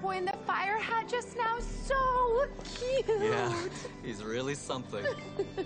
boy in the fire hat just now. So cute. Yeah, he's really something.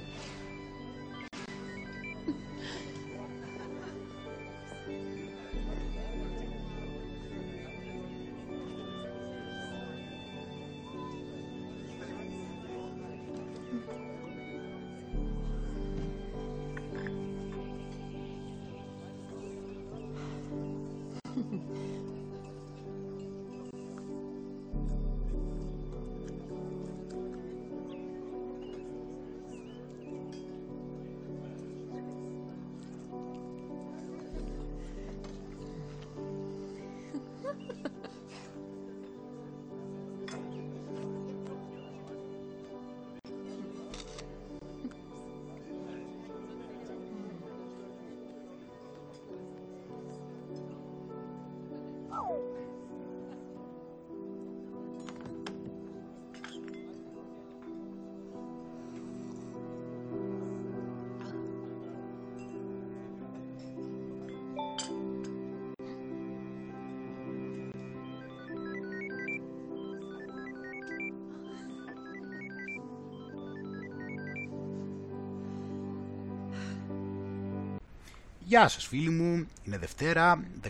Γεια σας φίλοι μου, είναι Δευτέρα, 19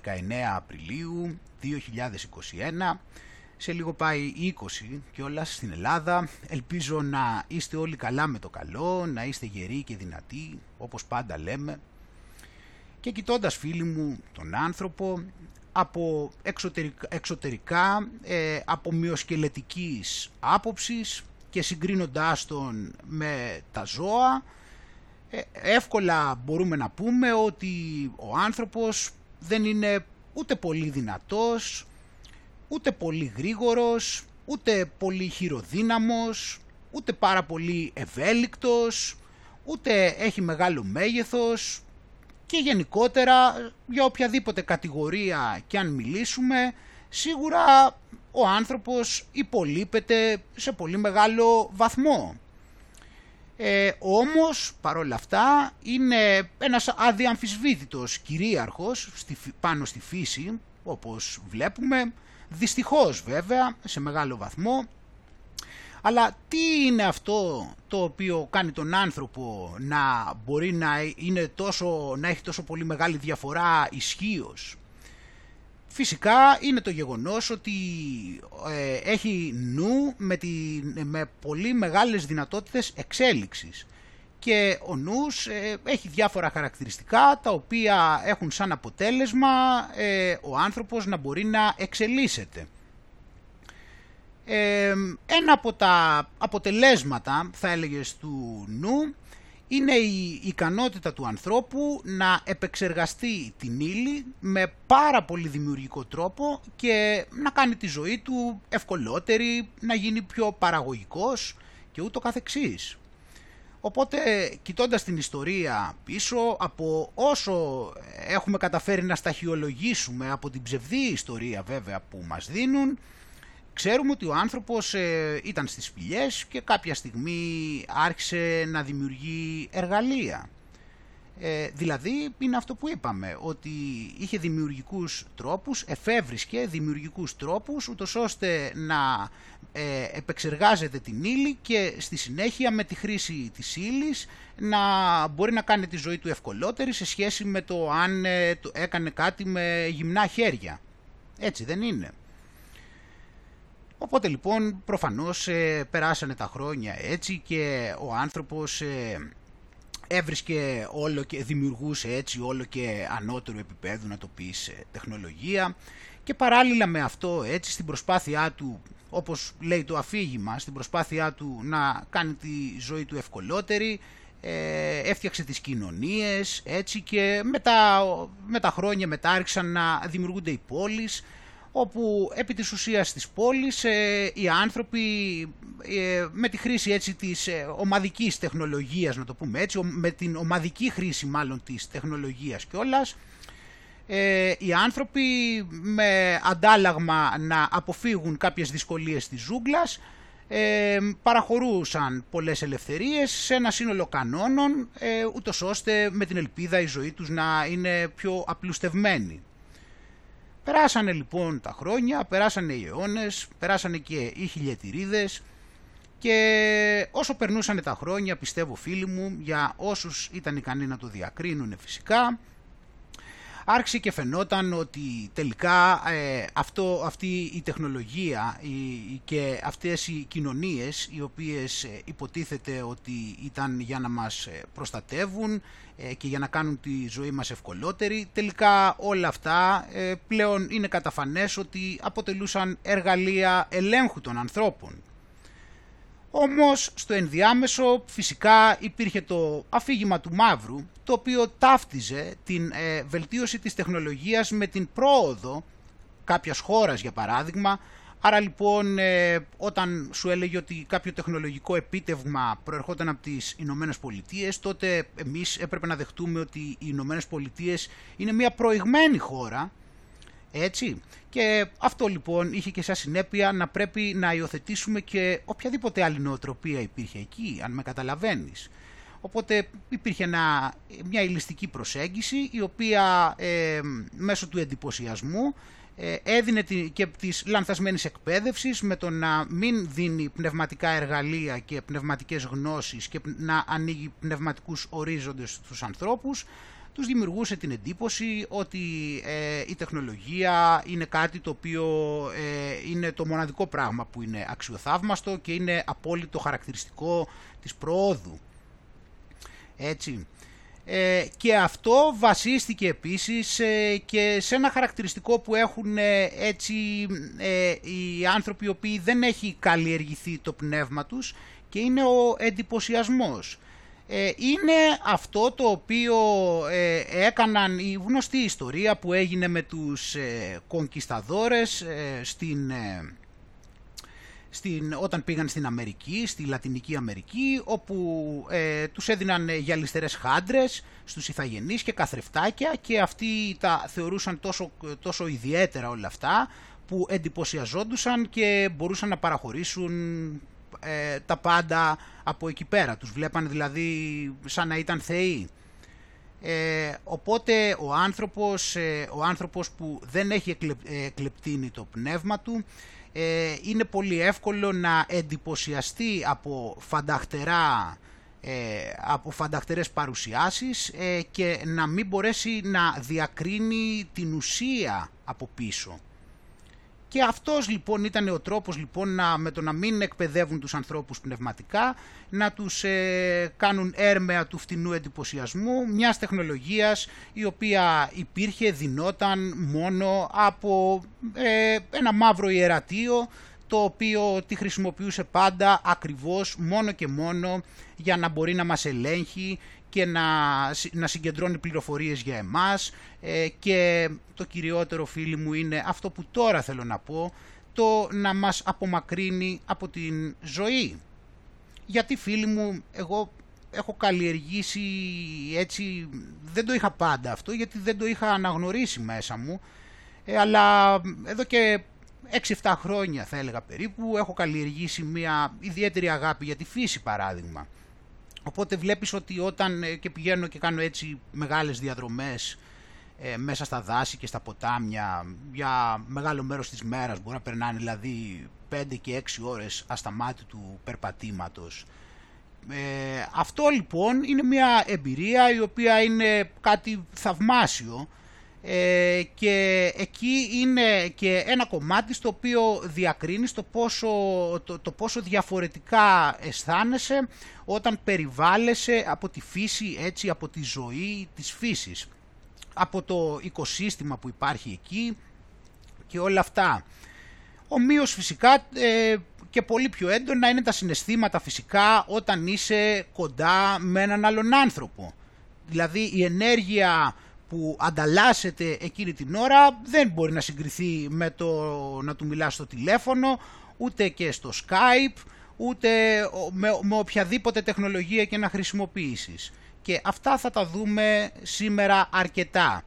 Απριλίου 2021. Σε λίγο πάει 20 και όλα στην Ελλάδα. Ελπίζω να είστε όλοι καλά με το καλό, να είστε γεροί και δυνατοί, όπως πάντα λέμε. Και κοιτώντας φίλοι μου τον άνθρωπο, από εξωτερικά, εξωτερικά ε, από μειοσκελετικής άποψης και συγκρίνοντάς τον με τα ζώα, ε, εύκολα μπορούμε να πούμε ότι ο άνθρωπος δεν είναι ούτε πολύ δυνατός, ούτε πολύ γρήγορος, ούτε πολύ χειροδύναμος, ούτε πάρα πολύ ευέλικτος, ούτε έχει μεγάλο μέγεθος και γενικότερα για οποιαδήποτε κατηγορία και αν μιλήσουμε, σίγουρα ο άνθρωπος υπολείπεται σε πολύ μεγάλο βαθμό. Ε, όμως παρόλα αυτά είναι ένας αδιαμφισβήτητος κυρίαρχος στη, πάνω στη φύση όπως βλέπουμε δυστυχώς βέβαια σε μεγάλο βαθμό αλλά τι είναι αυτό το οποίο κάνει τον άνθρωπο να μπορεί να, είναι τόσο, να έχει τόσο πολύ μεγάλη διαφορά ισχύως; Φυσικά είναι το γεγονός ότι ε, έχει νου με, τη, με πολύ μεγάλες δυνατότητες εξέλιξης και ο νους ε, έχει διάφορα χαρακτηριστικά τα οποία έχουν σαν αποτέλεσμα ε, ο άνθρωπος να μπορεί να εξελίσσεται. ένα από τα αποτελέσματα θα έλεγες του νου είναι η ικανότητα του ανθρώπου να επεξεργαστεί την ύλη με πάρα πολύ δημιουργικό τρόπο και να κάνει τη ζωή του ευκολότερη, να γίνει πιο παραγωγικός και ούτω καθεξής. Οπότε κοιτώντας την ιστορία πίσω από όσο έχουμε καταφέρει να σταχυολογήσουμε από την ψευδή ιστορία βέβαια που μας δίνουν Ξέρουμε ότι ο άνθρωπος ε, ήταν στις σπηλιές και κάποια στιγμή άρχισε να δημιουργεί εργαλεία. Ε, δηλαδή είναι αυτό που είπαμε, ότι είχε δημιουργικούς τρόπους, εφεύρισκε δημιουργικούς τρόπους, ούτως ώστε να ε, επεξεργάζεται την ύλη και στη συνέχεια με τη χρήση της ύλης να μπορεί να κάνει τη ζωή του ευκολότερη σε σχέση με το αν ε, το έκανε κάτι με γυμνά χέρια. Έτσι δεν είναι. Οπότε λοιπόν προφανώς ε, περάσανε τα χρόνια έτσι και ο άνθρωπος ε, έβρισκε όλο και δημιουργούσε έτσι όλο και ανώτερο επίπεδο να το πεις τεχνολογία και παράλληλα με αυτό έτσι στην προσπάθειά του όπως λέει το αφήγημα στην προσπάθειά του να κάνει τη ζωή του ευκολότερη ε, έφτιαξε τις κοινωνίες έτσι και μετά, με τα χρόνια μετά άρχισαν να δημιουργούνται οι πόλεις όπου επί της ουσίας της πόλης ε, οι άνθρωποι ε, με τη χρήση έτσι της ε, ομαδικής τεχνολογίας να το πούμε έτσι, με την ομαδική χρήση μάλλον της τεχνολογίας κιόλας ε, οι άνθρωποι με αντάλλαγμα να αποφύγουν κάποιες δυσκολίες της ζούγκλας ε, παραχωρούσαν πολλές ελευθερίες σε ένα σύνολο κανόνων ε, ούτως ώστε με την ελπίδα η ζωή τους να είναι πιο απλουστευμένη. Περάσανε λοιπόν τα χρόνια, περάσανε οι αιώνες, περάσανε και οι χιλιετηρίδες και όσο περνούσαν τα χρόνια πιστεύω φίλοι μου για όσους ήταν ικανοί να το διακρίνουν φυσικά άρχισε και φαινόταν ότι τελικά ε, αυτό, αυτή η τεχνολογία η, και αυτές οι κοινωνίες οι οποίες ε, υποτίθεται ότι ήταν για να μας ε, προστατεύουν και για να κάνουν τη ζωή μας ευκολότερη τελικά όλα αυτά πλέον είναι καταφανές ότι αποτελούσαν εργαλεία ελέγχου των ανθρώπων όμως στο ενδιάμεσο φυσικά υπήρχε το αφήγημα του μαύρου το οποίο ταύτιζε την ε, βελτίωση της τεχνολογίας με την πρόοδο κάποιας χώρας για παράδειγμα. Άρα λοιπόν ε, όταν σου έλεγε ότι κάποιο τεχνολογικό επίτευγμα προερχόταν από τις Ηνωμένες Πολιτείες, τότε εμείς έπρεπε να δεχτούμε ότι οι Ηνωμένες Πολιτείες είναι μια προηγμένη χώρα έτσι. Και αυτό λοιπόν είχε και σαν συνέπεια να πρέπει να υιοθετήσουμε και οποιαδήποτε άλλη νοοτροπία υπήρχε εκεί, αν με καταλαβαίνεις. Οπότε υπήρχε μια ηλιστική προσέγγιση η οποία ε, μέσω του εντυπωσιασμού ε, έδινε και της λανθασμένης εκπαίδευσης με το να μην δίνει πνευματικά εργαλεία και πνευματικές γνώσεις και να ανοίγει πνευματικούς ορίζοντες στους ανθρώπους τους δημιουργούσε την εντύπωση ότι ε, η τεχνολογία είναι κάτι το οποίο ε, είναι το μοναδικό πράγμα που είναι αξιοθαύμαστο και είναι απόλυτο χαρακτηριστικό της προόδου. Έτσι. Ε, και αυτό βασίστηκε επίσης και σε ένα χαρακτηριστικό που έχουν έτσι οι άνθρωποι οι οποίοι δεν έχει καλλιεργηθεί το πνεύμα τους και είναι ο εντυπωσιασμός. Ε, είναι αυτό το οποίο ε, έκαναν η γνωστή ιστορία που έγινε με τους ε, κονκισταδόρες ε, στην, στην, όταν πήγαν στην Αμερική, στη Λατινική Αμερική, όπου τους έδιναν γυαλιστερές χάντρες στους ηθαγενείς και καθρεφτάκια και αυτοί τα θεωρούσαν τόσο, τόσο ιδιαίτερα όλα αυτά που εντυπωσιαζόντουσαν και μπορούσαν να παραχωρήσουν ε, τα πάντα από εκεί πέρα. Τους βλέπαν δηλαδή σαν να ήταν θεοί. Ε, οπότε ο άνθρωπος, ε, ο άνθρωπος που δεν έχει εκλεπτύνει το πνεύμα του ε, είναι πολύ εύκολο να εντυπωσιαστεί από φανταχτερά από φανταχτερές παρουσιάσεις και να μην μπορέσει να διακρίνει την ουσία από πίσω. Και αυτός λοιπόν ήταν ο τρόπος λοιπόν να, με το να μην εκπαιδεύουν τους ανθρώπους πνευματικά, να τους ε, κάνουν έρμεα του φτηνού εντυπωσιασμού μιας τεχνολογίας η οποία υπήρχε, δινόταν μόνο από ε, ένα μαύρο ιερατείο το οποίο τη χρησιμοποιούσε πάντα ακριβώς μόνο και μόνο για να μπορεί να μας ελέγχει και να, να συγκεντρώνει πληροφορίες για εμάς ε, και το κυριότερο φίλοι μου είναι αυτό που τώρα θέλω να πω, το να μας απομακρύνει από την ζωή. Γιατί φίλοι μου, εγώ έχω καλλιεργήσει έτσι, δεν το είχα πάντα αυτό γιατί δεν το είχα αναγνωρίσει μέσα μου, ε, αλλά εδώ και 6-7 χρόνια θα έλεγα περίπου έχω καλλιεργήσει μια ιδιαίτερη αγάπη για τη φύση παράδειγμα. Οπότε βλέπεις ότι όταν ε, και πηγαίνω και κάνω έτσι μεγάλες διαδρομές ε, μέσα στα δάση και στα ποτάμια για μεγάλο μέρος της μέρας, μπορεί να περνάνε δηλαδή 5 και 6 ώρες ασταμάτητου περπατήματος. Ε, αυτό λοιπόν είναι μια εμπειρία η οποία είναι κάτι θαυμάσιο ε, και εκεί είναι και ένα κομμάτι στο οποίο διακρίνεις το πόσο, το, το πόσο διαφορετικά αισθάνεσαι όταν περιβάλλεσαι από τη φύση, έτσι, από τη ζωή της φύσης, από το οικοσύστημα που υπάρχει εκεί και όλα αυτά. Ομοίως φυσικά ε, και πολύ πιο έντονα είναι τα συναισθήματα φυσικά όταν είσαι κοντά με έναν άλλον άνθρωπο. Δηλαδή η ενέργεια που ανταλλάσσεται εκείνη την ώρα δεν μπορεί να συγκριθεί με το να του μιλάς στο τηλέφωνο, ούτε και στο Skype, ούτε με, με οποιαδήποτε τεχνολογία και να χρησιμοποιήσεις. Και αυτά θα τα δούμε σήμερα αρκετά.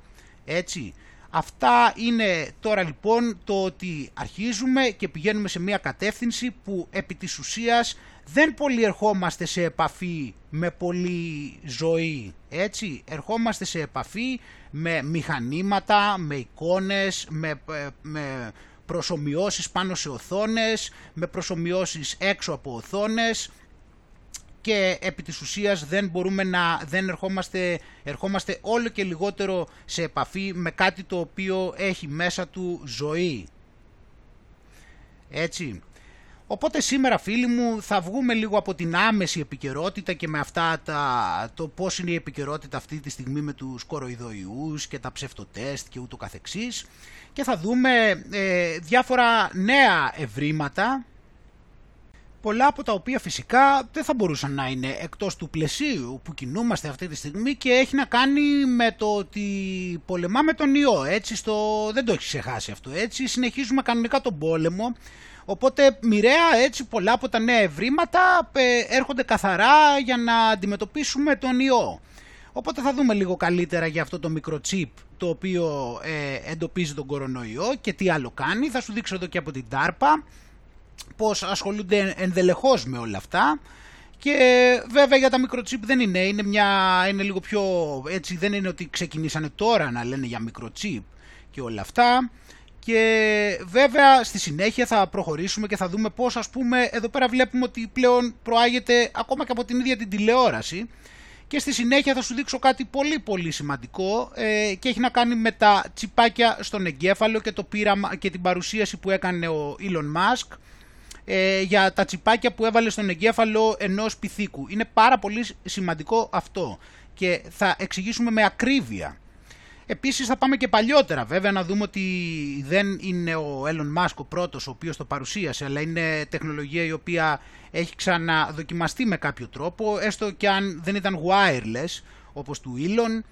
Έτσι. Αυτά είναι τώρα λοιπόν το ότι αρχίζουμε και πηγαίνουμε σε μια κατεύθυνση που επί της ουσίας δεν πολύ ερχόμαστε σε επαφή με πολύ ζωή, έτσι. Ερχόμαστε σε επαφή με μηχανήματα, με εικόνες, με, ε, με προσωμιώσεις πάνω σε οθόνες, με προσωμιώσεις έξω από οθόνες και επί της ουσίας δεν μπορούμε να, δεν ερχόμαστε, ερχόμαστε όλο και λιγότερο σε επαφή με κάτι το οποίο έχει μέσα του ζωή. Έτσι. Οπότε σήμερα φίλοι μου θα βγούμε λίγο από την άμεση επικαιρότητα και με αυτά τα, το πώς είναι η επικαιρότητα αυτή τη στιγμή με τους κοροϊδοϊούς και τα ψευτοτέστ και ούτω καθεξής. Και θα δούμε ε, διάφορα νέα ευρήματα πολλά από τα οποία φυσικά δεν θα μπορούσαν να είναι εκτός του πλαισίου που κινούμαστε αυτή τη στιγμή και έχει να κάνει με το ότι πολεμάμε τον ιό, έτσι, στο... δεν το έχει ξεχάσει αυτό, έτσι, συνεχίζουμε κανονικά τον πόλεμο, οπότε μοιραία έτσι πολλά από τα νέα ευρήματα ε, έρχονται καθαρά για να αντιμετωπίσουμε τον ιό. Οπότε θα δούμε λίγο καλύτερα για αυτό το μικρό chip το οποίο ε, εντοπίζει τον κορονοϊό και τι άλλο κάνει. Θα σου δείξω εδώ και από την DARPA πώς ασχολούνται ενδελεχώς με όλα αυτά. Και βέβαια για τα microchip δεν είναι, είναι, μια, είναι λίγο πιο έτσι, δεν είναι ότι ξεκινήσανε τώρα να λένε για microchip και όλα αυτά. Και βέβαια στη συνέχεια θα προχωρήσουμε και θα δούμε πώς ας πούμε εδώ πέρα βλέπουμε ότι πλέον προάγεται ακόμα και από την ίδια την τηλεόραση και στη συνέχεια θα σου δείξω κάτι πολύ πολύ σημαντικό ε, και έχει να κάνει με τα τσιπάκια στον εγκέφαλο και, το πείραμα, και την παρουσίαση που έκανε ο Elon Musk ε, για τα τσιπάκια που έβαλε στον εγκέφαλο ενός πυθίκου. Είναι πάρα πολύ σημαντικό αυτό και θα εξηγήσουμε με ακρίβεια. Επίσης θα πάμε και παλιότερα βέβαια να δούμε ότι δεν είναι ο Elon Musk ο πρώτος ο οποίος το παρουσίασε αλλά είναι τεχνολογία η οποία έχει ξαναδοκιμαστεί με κάποιο τρόπο έστω και αν δεν ήταν wireless όπως του Elon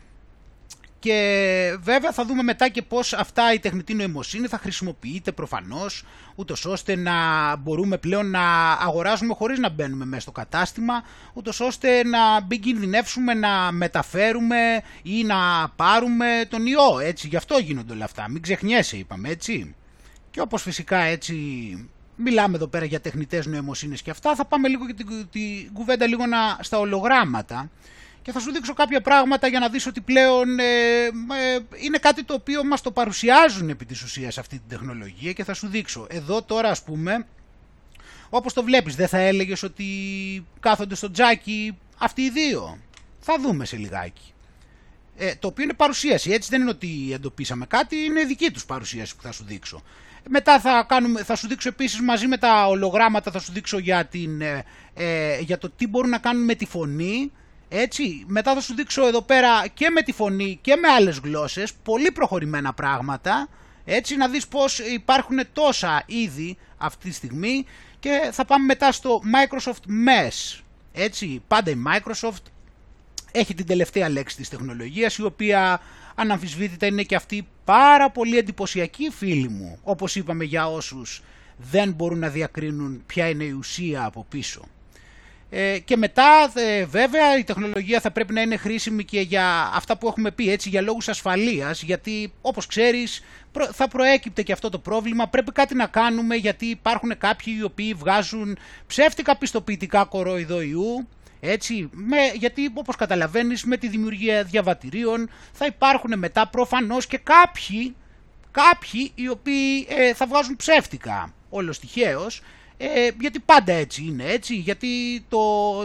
και βέβαια θα δούμε μετά και πώς αυτά η τεχνητή νοημοσύνη θα χρησιμοποιείται προφανώς ούτως ώστε να μπορούμε πλέον να αγοράζουμε χωρίς να μπαίνουμε μέσα στο κατάστημα ούτως ώστε να μην κινδυνεύσουμε να μεταφέρουμε ή να πάρουμε τον ιό. Έτσι γι' αυτό γίνονται όλα αυτά. Μην ξεχνιέσαι είπαμε έτσι. Και όπως φυσικά έτσι μιλάμε εδώ πέρα για τεχνητές νοημοσύνες και αυτά θα πάμε λίγο και την, την κουβέντα λίγο να, στα ολογράμματα και θα σου δείξω κάποια πράγματα για να δεις ότι πλέον ε, ε, είναι κάτι το οποίο μας το παρουσιάζουν επί της ουσίας αυτή την τεχνολογία και θα σου δείξω. Εδώ τώρα ας πούμε, όπως το βλέπεις δεν θα έλεγες ότι κάθονται στο τζάκι αυτοί οι δύο. Θα δούμε σε λιγάκι. Ε, το οποίο είναι παρουσίαση, έτσι δεν είναι ότι εντοπίσαμε κάτι, είναι δική τους παρουσίαση που θα σου δείξω. Μετά θα, κάνουμε, θα σου δείξω επίσης μαζί με τα ολογράμματα, θα σου δείξω για, την, ε, ε για το τι μπορούν να κάνουν με τη φωνή, έτσι, μετά θα σου δείξω εδώ πέρα και με τη φωνή και με άλλες γλώσσες, πολύ προχωρημένα πράγματα, έτσι να δεις πως υπάρχουν τόσα είδη αυτή τη στιγμή και θα πάμε μετά στο Microsoft Mesh. Έτσι, πάντα η Microsoft έχει την τελευταία λέξη της τεχνολογίας η οποία αναμφισβήτητα είναι και αυτή πάρα πολύ εντυπωσιακή φίλοι μου όπως είπαμε για όσους δεν μπορούν να διακρίνουν ποια είναι η ουσία από πίσω. Ε, και μετά ε, βέβαια η τεχνολογία θα πρέπει να είναι χρήσιμη και για αυτά που έχουμε πει έτσι για λόγους ασφαλείας γιατί όπως ξέρεις θα προέκυπτε και αυτό το πρόβλημα. Πρέπει κάτι να κάνουμε γιατί υπάρχουν κάποιοι οι οποίοι βγάζουν ψεύτικα πιστοποιητικά κοροϊδοϊού έτσι, με, γιατί όπως καταλαβαίνεις με τη δημιουργία διαβατηρίων θα υπάρχουν μετά προφανώς και κάποιοι, κάποιοι οι οποίοι ε, θα βγάζουν ψεύτικα όλος τυχαίως ε, γιατί πάντα έτσι είναι έτσι, γιατί το,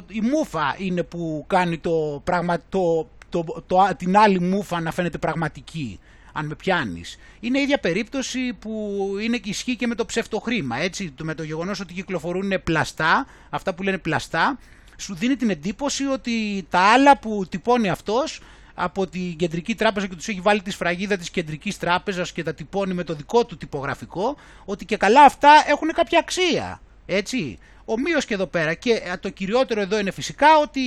η μούφα είναι που κάνει το, πραγμα, το, το, το, την άλλη μούφα να φαίνεται πραγματική, αν με πιάνεις. Είναι η ίδια περίπτωση που είναι και ισχύει και με το ψευτοχρήμα, έτσι, με το γεγονός ότι κυκλοφορούν πλαστά, αυτά που λένε πλαστά, σου δίνει την εντύπωση ότι τα άλλα που τυπώνει αυτός από την κεντρική τράπεζα και τους έχει βάλει τη σφραγίδα της κεντρικής τράπεζας και τα τυπώνει με το δικό του τυπογραφικό, ότι και καλά αυτά έχουν κάποια αξία. Έτσι. Ομοίως και εδώ πέρα και το κυριότερο εδώ είναι φυσικά ότι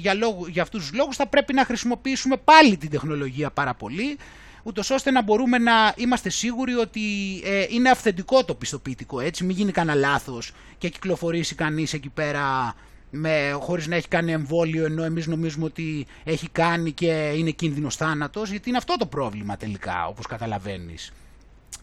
για, λόγου, για αυτούς τους λόγους θα πρέπει να χρησιμοποιήσουμε πάλι την τεχνολογία πάρα πολύ ούτως ώστε να μπορούμε να είμαστε σίγουροι ότι ε, είναι αυθεντικό το πιστοποιητικό έτσι, μην γίνει κανένα λάθος και κυκλοφορήσει κανείς εκεί πέρα με, χωρίς να έχει κάνει εμβόλιο ενώ εμείς νομίζουμε ότι έχει κάνει και είναι κίνδυνος θάνατος γιατί είναι αυτό το πρόβλημα τελικά όπως καταλαβαίνεις.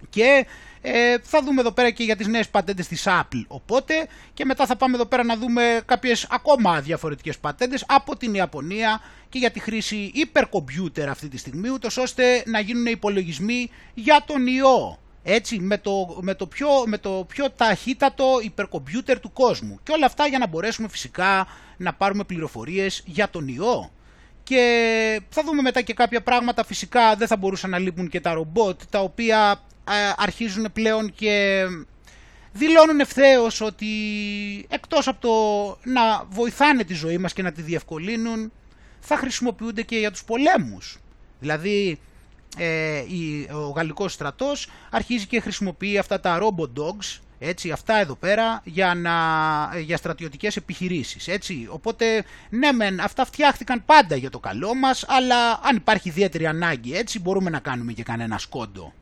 Και ε, θα δούμε εδώ πέρα και για τις νέες πατέντες της Apple. Οπότε και μετά θα πάμε εδώ πέρα να δούμε κάποιες ακόμα διαφορετικές πατέντες από την Ιαπωνία και για τη χρήση υπερκομπιούτερ αυτή τη στιγμή, ούτως ώστε να γίνουν υπολογισμοί για τον ιό. Έτσι, με το, με, το πιο, με το πιο ταχύτατο υπερκομπιούτερ του κόσμου. Και όλα αυτά για να μπορέσουμε φυσικά να πάρουμε πληροφορίες για τον ιό. Και θα δούμε μετά και κάποια πράγματα φυσικά δεν θα μπορούσαν να λείπουν και τα ρομπότ τα οποία ε, αρχίζουν πλέον και δηλώνουν ευθέως ότι εκτός από το να βοηθάνε τη ζωή μας και να τη διευκολύνουν θα χρησιμοποιούνται και για τους πολέμους. Δηλαδή ε, ο γαλλικός στρατός αρχίζει και χρησιμοποιεί αυτά τα robot dogs έτσι, αυτά εδώ πέρα για, να, για στρατιωτικές επιχειρήσεις. Έτσι. Οπότε, ναι μεν, αυτά φτιάχτηκαν πάντα για το καλό μας, αλλά αν υπάρχει ιδιαίτερη ανάγκη, έτσι, μπορούμε να κάνουμε και κανένα σκόντο.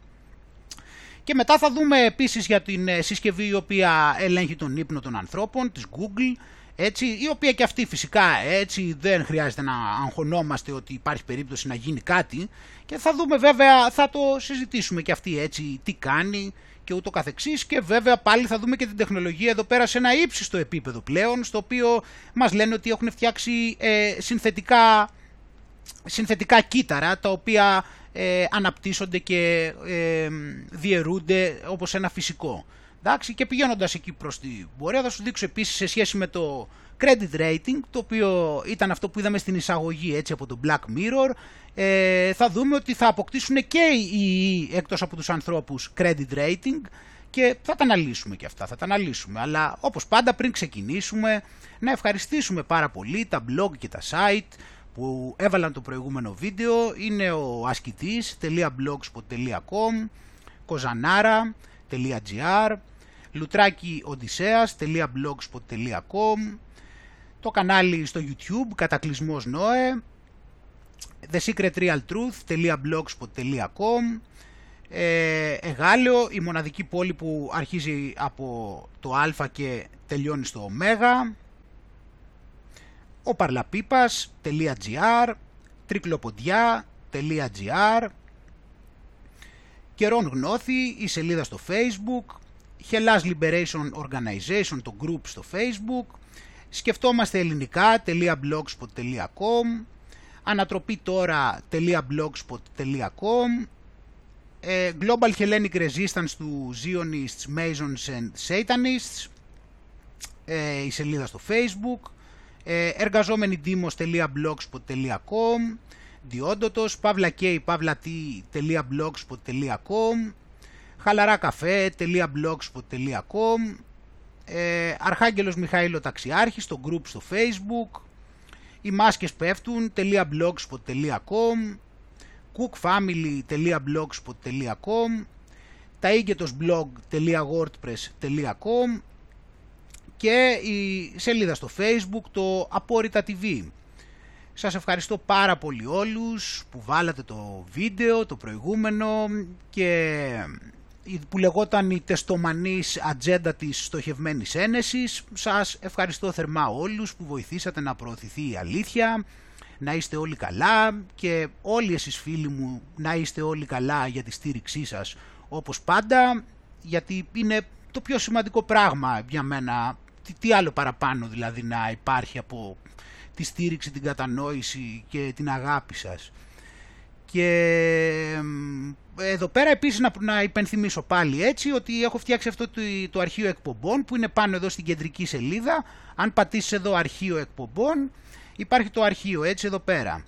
Και μετά θα δούμε επίσης για την ε, συσκευή η οποία ελέγχει τον ύπνο των ανθρώπων, της Google, έτσι, η οποία και αυτή φυσικά έτσι δεν χρειάζεται να αγχωνόμαστε ότι υπάρχει περίπτωση να γίνει κάτι και θα δούμε βέβαια, θα το συζητήσουμε και αυτή έτσι τι κάνει και ούτω καθεξής και βέβαια πάλι θα δούμε και την τεχνολογία εδώ πέρα σε ένα ύψιστο επίπεδο πλέον στο οποίο μας λένε ότι έχουν φτιάξει ε, συνθετικά, συνθετικά κύτταρα τα οποία ε, αναπτύσσονται και ε, διαιρούνται όπως ένα φυσικό. Εντάξει, και πηγαίνοντας εκεί προς την πορεία θα σου δείξω επίσης σε σχέση με το credit rating, το οποίο ήταν αυτό που είδαμε στην εισαγωγή έτσι από το Black Mirror, ε, θα δούμε ότι θα αποκτήσουν και οι εκτός από τους ανθρώπους credit rating και θα τα αναλύσουμε και αυτά, θα τα αναλύσουμε. Αλλά όπως πάντα πριν ξεκινήσουμε να ευχαριστήσουμε πάρα πολύ τα blog και τα site που έβαλαν το προηγούμενο βίντεο είναι ο ασκητής.blogspot.com kozanara.gr λουτράκιοδυσσέας.blogspot.com το κανάλι στο YouTube κατακλυσμός Νόε thesecretrealtruth.blogspot.com ε, Εγάλεο, η μοναδική πόλη που αρχίζει από το Α και τελειώνει στο Ω. ο παρλαπίπας.gr τρικλοποντιά.gr Καιρόν Γνώθη, η σελίδα στο Facebook Hellas Liberation Organization, το group στο Facebook Σκεφτόμαστε ελληνικά.blogspot.com Ανατροπή τώρα.blogspot.com ε, Global Hellenic Resistance του Zionists, Masons and Satanists ε, η σελίδα στο Facebook ε, εργαζόμενοι-demos.blogspot.com διόντοτος, pavlak.blogspot.com χαλαράκαφέ.blogspot.com ε, Αρχάγγελος Μιχαήλο Ταξιάρχης στο group στο facebook οι μάσκες πέφτουν.blogspot.com cookfamily.blogspot.com τα blog.wordpress.com και η σελίδα στο facebook το Απόρριτα TV. Σας ευχαριστώ πάρα πολύ όλους που βάλατε το βίντεο, το προηγούμενο και που λεγόταν η τεστομανής ατζέντα της στοχευμένης ένεσης. Σας ευχαριστώ θερμά όλους που βοηθήσατε να προωθηθεί η αλήθεια, να είστε όλοι καλά και όλοι εσείς φίλοι μου να είστε όλοι καλά για τη στήριξή σας όπως πάντα γιατί είναι το πιο σημαντικό πράγμα για μένα τι, τι άλλο παραπάνω δηλαδή να υπάρχει από τη στήριξη, την κατανόηση και την αγάπη σας. Και εδώ πέρα επίσης να, να υπενθυμίσω πάλι έτσι ότι έχω φτιάξει αυτό το, το αρχείο εκπομπών που είναι πάνω εδώ στην κεντρική σελίδα. Αν πατήσεις εδώ αρχείο εκπομπών υπάρχει το αρχείο έτσι εδώ πέρα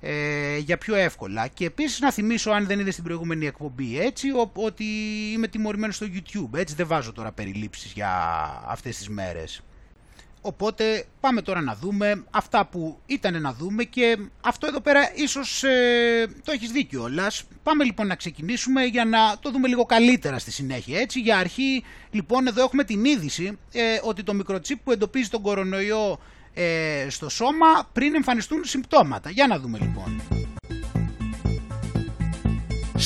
ε, για πιο εύκολα. Και επίσης να θυμίσω αν δεν είδες στην προηγούμενη εκπομπή έτσι ότι είμαι τιμωρημένος στο YouTube έτσι δεν βάζω τώρα περιλήψεις για αυτές τις μέρες. Οπότε πάμε τώρα να δούμε αυτά που ήταν να δούμε και αυτό εδώ πέρα ίσως ε, το έχεις δίκιο όλας. Πάμε λοιπόν να ξεκινήσουμε για να το δούμε λίγο καλύτερα στη συνέχεια. Έτσι για αρχή λοιπόν εδώ έχουμε την είδηση ε, ότι το μικροτσίπ που εντοπίζει τον κορονοϊό ε, στο σώμα πριν εμφανιστούν συμπτώματα. Για να δούμε λοιπόν.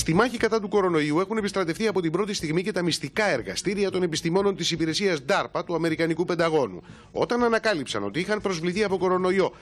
Στη μάχη κατά του κορονοϊού έχουν επιστρατευτεί από την πρώτη στιγμή και τα μυστικά εργαστήρια των επιστημόνων της υπηρεσίας DARPA του Αμερικανικού Πενταγώνου. Όταν ανακάλυψαν ότι είχαν προσβληθεί από κορονοϊό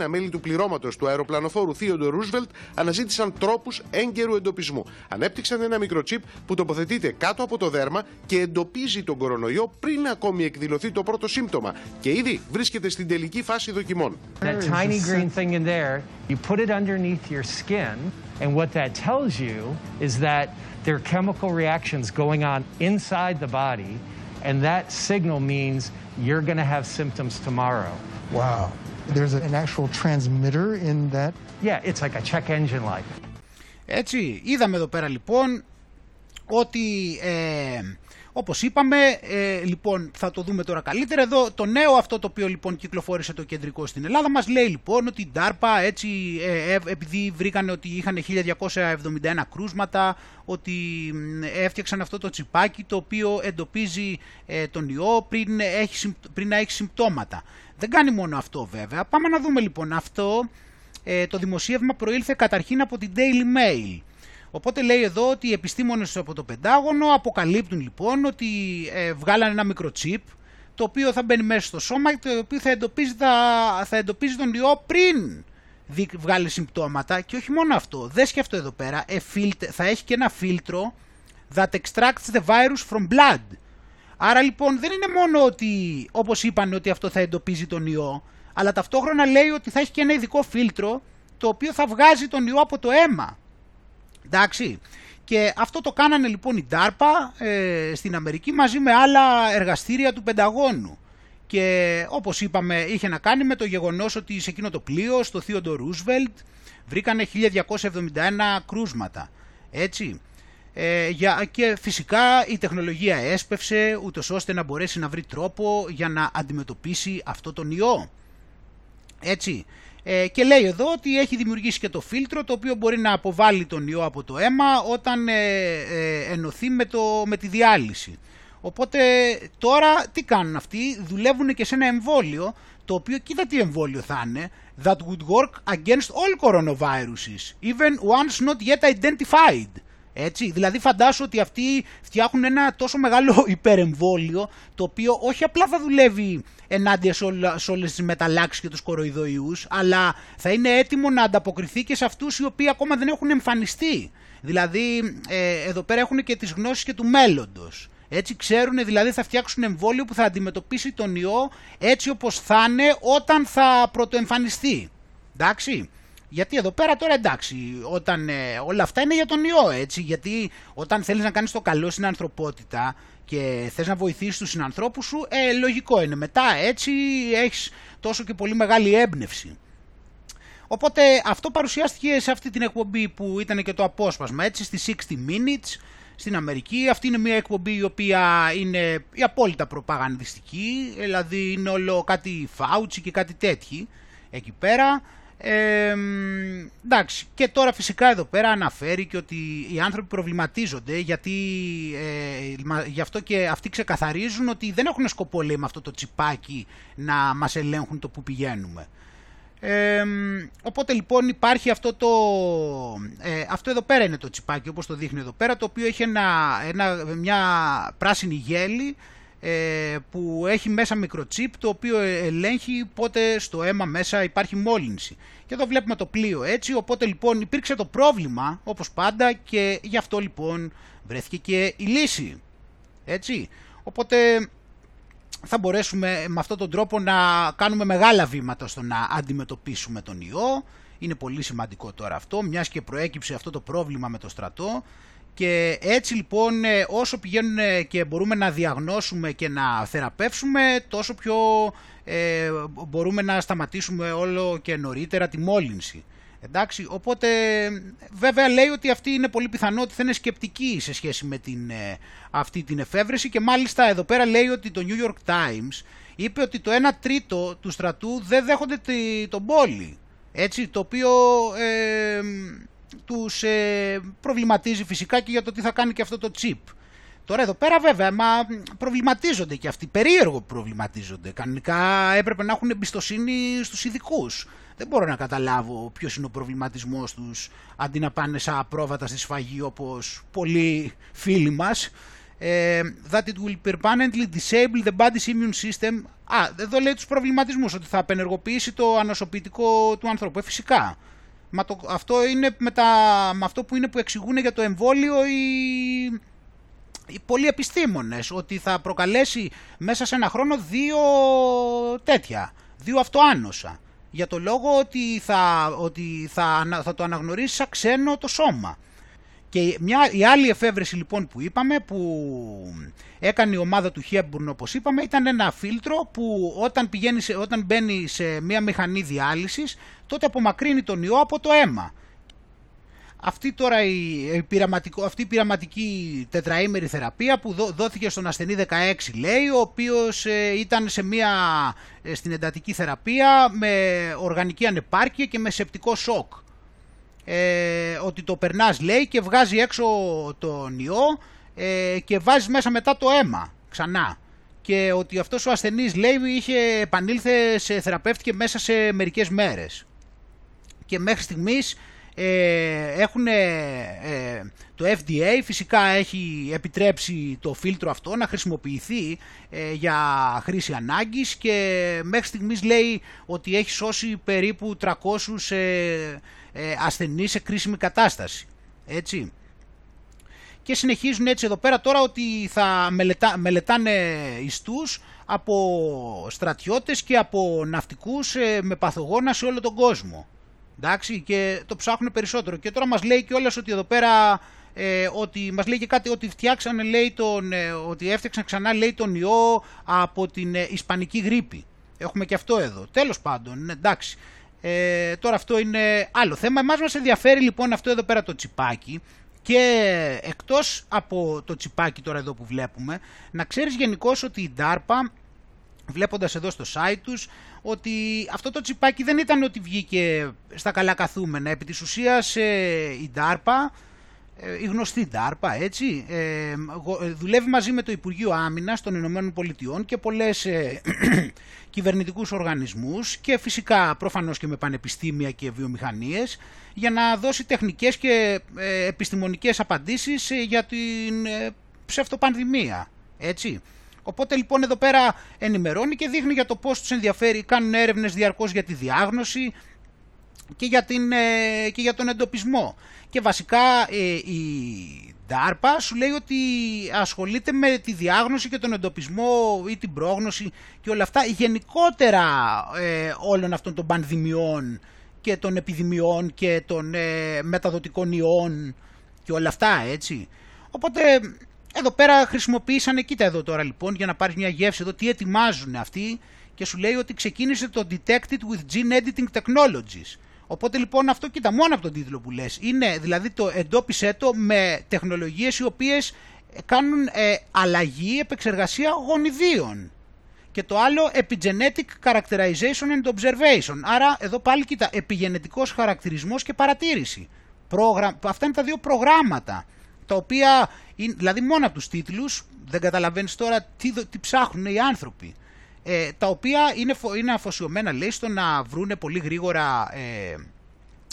1271 μέλη του πληρώματος του αεροπλανοφόρου Theodore Roosevelt, αναζήτησαν τρόπους έγκαιρου εντοπισμού. Ανέπτυξαν ένα μικρό τσίπ που τοποθετείται κάτω από το δέρμα και εντοπίζει τον κορονοϊό πριν ακόμη εκδηλωθεί το πρώτο σύμπτωμα. Και ήδη βρίσκεται στην τελική φάση δοκιμών. That tiny green thing in there, you put it underneath your skin, and what that tells you is that there are chemical reactions going on inside the body, and that signal means you're going to have symptoms tomorrow. Wow. There's an actual transmitter in that. Yeah, it's like a check engine light. Έτσι, είδαμε εδώ πέρα λοιπόν ότι ε, όπως είπαμε, ε, λοιπόν θα το δούμε τώρα καλύτερα εδώ, το νέο αυτό το οποίο λοιπόν κυκλοφόρησε το κεντρικό στην Ελλάδα μας λέει λοιπόν ότι η DARPA έτσι ε, ε, επειδή βρήκαν ότι είχαν 1271 κρούσματα, ότι ε, έφτιαξαν αυτό το τσιπάκι το οποίο εντοπίζει ε, τον ιό πριν, έχει, συμ- πριν να έχει συμπτώματα. Δεν κάνει μόνο αυτό βέβαια. Πάμε να δούμε λοιπόν αυτό. Ε, το δημοσίευμα προήλθε καταρχήν από την Daily Mail. Οπότε λέει εδώ ότι οι επιστήμονες από το Πεντάγωνο αποκαλύπτουν λοιπόν ότι ε, βγάλανε ένα μικρό chip το οποίο θα μπαίνει μέσα στο σώμα και το οποίο θα εντοπίζει, τα, θα εντοπίζει τον ιό πριν δει- βγάλει συμπτώματα και όχι μόνο αυτό, δες και αυτό εδώ πέρα, ε, filter- θα έχει και ένα φίλτρο that extracts the virus from blood. Άρα λοιπόν δεν είναι μόνο ότι όπως είπαν ότι αυτό θα εντοπίζει τον ιό, αλλά ταυτόχρονα λέει ότι θα έχει και ένα ειδικό φίλτρο το οποίο θα βγάζει τον ιό από το αίμα. Εντάξει. Και αυτό το κάνανε λοιπόν η DARPA ε, στην Αμερική μαζί με άλλα εργαστήρια του Πενταγώνου. Και όπως είπαμε είχε να κάνει με το γεγονός ότι σε εκείνο το πλοίο, στο Theodore Roosevelt, βρήκανε 1271 κρούσματα. Έτσι. Ε, για, και φυσικά η τεχνολογία έσπευσε ούτως ώστε να μπορέσει να βρει τρόπο για να αντιμετωπίσει αυτό τον ιό. Έτσι. Ε, και λέει εδώ ότι έχει δημιουργήσει και το φίλτρο το οποίο μπορεί να αποβάλει τον ιό από το αίμα όταν ε, ε, ενωθεί με, το, με τη διάλυση. Οπότε τώρα τι κάνουν αυτοί, δουλεύουν και σε ένα εμβόλιο το οποίο κοίτα τι εμβόλιο θα είναι that would work against all coronaviruses even ones not yet identified. Έτσι, δηλαδή φαντάσου ότι αυτοί φτιάχνουν ένα τόσο μεγάλο υπερεμβόλιο το οποίο όχι απλά θα δουλεύει ενάντια σε, όλα, σε όλες τις μεταλλάξεις και τους κοροϊδοϊούς αλλά θα είναι έτοιμο να ανταποκριθεί και σε αυτούς οι οποίοι ακόμα δεν έχουν εμφανιστεί. Δηλαδή ε, εδώ πέρα έχουν και τις γνώσεις και του μέλλοντος. Έτσι ξέρουν, δηλαδή θα φτιάξουν εμβόλιο που θα αντιμετωπίσει τον ιό έτσι όπως θα είναι όταν θα πρωτοεμφανιστεί. Εντάξει. Γιατί εδώ πέρα τώρα εντάξει, όταν, ε, όλα αυτά είναι για τον ιό, έτσι, γιατί όταν θέλεις να κάνεις το καλό στην ανθρωπότητα και θες να βοηθήσεις τους συνανθρώπους σου, ε, λογικό είναι. Μετά έτσι έχεις τόσο και πολύ μεγάλη έμπνευση. Οπότε αυτό παρουσιάστηκε σε αυτή την εκπομπή που ήταν και το απόσπασμα, έτσι, στη 60 Minutes στην Αμερική. Αυτή είναι μια εκπομπή η οποία είναι η απόλυτα προπαγανδιστική, δηλαδή είναι όλο κάτι φάουτσι και κάτι τέτοιοι εκεί πέρα. Ε, εντάξει, και τώρα φυσικά εδώ πέρα αναφέρει και ότι οι άνθρωποι προβληματίζονται γιατί ε, μα- γι' αυτό και αυτοί ξεκαθαρίζουν ότι δεν έχουν σκοπό λέει με αυτό το τσιπάκι να μας ελέγχουν το που πηγαίνουμε. Ε, οπότε λοιπόν υπάρχει αυτό το... Ε, αυτό εδώ πέρα είναι το τσιπάκι όπως το δείχνει εδώ πέρα το οποίο έχει ένα, ένα, μια πράσινη γέλη ε, που έχει μέσα μικροτσίπ το οποίο ελέγχει πότε στο αίμα μέσα υπάρχει μόλυνση. Και εδώ βλέπουμε το πλοίο έτσι, οπότε λοιπόν υπήρξε το πρόβλημα όπως πάντα και γι' αυτό λοιπόν βρέθηκε και η λύση. Έτσι, οπότε θα μπορέσουμε με αυτόν τον τρόπο να κάνουμε μεγάλα βήματα στο να αντιμετωπίσουμε τον ιό. Είναι πολύ σημαντικό τώρα αυτό, μιας και προέκυψε αυτό το πρόβλημα με το στρατό. Και έτσι λοιπόν ε, όσο πηγαίνουν ε, και μπορούμε να διαγνώσουμε και να θεραπεύσουμε τόσο πιο ε, μπορούμε να σταματήσουμε όλο και νωρίτερα τη μόλυνση. Εντάξει, οπότε βέβαια λέει ότι αυτή είναι πολύ πιθανό ότι θα είναι σκεπτική σε σχέση με την, ε, αυτή την εφεύρεση και μάλιστα εδώ πέρα λέει ότι το New York Times είπε ότι το 1 τρίτο του στρατού δεν δέχονται τη, τον πόλη. Έτσι, το οποίο ε, τους ε, προβληματίζει φυσικά και για το τι θα κάνει και αυτό το chip. Τώρα εδώ πέρα βέβαια, μα προβληματίζονται και αυτοί, περίεργο προβληματίζονται. Κανονικά έπρεπε να έχουν εμπιστοσύνη στους ειδικούς. Δεν μπορώ να καταλάβω ποιος είναι ο προβληματισμός τους αντί να πάνε σαν απρόβατα στη σφαγή όπως πολλοί φίλοι μας. Ε, that it will permanently disable the body's immune system. Α, εδώ λέει τους προβληματισμούς, ότι θα απενεργοποιήσει το ανοσοποιητικό του ανθρώπου. Ε, φυσικά. Μα το, αυτό είναι με, τα, με αυτό που είναι που εξηγούν για το εμβόλιο οι, οι πολλοί επιστήμονες, ότι θα προκαλέσει μέσα σε ένα χρόνο δύο τέτοια, δύο αυτοάνοσα. Για το λόγο ότι θα, ότι θα, θα το αναγνωρίσει σαν ξένο το σώμα. Και μια, η άλλη εφεύρεση λοιπόν που είπαμε, που έκανε η ομάδα του Hepburn όπως είπαμε, ήταν ένα φίλτρο που όταν, πηγαίνει σε, όταν μπαίνει σε μια μηχανή διάλυσης, τότε απομακρύνει τον ιό από το αίμα. Αυτή τώρα η, πειραματικό, αυτή η πειραματική τετραήμερη θεραπεία που δόθηκε στον ασθενή 16 λέει, ο οποίος ε, ήταν σε μια, ε, στην εντατική θεραπεία με οργανική ανεπάρκεια και με σεπτικό σοκ ε, ότι το περνάς λέει και βγάζει έξω τον ιό ε, και βάζεις μέσα μετά το αίμα ξανά. Και ότι αυτός ο ασθενής λέει είχε επανήλθε σε θεραπεύτηκε μέσα σε μερικές μέρες. Και μέχρι στιγμής ε, έχουν ε, το FDA φυσικά έχει επιτρέψει το φίλτρο αυτό να χρησιμοποιηθεί ε, για χρήση ανάγκης και μέχρι στιγμής λέει ότι έχει σώσει περίπου 300 ε, ασθενή σε κρίσιμη κατάσταση. Έτσι. Και συνεχίζουν έτσι εδώ πέρα τώρα ότι θα μελετά, μελετάνε ιστούς από στρατιώτες και από ναυτικούς ε, με παθογόνα σε όλο τον κόσμο. Εντάξει, και το ψάχνουν περισσότερο. Και τώρα μας λέει και όλες ότι εδώ πέρα ε, ότι μας λέει και κάτι ότι φτιάξανε λέει τον, ε, ότι έφτιαξαν ξανά λέει τον ιό από την ε, ισπανική γρήπη. Έχουμε και αυτό εδώ. Τέλος πάντων, εντάξει. Ε, τώρα αυτό είναι άλλο θέμα. Εμάς μας ενδιαφέρει λοιπόν αυτό εδώ πέρα το τσιπάκι και εκτός από το τσιπάκι τώρα εδώ που βλέπουμε, να ξέρεις γενικώς ότι η DARPA, βλέποντας εδώ στο site τους, ότι αυτό το τσιπάκι δεν ήταν ότι βγήκε στα καλά καθούμενα. Επί της ουσίας ε, η DARPA ε, η γνωστή DARPA, έτσι, ε, ε, δουλεύει μαζί με το Υπουργείο Άμυνας των Ηνωμένων Πολιτειών και πολλές ε, κυβερνητικούς οργανισμούς και φυσικά προφανώς και με πανεπιστήμια και βιομηχανίες για να δώσει τεχνικές και ε, επιστημονικές απαντήσεις για την ε, ψευτοπανδημία, έτσι. Οπότε λοιπόν εδώ πέρα ενημερώνει και δείχνει για το πώς τους ενδιαφέρει, κάνουν έρευνες διαρκώς για τη διάγνωση και για, την, και για τον εντοπισμό και βασικά ε, η DARPA σου λέει ότι ασχολείται με τη διάγνωση και τον εντοπισμό ή την πρόγνωση και όλα αυτά γενικότερα ε, όλων αυτών των πανδημιών και των επιδημιών και των ε, μεταδοτικών ιών και όλα αυτά έτσι. Οπότε εδώ πέρα χρησιμοποίησαν, κοίτα εδώ τώρα λοιπόν για να πάρεις μια γεύση εδώ τι ετοιμάζουν αυτοί και σου λέει ότι ξεκίνησε το Detected with Gene Editing Technologies Οπότε λοιπόν αυτό κοίτα μόνο από τον τίτλο που λες. Είναι δηλαδή το εντόπισε το με τεχνολογίες οι οποίες κάνουν ε, αλλαγή επεξεργασία γονιδίων. Και το άλλο epigenetic characterization and observation. Άρα εδώ πάλι κοίτα επιγενετικός χαρακτηρισμός και παρατήρηση. Πρόγρα... αυτά είναι τα δύο προγράμματα τα οποία είναι, δηλαδή μόνο από τους τίτλους. Δεν καταλαβαίνεις τώρα τι, τι ψάχνουν οι άνθρωποι ε, τα οποία είναι, είναι αφοσιωμένα λέει στο να βρούνε πολύ γρήγορα ε,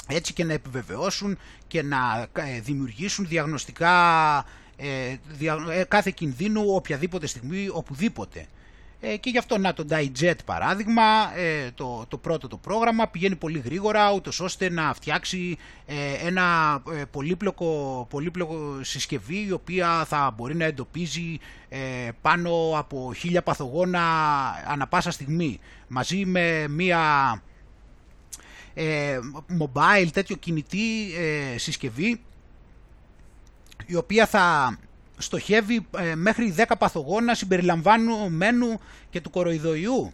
έτσι και να επιβεβαιώσουν και να ε, δημιουργήσουν διαγνωστικά ε, δια, κάθε κινδύνου οποιαδήποτε στιγμή, οπουδήποτε. Ε, και γι' αυτό να το DiJet παράδειγμα, ε, το, το πρώτο το πρόγραμμα πηγαίνει πολύ γρήγορα ούτως ώστε να φτιάξει ε, ένα πολύπλοκο, πολύπλοκο συσκευή η οποία θα μπορεί να εντοπίζει πάνω από χίλια παθογόνα ανα πάσα στιγμή. Μαζί με μία mobile τέτοιο κινητή συσκευή η οποία θα στοχεύει ε, μέχρι 10 παθογόνα συμπεριλαμβανομένου και του κοροϊδοϊού.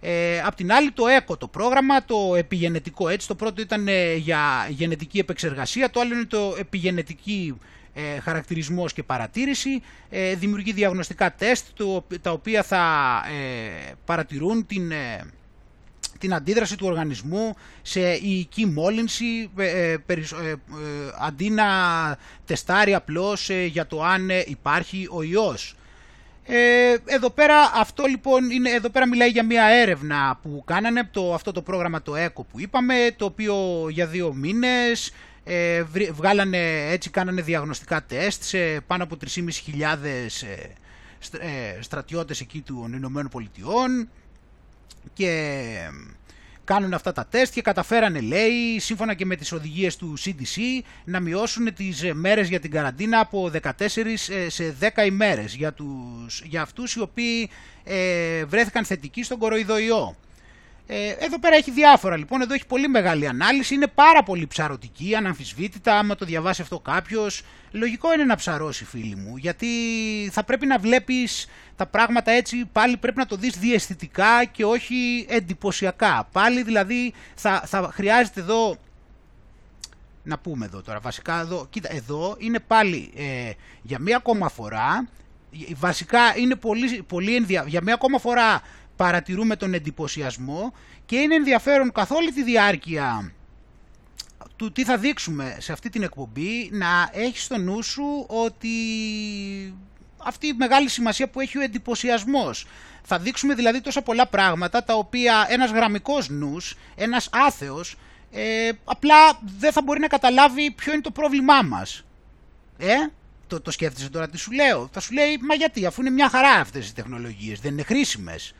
Ε, απ' την άλλη το ΕΚΟ το πρόγραμμα, το επιγενετικό έτσι, το πρώτο ήταν ε, για γενετική επεξεργασία, το άλλο είναι το επιγενετική ε, χαρακτηρισμός και παρατήρηση, ε, δημιουργεί διαγνωστικά τεστ το, τα οποία θα ε, παρατηρούν την, την αντίδραση του οργανισμού σε ιική μόλυνση ε, ε, αντί να τεστάρει απλώς για το αν υπάρχει ο ιός. Ε, εδώ πέρα αυτό λοιπόν είναι, εδώ πέρα μιλάει για μια έρευνα που κάνανε το, αυτό το πρόγραμμα το ΕΚΟ που είπαμε το οποίο για δύο μήνες ε, βγάλανε έτσι κάνανε διαγνωστικά τεστ σε πάνω από 3.500 ε, στρατιώτες εκεί των Ηνωμένων Πολιτειών και κάνουν αυτά τα τεστ και καταφέρανε λέει σύμφωνα και με τις οδηγίες του CDC να μειώσουν τις μέρες για την καραντίνα από 14 ε, σε 10 ημέρες για, τους, για αυτούς οι οποίοι ε, βρέθηκαν θετικοί στον κοροϊδοϊό. Ε, εδώ πέρα έχει διάφορα λοιπόν, εδώ έχει πολύ μεγάλη ανάλυση, είναι πάρα πολύ ψαρωτική, αναμφισβήτητα, άμα το διαβάσει αυτό κάποιος. Λογικό είναι να ψαρώσει φίλοι μου, γιατί θα πρέπει να βλέπεις τα πράγματα έτσι, πάλι πρέπει να το δεις διαισθητικά και όχι εντυπωσιακά. Πάλι δηλαδή θα, θα χρειάζεται εδώ, να πούμε εδώ τώρα, βασικά εδώ, κοίτα, εδώ είναι πάλι ε, για μία ακόμα φορά, βασικά είναι πολύ, πολύ ενδια... για μία ακόμα φορά παρατηρούμε τον εντυπωσιασμό και είναι ενδιαφέρον καθ' όλη τη διάρκεια του τι θα δείξουμε σε αυτή την εκπομπή να έχει στο νου σου ότι αυτή η μεγάλη σημασία που έχει ο εντυπωσιασμός. Θα δείξουμε δηλαδή τόσα πολλά πράγματα τα οποία ένας γραμμικός νους, ένας άθεος, ε, απλά δεν θα μπορεί να καταλάβει ποιο είναι το πρόβλημά μας. Ε, το, το σκέφτεσαι τώρα τι σου λέω. Θα σου λέει, μα γιατί, αφού είναι μια χαρά αυτές οι τεχνολογίες, δεν είναι χρήσιμες.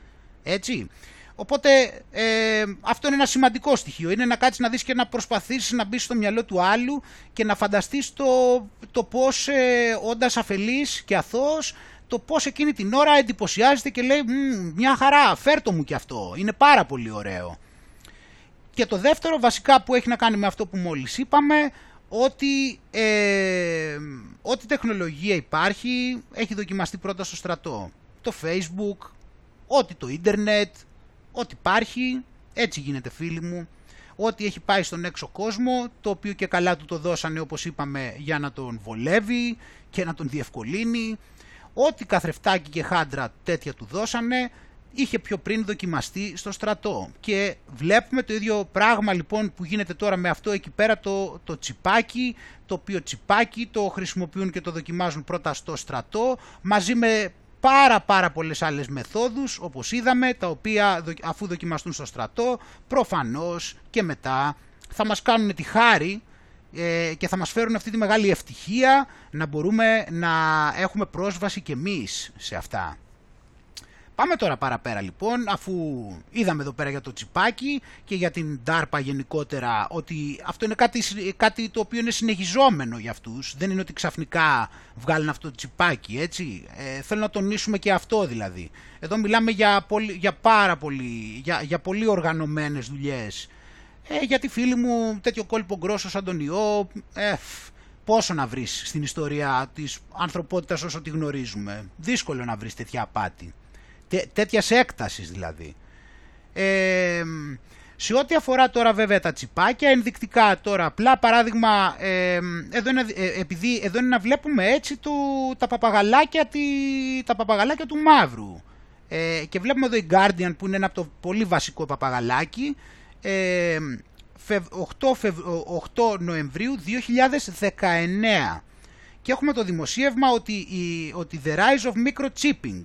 Έτσι. Οπότε ε, αυτό είναι ένα σημαντικό στοιχείο. Είναι να κάτσεις να δεις και να προσπαθήσεις να μπεις στο μυαλό του άλλου και να φανταστείς το, το πώς ε, όντας αφελής και αθώος το πώς εκείνη την ώρα εντυπωσιάζεται και λέει μια χαρά, φέρτο μου και αυτό, είναι πάρα πολύ ωραίο. Και το δεύτερο βασικά που έχει να κάνει με αυτό που μόλις είπαμε, ότι ε, ό,τι τεχνολογία υπάρχει έχει δοκιμαστεί πρώτα στο στρατό. Το facebook, ό,τι το ίντερνετ, ό,τι υπάρχει, έτσι γίνεται φίλοι μου, ό,τι έχει πάει στον έξω κόσμο, το οποίο και καλά του το δώσανε όπως είπαμε για να τον βολεύει και να τον διευκολύνει, ό,τι καθρεφτάκι και χάντρα τέτοια του δώσανε, είχε πιο πριν δοκιμαστεί στο στρατό. Και βλέπουμε το ίδιο πράγμα λοιπόν που γίνεται τώρα με αυτό εκεί πέρα το, το τσιπάκι, το οποίο τσιπάκι το χρησιμοποιούν και το δοκιμάζουν πρώτα στο στρατό, μαζί με πάρα πάρα πολλές άλλες μεθόδους όπως είδαμε τα οποία αφού δοκιμαστούν στο στρατό προφανώς και μετά θα μας κάνουν τη χάρη ε, και θα μας φέρουν αυτή τη μεγάλη ευτυχία να μπορούμε να έχουμε πρόσβαση και εμείς σε αυτά. Πάμε τώρα παραπέρα λοιπόν, αφού είδαμε εδώ πέρα για το τσιπάκι και για την DARPA γενικότερα ότι αυτό είναι κάτι, κάτι το οποίο είναι συνεχιζόμενο για αυτούς. Δεν είναι ότι ξαφνικά βγάλουν αυτό το τσιπάκι, έτσι. Ε, θέλω να τονίσουμε και αυτό δηλαδή. Εδώ μιλάμε για, πολύ, για πάρα πολύ, για, για πολύ οργανωμένες δουλειές. Ε, γιατί φίλοι μου τέτοιο κόλπο γκρόσο σαν τον ιό, ε, πόσο να βρεις στην ιστορία της ανθρωπότητας όσο τη γνωρίζουμε. Δύσκολο να βρεις τέτοια απάτη. Τέ, τέτοιας έκτασης δηλαδή. Ε, σε ό,τι αφορά τώρα βέβαια τα τσιπάκια, ενδεικτικά τώρα, απλά παράδειγμα, ε, εδώ είναι, ε, επειδή εδώ είναι να βλέπουμε έτσι του, τα, παπαγαλάκια, τη, τα παπαγαλάκια του μαύρου. Ε, και βλέπουμε εδώ η Guardian που είναι ένα από το πολύ βασικό παπαγαλάκι, ε, 8, 8 Νοεμβρίου 2019. Και έχουμε το δημοσίευμα ότι, η, ότι the rise of microchipping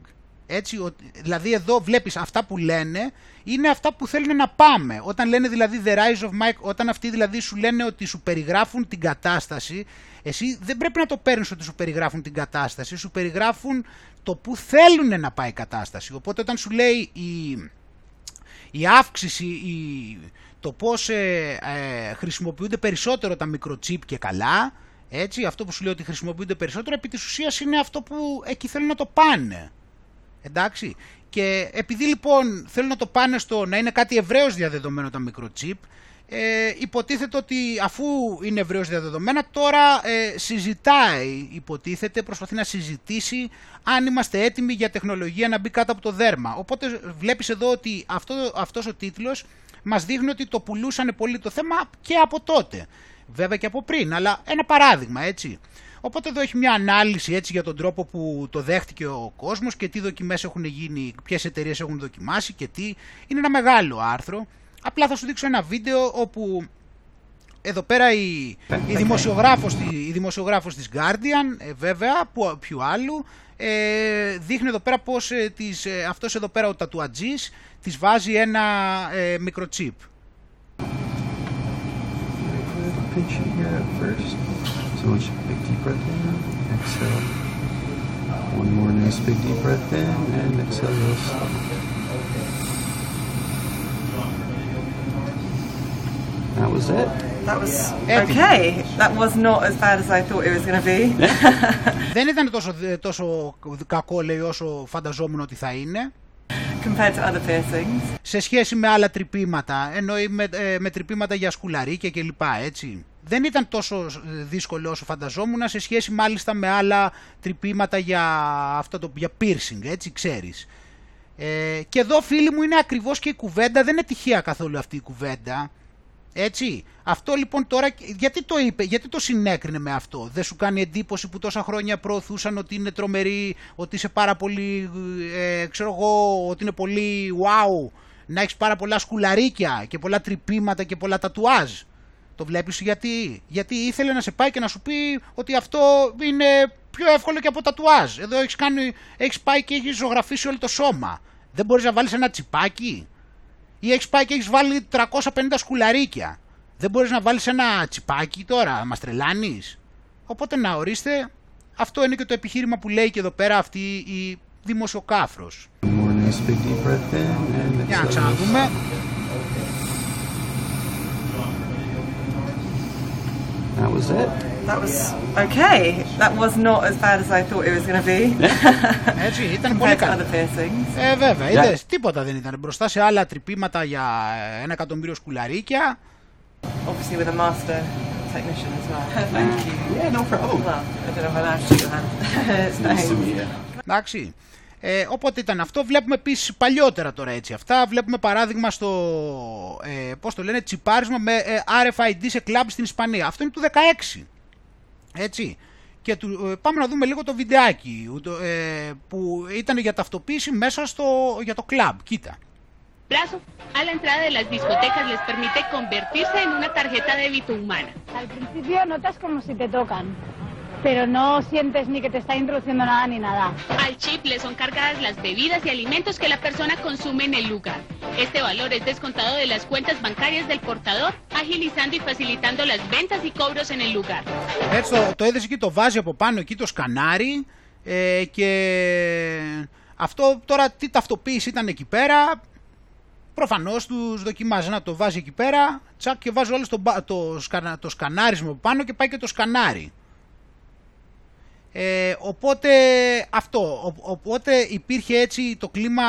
έτσι, δηλαδή εδώ βλέπεις αυτά που λένε είναι αυτά που θέλουν να πάμε. Όταν λένε δηλαδή the rise of Mike, όταν αυτοί δηλαδή σου λένε ότι σου περιγράφουν την κατάσταση, εσύ δεν πρέπει να το παίρνεις ότι σου περιγράφουν την κατάσταση, σου περιγράφουν το που θέλουν να πάει η κατάσταση. Οπότε όταν σου λέει η, η αύξηση, η, το πώς ε, ε, χρησιμοποιούνται περισσότερο τα μικροτσίπ και καλά, έτσι, αυτό που σου λέει ότι χρησιμοποιούνται περισσότερο, επί της ουσίας είναι αυτό που εκεί θέλουν να το πάνε. Εντάξει. Και επειδή λοιπόν θέλουν να το πάνε στο να είναι κάτι ευρέως διαδεδομένο τα microchip, ε, υποτίθεται ότι αφού είναι ευρέως διαδεδομένα, τώρα ε, συζητάει, υποτίθεται, προσπαθεί να συζητήσει αν είμαστε έτοιμοι για τεχνολογία να μπει κάτω από το δέρμα. Οπότε βλέπεις εδώ ότι αυτό, αυτός ο τίτλος μας δείχνει ότι το πουλούσαν πολύ το θέμα και από τότε. Βέβαια και από πριν, αλλά ένα παράδειγμα έτσι. Οπότε εδώ έχει μια ανάλυση έτσι για τον τρόπο που το δέχτηκε ο κόσμος και τι δοκιμές έχουν γίνει, ποιες εταιρείες έχουν δοκιμάσει και τι. Είναι ένα μεγάλο άρθρο. Απλά θα σου δείξω ένα βίντεο όπου εδώ πέρα η, η, δημοσιογράφος, η δημοσιογράφος της Guardian, ε, βέβαια, που, ποιου άλλου, ε, δείχνει εδώ πέρα πως ε, της, ε, αυτός εδώ πέρα ο τατουατζής της βάζει ένα ε, μικροτσίπ. pinching here at first; So much big deep breath in, exhale. One more nice big deep breath in and exhale real slow. That was it. That was Eddie. okay. That was not as bad as I thought it was going to be. Δεν ήταν τόσο, τόσο κακό λέει όσο φανταζόμουν ότι θα είναι. Compared to other piercings. σε σχέση με άλλα τρυπήματα, εννοεί με, ε, με τρυπήματα για σκουλαρίκια κλπ. Έτσι. Δεν ήταν τόσο ε, δύσκολο όσο φανταζόμουν σε σχέση μάλιστα με άλλα τρυπήματα για, αυτό το, για piercing, έτσι ξέρεις. Ε, και εδώ φίλοι μου είναι ακριβώς και η κουβέντα, δεν είναι τυχαία καθόλου αυτή η κουβέντα. Έτσι. Αυτό λοιπόν τώρα, γιατί το είπε, γιατί το συνέκρινε με αυτό; Δεν σου κάνει εντύπωση που τόσα χρόνια προωθούσαν ότι είναι τρομερή, ότι είσαι πάρα πολύ, ε, ξέρω εγώ, ότι είναι πολύ wow, να έχεις πάρα πολλά σκουλαρίκια και πολλά τρυπήματα και πολλά τατουάζ; Το βλέπεις γιατί, γιατί ήθελε να σε πάει και να σου πει ότι αυτό είναι πιο εύκολο και από τατουάζ. Εδώ έχεις, κάνει, έχεις πάει και έχεις ζωγραφίσει όλο το σώμα. Δεν μπορείς να βάλεις ένα τσιπάκι; Ή έχεις πάει και έχεις βάλει 350 σκουλαρίκια; Δεν μπορείς να βάλεις ένα τσιπάκι τώρα, μας τρελάνεις; Οπότε να ορίστε, αυτό είναι και το επιχείρημα που λέει και εδώ πέρα αυτή η δημοσιοκάφρος. One more nice big deep breath in and Για να exhale. ξαναδούμε. That was it. That was okay. That was not as bad as I thought it was going to be. Έτσι, ήταν πολύ Compared to καλό. other piercings. Ε, βέβαια, είδες, τίποτα δεν ήταν. Μπροστά σε άλλα τρυπήματα για ένα εκατομμύριο σκουλαρίκια. Obviously with a master technician as well. Thank you. Yeah, no problem. Well, I don't know if I'm allowed to shake your hand. Nice to Thanks. meet you. Εντάξει. Ε, οπότε ήταν αυτό. Βλέπουμε επίσης παλιότερα τώρα έτσι αυτά. Βλέπουμε παράδειγμα στο. Ε, Πώς το λένε, τσιπάρισμα με ε, RFID σε κλαμπ στην Ισπανία. Αυτό είναι του 16. Έτσι. Και του, ε, πάμε να δούμε λίγο το βιντεάκι ούτω, ε, που ήταν για ταυτοποίηση μέσα στο, για το κλαμπ. Κοίτα. plazo a la entrada de las discotecas les permite convertirse en una tarjeta débito humana. Al principio notas como si te tocan, pero no sientes ni que te está introduciendo nada ni nada. Al chip le son cargadas las bebidas y alimentos que la persona consume en el lugar. Este valor es descontado de las cuentas bancarias del portador, agilizando y facilitando las ventas y cobros en el lugar. Έτσι το, το έδεσε εκεί, το βάζει από πάνω εκεί το σκανάρι ε, και αυτό τώρα τι ταυτοποίηση ήταν εκεί πέρα. Προφανώς τους δοκιμάζει να το βάζει εκεί πέρα, τσακ και βάζει όλο το, μπα- το, σκανα, το σκανάρισμα από πάνω και πάει και το σκανάρι. Ε, οπότε αυτό, Ο- οπότε υπήρχε έτσι το κλίμα,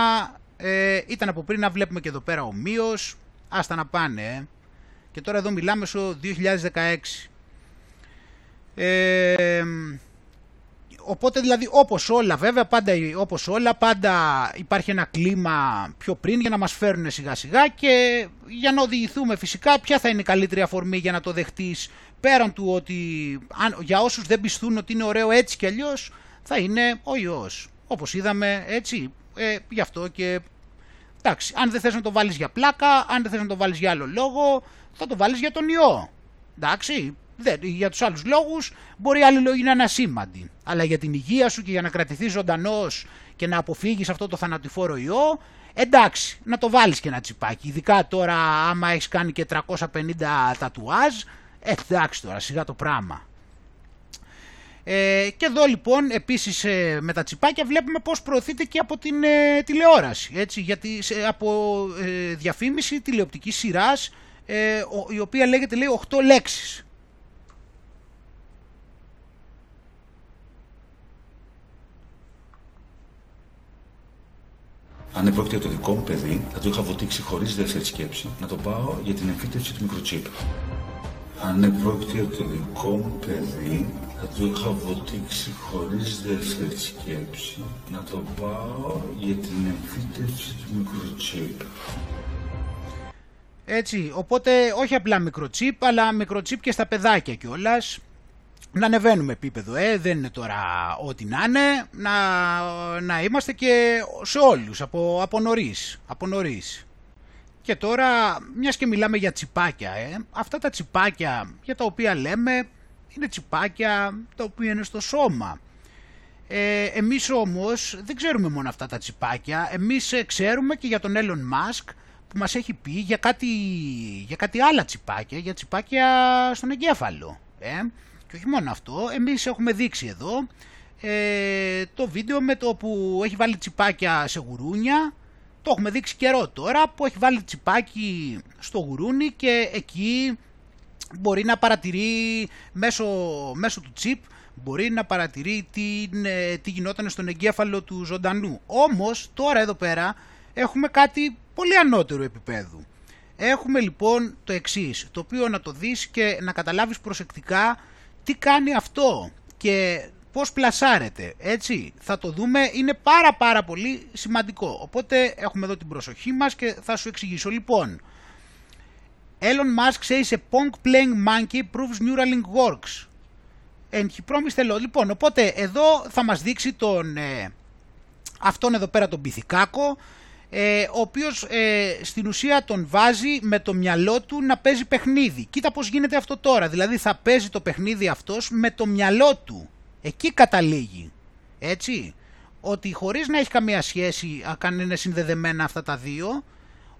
ε, ήταν από πριν να βλέπουμε και εδώ πέρα ομοίως, άστα να πάνε ε. Και τώρα εδώ μιλάμε στο 2016. Ε, οπότε δηλαδή όπως όλα βέβαια πάντα όπως όλα πάντα υπάρχει ένα κλίμα πιο πριν για να μας φέρουν σιγά σιγά και για να οδηγηθούμε φυσικά ποια θα είναι η καλύτερη αφορμή για να το δεχτείς πέραν του ότι αν, για όσους δεν πιστούν ότι είναι ωραίο έτσι κι αλλιώς θα είναι ο ιός όπως είδαμε έτσι ε, γι' αυτό και εντάξει αν δεν θες να το βάλεις για πλάκα αν δεν θες να το βάλεις για άλλο λόγο θα το βάλεις για τον ιό εντάξει δεν, για τους άλλους λόγους μπορεί άλλοι λόγοι να είναι ασήμαντοι. Αλλά για την υγεία σου και για να κρατηθείς ζωντανός και να αποφύγεις αυτό το θανατηφόρο ιό, εντάξει, να το βάλεις και ένα τσιπάκι. Ειδικά τώρα άμα έχεις κάνει και 350 τατουάζ, ε, εντάξει τώρα, σιγά το πράγμα. Ε, και εδώ λοιπόν επίσης ε, με τα τσιπάκια βλέπουμε πώς προωθείται και από την ε, τηλεόραση. Έτσι, γιατί σε, από ε, διαφήμιση τηλεοπτικής σειράς ε, ο- η οποία λέγεται λέει 8 λέξεις. Αν επρόκειται για το δικό μου παιδί, θα το είχα βοτήξει χωρίς δεύτερη σκέψη να το πάω για την εμφύτευση του μικροτσίπ. Αν επρόκειται για το δικό μου παιδί, θα το είχα βοτήξει χωρίς δεύτερη σκέψη να το πάω για την εμφύτευση του μικροτσίπ. Έτσι, οπότε όχι απλά μικροτσίπ, αλλά μικροτσίπ και στα παιδάκια κιόλας. να ανεβαίνουμε επίπεδο, ε, δεν είναι τώρα ό,τι να είναι, να, να είμαστε και σε όλους από, από νωρίς, από νωρίς. Και τώρα, μιας και μιλάμε για τσιπάκια, ε, αυτά τα τσιπάκια για τα οποία λέμε είναι τσιπάκια τα οποία είναι στο σώμα. Ε, εμείς όμως δεν ξέρουμε μόνο αυτά τα τσιπάκια, εμείς ε, ξέρουμε και για τον Elon Musk που μας έχει πει για κάτι, για κάτι άλλα τσιπάκια, για τσιπάκια στον εγκέφαλο. Ε. Και όχι μόνο αυτό, εμείς έχουμε δείξει εδώ ε, το βίντεο με το που έχει βάλει τσιπάκια σε γουρούνια, το έχουμε δείξει καιρό τώρα που έχει βάλει τσιπάκι στο γουρούνι και εκεί μπορεί να παρατηρεί μέσω, μέσω του τσιπ μπορεί να παρατηρεί τι, ε, τι γινόταν στον εγκέφαλο του ζωντανού. Όμως τώρα εδώ πέρα έχουμε κάτι πολύ ανώτερο επίπεδου. Έχουμε λοιπόν το εξής, το οποίο να το δεις και να καταλάβεις προσεκτικά τι κάνει αυτό και πώς πλασάρεται, έτσι. Θα το δούμε, είναι πάρα πάρα πολύ σημαντικό. Οπότε έχουμε εδώ την προσοχή μας και θα σου εξηγήσω. Λοιπόν, Elon Musk says a pong playing monkey proves Neuralink works. And he promised a lot. Λοιπόν, οπότε εδώ θα μας δείξει τον, ε, αυτόν εδώ πέρα τον πυθικάκο, ε, ο οποίος ε, στην ουσία τον βάζει με το μυαλό του να παίζει παιχνίδι. Κοίτα πώς γίνεται αυτό τώρα, δηλαδή θα παίζει το παιχνίδι αυτός με το μυαλό του. Εκεί καταλήγει, έτσι. Ότι χωρίς να έχει καμία σχέση, αν είναι συνδεδεμένα αυτά τα δύο,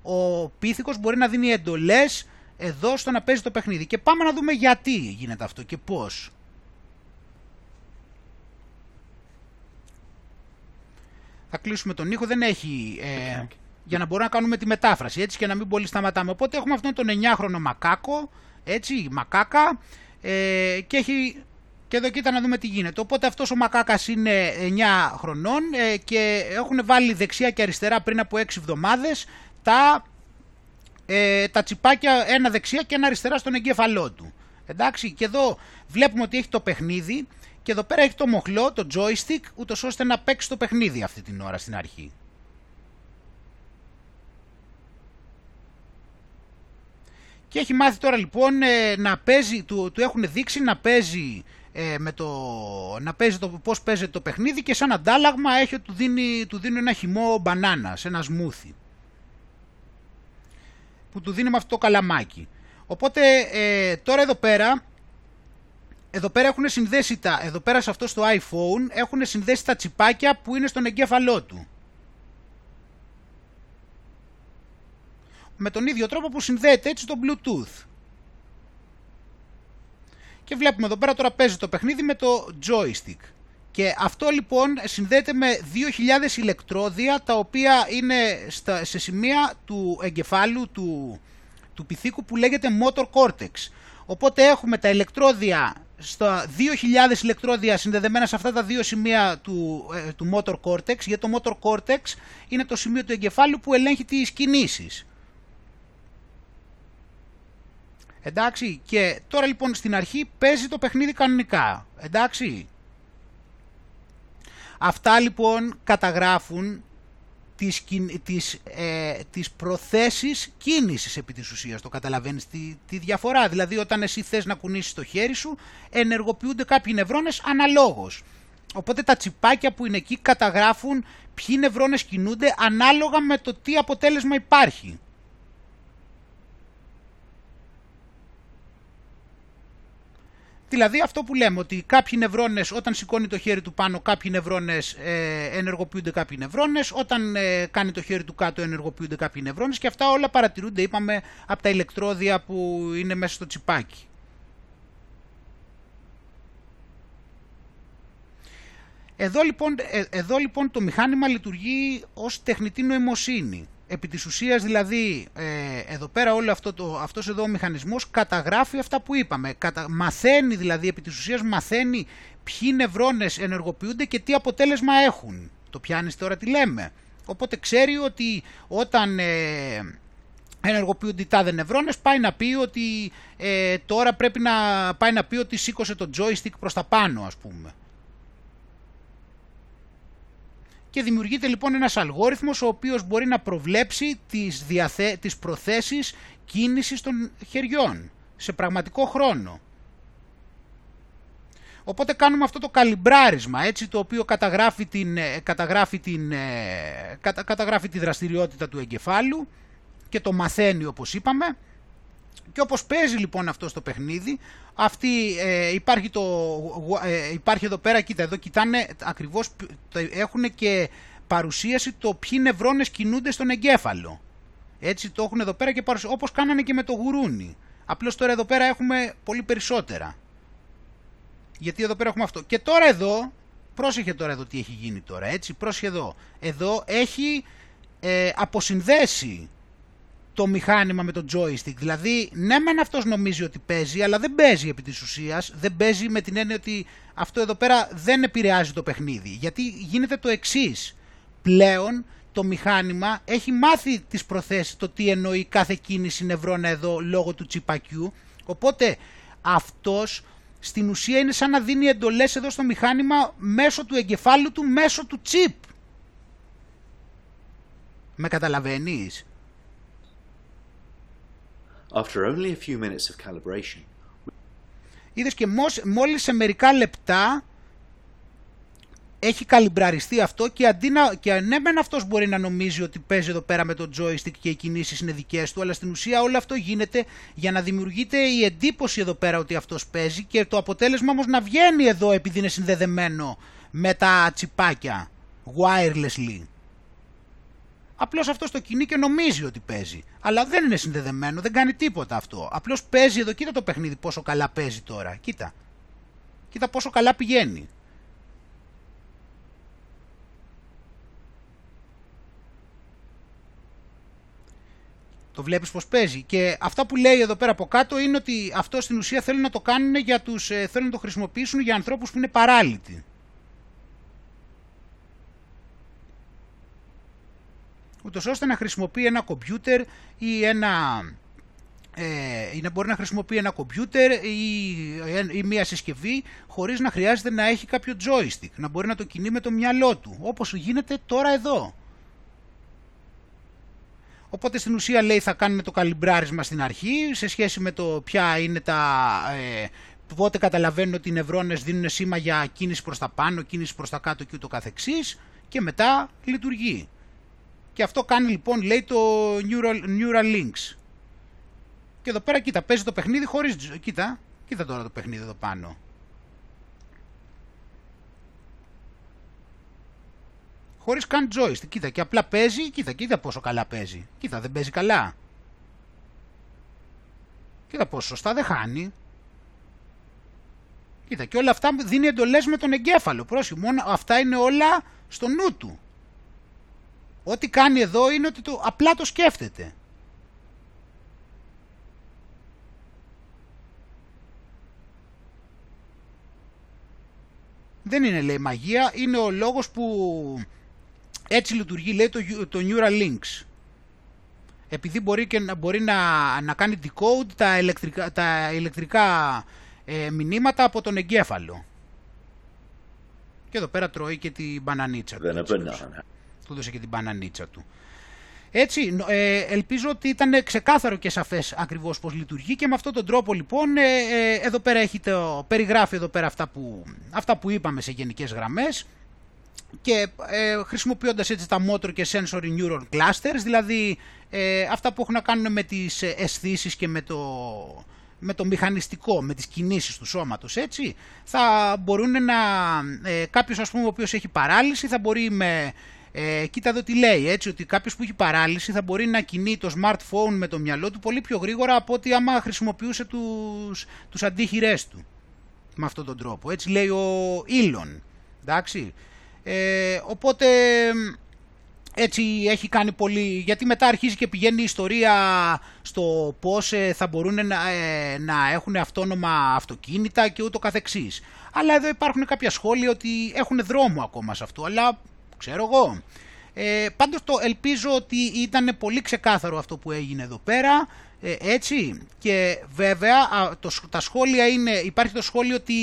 ο πίθηκος μπορεί να δίνει εντολές εδώ στο να παίζει το παιχνίδι. Και πάμε να δούμε γιατί γίνεται αυτό και πώς. Θα κλείσουμε τον ήχο, δεν έχει... Ε, για να μπορούμε να κάνουμε τη μετάφραση, έτσι και να μην πολύ σταματάμε. Οπότε έχουμε αυτόν τον 9χρονο μακάκο, έτσι, μακάκα, ε, και έχει... Και εδώ κοίτα να δούμε τι γίνεται. Οπότε αυτός ο μακάκας είναι 9 χρονών ε, και έχουν βάλει δεξιά και αριστερά πριν από 6 εβδομάδες τα ε, τα τσιπάκια ένα δεξιά και ένα αριστερά στον εγκέφαλό του. Εντάξει, και εδώ βλέπουμε ότι έχει το παιχνίδι και εδώ πέρα έχει το μοχλό, το joystick, ούτως ώστε να παίξει το παιχνίδι αυτή την ώρα στην αρχή. Και έχει μάθει τώρα λοιπόν ε, να παίζει, του, του έχουν δείξει να παίζει ε, με το, να παίζει το, πώς παίζει το παιχνίδι και σαν αντάλλαγμα έχει, του, δίνει, του δίνει ένα χυμό μπανάνας, ένα σμούθι που του δίνουμε αυτό το καλαμάκι. Οπότε ε, τώρα εδώ πέρα, εδώ πέρα έχουν συνδέσει τα, εδώ πέρα σε αυτό στο iPhone έχουν συνδέσει τα τσιπάκια που είναι στον εγκέφαλό του. Με τον ίδιο τρόπο που συνδέεται έτσι το Bluetooth. Και βλέπουμε εδώ πέρα τώρα παίζει το παιχνίδι με το joystick. Και αυτό λοιπόν συνδέεται με 2.000 ηλεκτρόδια τα οποία είναι στα, σε σημεία του εγκεφάλου του, του πυθίκου που λέγεται motor cortex. Οπότε έχουμε τα ηλεκτρόδια, στα 2.000 ηλεκτρόδια συνδεδεμένα σε αυτά τα δύο σημεία του, ε, του motor cortex, γιατί το motor cortex είναι το σημείο του εγκεφάλου που ελέγχει τις κινήσεις. Εντάξει, και τώρα λοιπόν στην αρχή παίζει το παιχνίδι κανονικά. Εντάξει, Αυτά λοιπόν καταγράφουν τις, τις, ε, τις προθέσεις κίνησης επί της ουσίας. Το καταλαβαίνεις τη, τη διαφορά. Δηλαδή όταν εσύ θες να κουνήσεις το χέρι σου ενεργοποιούνται κάποιοι νευρώνες αναλόγως. Οπότε τα τσιπάκια που είναι εκεί καταγράφουν ποιοι νευρώνες κινούνται ανάλογα με το τι αποτέλεσμα υπάρχει. Δηλαδή αυτό που λέμε ότι κάποιοι νευρώνες όταν σηκώνει το χέρι του πάνω κάποιοι νευρώνες ε, ενεργοποιούνται κάποιοι νευρώνες, όταν ε, κάνει το χέρι του κάτω ενεργοποιούνται κάποιοι νευρώνες. Και αυτά όλα παρατηρούνται είπαμε από τα ηλεκτρόδια που είναι μέσα στο τσιπάκι. Εδώ λοιπόν, ε, εδώ λοιπόν το μηχάνημα λειτουργεί ως τεχνητή νοημοσύνη επί της ουσίας δηλαδή ε, εδώ πέρα όλο αυτό το, αυτός εδώ ο μηχανισμός καταγράφει αυτά που είπαμε. Κατα, μαθαίνει δηλαδή επί της ουσίας μαθαίνει ποιοι νευρώνες ενεργοποιούνται και τι αποτέλεσμα έχουν. Το πιάνεις τώρα τι λέμε. Οπότε ξέρει ότι όταν ε, ενεργοποιούνται οι τάδε νευρώνες πάει να πει ότι ε, τώρα πρέπει να πάει να πει ότι σήκωσε το joystick προς τα πάνω ας πούμε. Και δημιουργείται λοιπόν ένας αλγόριθμος ο οποίος μπορεί να προβλέψει τις, διαθε... τις προθέσεις κίνησης των χεριών σε πραγματικό χρόνο. Οπότε κάνουμε αυτό το καλυμπράρισμα, έτσι, το οποίο καταγράφει, την, ε, καταγράφει, την, ε, κατα, καταγράφει τη δραστηριότητα του εγκεφάλου και το μαθαίνει όπως είπαμε. Και όπως παίζει λοιπόν αυτό στο παιχνίδι, αυτή, ε, υπάρχει, το, ε, υπάρχει εδώ πέρα, κοίτα, εδώ κοιτάνε ακριβώς, έχουν και παρουσίαση το ποιοι νευρώνες κινούνται στον εγκέφαλο. Έτσι το έχουν εδώ πέρα και παρουσίαση, όπως κάνανε και με το γουρούνι. Απλώς τώρα εδώ πέρα έχουμε πολύ περισσότερα. Γιατί εδώ πέρα έχουμε αυτό. Και τώρα εδώ, πρόσεχε τώρα εδώ τι έχει γίνει τώρα, έτσι, πρόσεχε εδώ. Εδώ έχει ε, αποσυνδέσει το μηχάνημα με το joystick. Δηλαδή, ναι μεν αυτός νομίζει ότι παίζει, αλλά δεν παίζει επί της ουσίας. Δεν παίζει με την έννοια ότι αυτό εδώ πέρα δεν επηρεάζει το παιχνίδι. Γιατί γίνεται το εξής. Πλέον το μηχάνημα έχει μάθει τις προθέσεις, το τι εννοεί κάθε κίνηση νευρώνα εδώ λόγω του τσιπακιού. Οπότε αυτός στην ουσία είναι σαν να δίνει εντολές εδώ στο μηχάνημα μέσω του εγκεφάλου του, μέσω του τσιπ. Με καταλαβαίνεις; After only a few minutes of calibration, Είδες και μόλις σε μερικά λεπτά έχει καλυμπραριστεί αυτό και αντί να, και ναι μεν αυτός μπορεί να νομίζει ότι παίζει εδώ πέρα με το joystick και οι κινήσεις είναι δικές του αλλά στην ουσία όλο αυτό γίνεται για να δημιουργείται η εντύπωση εδώ πέρα ότι αυτός παίζει και το αποτέλεσμα όμως να βγαίνει εδώ επειδή είναι συνδεδεμένο με τα τσιπάκια wirelessly. Απλώς αυτό το κινεί και νομίζει ότι παίζει. Αλλά δεν είναι συνδεδεμένο, δεν κάνει τίποτα αυτό. Απλώς παίζει εδώ, κοίτα το παιχνίδι πόσο καλά παίζει τώρα. Κοίτα. Κοίτα πόσο καλά πηγαίνει. Το βλέπεις πως παίζει. Και αυτά που λέει εδώ πέρα από κάτω είναι ότι αυτό στην ουσία θέλουν να το κάνουν για τους, ε, θέλουν να το χρησιμοποιήσουν για ανθρώπους που είναι παράλυτοι. Ούτως ώστε να χρησιμοποιεί ένα κομπιούτερ ή ένα... Ε, ή να μπορεί να χρησιμοποιεί ένα κομπιούτερ ή, ή μια συσκευή χωρίς να χρειάζεται να έχει κάποιο joystick, να μπορεί να το κινεί με το μυαλό του, όπως γίνεται τώρα εδώ. Οπότε στην ουσία λέει θα κάνουμε το καλυμπράρισμα στην αρχή σε σχέση με το ποια είναι τα... Ε, πότε καταλαβαίνουν ότι οι νευρώνες δίνουν σήμα για κίνηση προς τα πάνω, κίνηση προς τα κάτω και ούτω καθεξής και μετά λειτουργεί. Και αυτό κάνει λοιπόν λέει το neural, neural links. Και εδώ πέρα κοίτα παίζει το παιχνίδι χωρίς... Κοίτα, κοίτα τώρα το παιχνίδι εδώ πάνω. Χωρίς καν joystick. Κοίτα και απλά παίζει. Κοίτα, κοίτα πόσο καλά παίζει. Κοίτα, δεν παίζει καλά. Κοίτα πόσο σωστά δεν χάνει. Κοίτα και όλα αυτά δίνει εντολές με τον εγκέφαλο. Πρόσεχε, μόνο αυτά είναι όλα στο νου του. Ό,τι κάνει εδώ είναι ότι το, απλά το σκέφτεται. Δεν είναι λέει μαγεία, είναι ο λόγος που έτσι λειτουργεί λέει το, το Neuralinks. Επειδή μπορεί, και, μπορεί να, να κάνει decode τα ηλεκτρικά, τα ηλεκτρικά ε, μηνύματα από τον εγκέφαλο. Και εδώ πέρα τρώει και την μπανανίτσα του. Του έδωσε και την μπανανίτσα του. Έτσι, ε, ελπίζω ότι ήταν ξεκάθαρο και σαφές ακριβώς πώς λειτουργεί και με αυτόν τον τρόπο λοιπόν ε, ε, εδώ πέρα έχει το, περιγράφει εδώ πέρα αυτά που, αυτά που είπαμε σε γενικές γραμμές και ε, χρησιμοποιώντας έτσι τα motor και sensory neuron clusters, δηλαδή ε, αυτά που έχουν να κάνουν με τις ε, αισθήσεις και με το, με το μηχανιστικό, με τις κινήσεις του σώματος, έτσι, θα μπορούν να, ε, κάποιος ας πούμε ο οποίος έχει παράλυση θα μπορεί με, ε, κοίτα εδώ τι λέει, έτσι, ότι κάποιος που έχει παράλυση θα μπορεί να κινεί το smartphone με το μυαλό του πολύ πιο γρήγορα από ότι άμα χρησιμοποιούσε τους, τους αντίχειρές του με αυτόν τον τρόπο, έτσι λέει ο Elon, εντάξει. Ε, οπότε έτσι έχει κάνει πολύ, γιατί μετά αρχίζει και πηγαίνει η ιστορία στο πώς ε, θα μπορούν να, ε, να έχουν αυτόνομα αυτοκίνητα και ούτω καθεξής. Αλλά εδώ υπάρχουν κάποια σχόλια ότι έχουν δρόμο ακόμα σε αυτό, αλλά ξέρω εγώ. Ε, πάντως το ελπίζω ότι ήταν πολύ ξεκάθαρο αυτό που έγινε εδώ πέρα, ε, έτσι. Και βέβαια το, τα σχόλια είναι, υπάρχει το σχόλιο ότι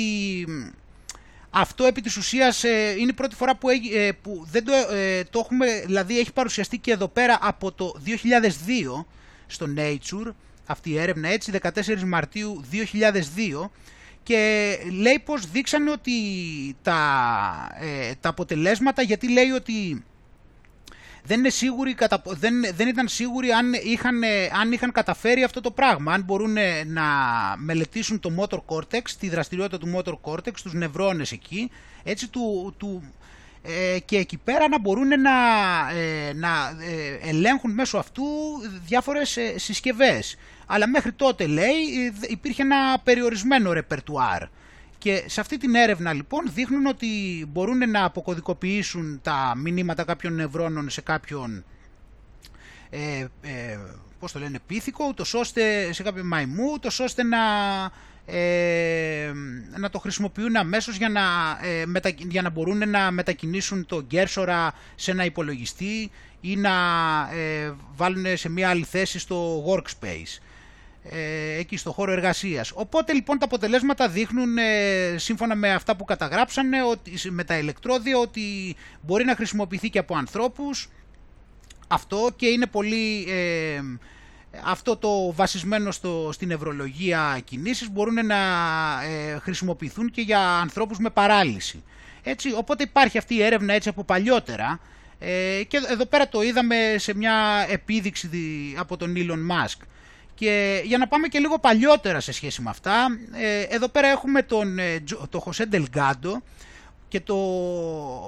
αυτό επί της ουσίας ε, είναι η πρώτη φορά που, ε, που δεν το, ε, το έχουμε, δηλαδή έχει παρουσιαστεί και εδώ πέρα από το 2002 στο Nature, αυτή η έρευνα έτσι, 14 Μαρτίου 2002 και λέει πως δείξανε ότι τα, ε, τα αποτελέσματα, γιατί λέει ότι δεν, είναι σίγουροι, δεν, δεν ήταν σίγουροι αν είχαν, αν είχαν καταφέρει αυτό το πράγμα, αν μπορούν να μελετήσουν το motor cortex, τη δραστηριότητα του motor cortex, τους νευρώνες εκεί, έτσι του, του, ε, και εκεί πέρα να μπορούν να, ε, να ε, ελέγχουν μέσω αυτού διάφορες ε, συσκευές. Αλλά μέχρι τότε λέει υπήρχε ένα περιορισμένο ρεπερτουάρ. Και σε αυτή την έρευνα λοιπόν δείχνουν ότι μπορούν να αποκωδικοποιήσουν τα μηνύματα κάποιων νευρώνων σε κάποιον ε, ε, πώς το λένε, πίθηκο, ούτως ώστε σε κάποιο μαϊμού, ούτως ώστε να, ε, να το χρησιμοποιούν αμέσως για να, ε, μετα, για να μπορούν να μετακινήσουν το γκέρσορα σε ένα υπολογιστή ή να ε, βάλουν σε μια άλλη θέση στο workspace ε, εκεί στο χώρο εργασίας. Οπότε λοιπόν τα αποτελέσματα δείχνουν ε, σύμφωνα με αυτά που καταγράψανε ότι, με τα ηλεκτρόδια ότι μπορεί να χρησιμοποιηθεί και από ανθρώπους αυτό και είναι πολύ ε, αυτό το βασισμένο στο, στην ευρωλογία κινήσεις μπορούν να ε, χρησιμοποιηθούν και για ανθρώπους με παράλυση. Έτσι, οπότε υπάρχει αυτή η έρευνα έτσι από παλιότερα ε, και εδώ πέρα το είδαμε σε μια επίδειξη από τον Elon Musk. Και για να πάμε και λίγο παλιότερα σε σχέση με αυτά, ε, εδώ πέρα έχουμε τον, ε, το Χωσέ Ντελγκάντο και το,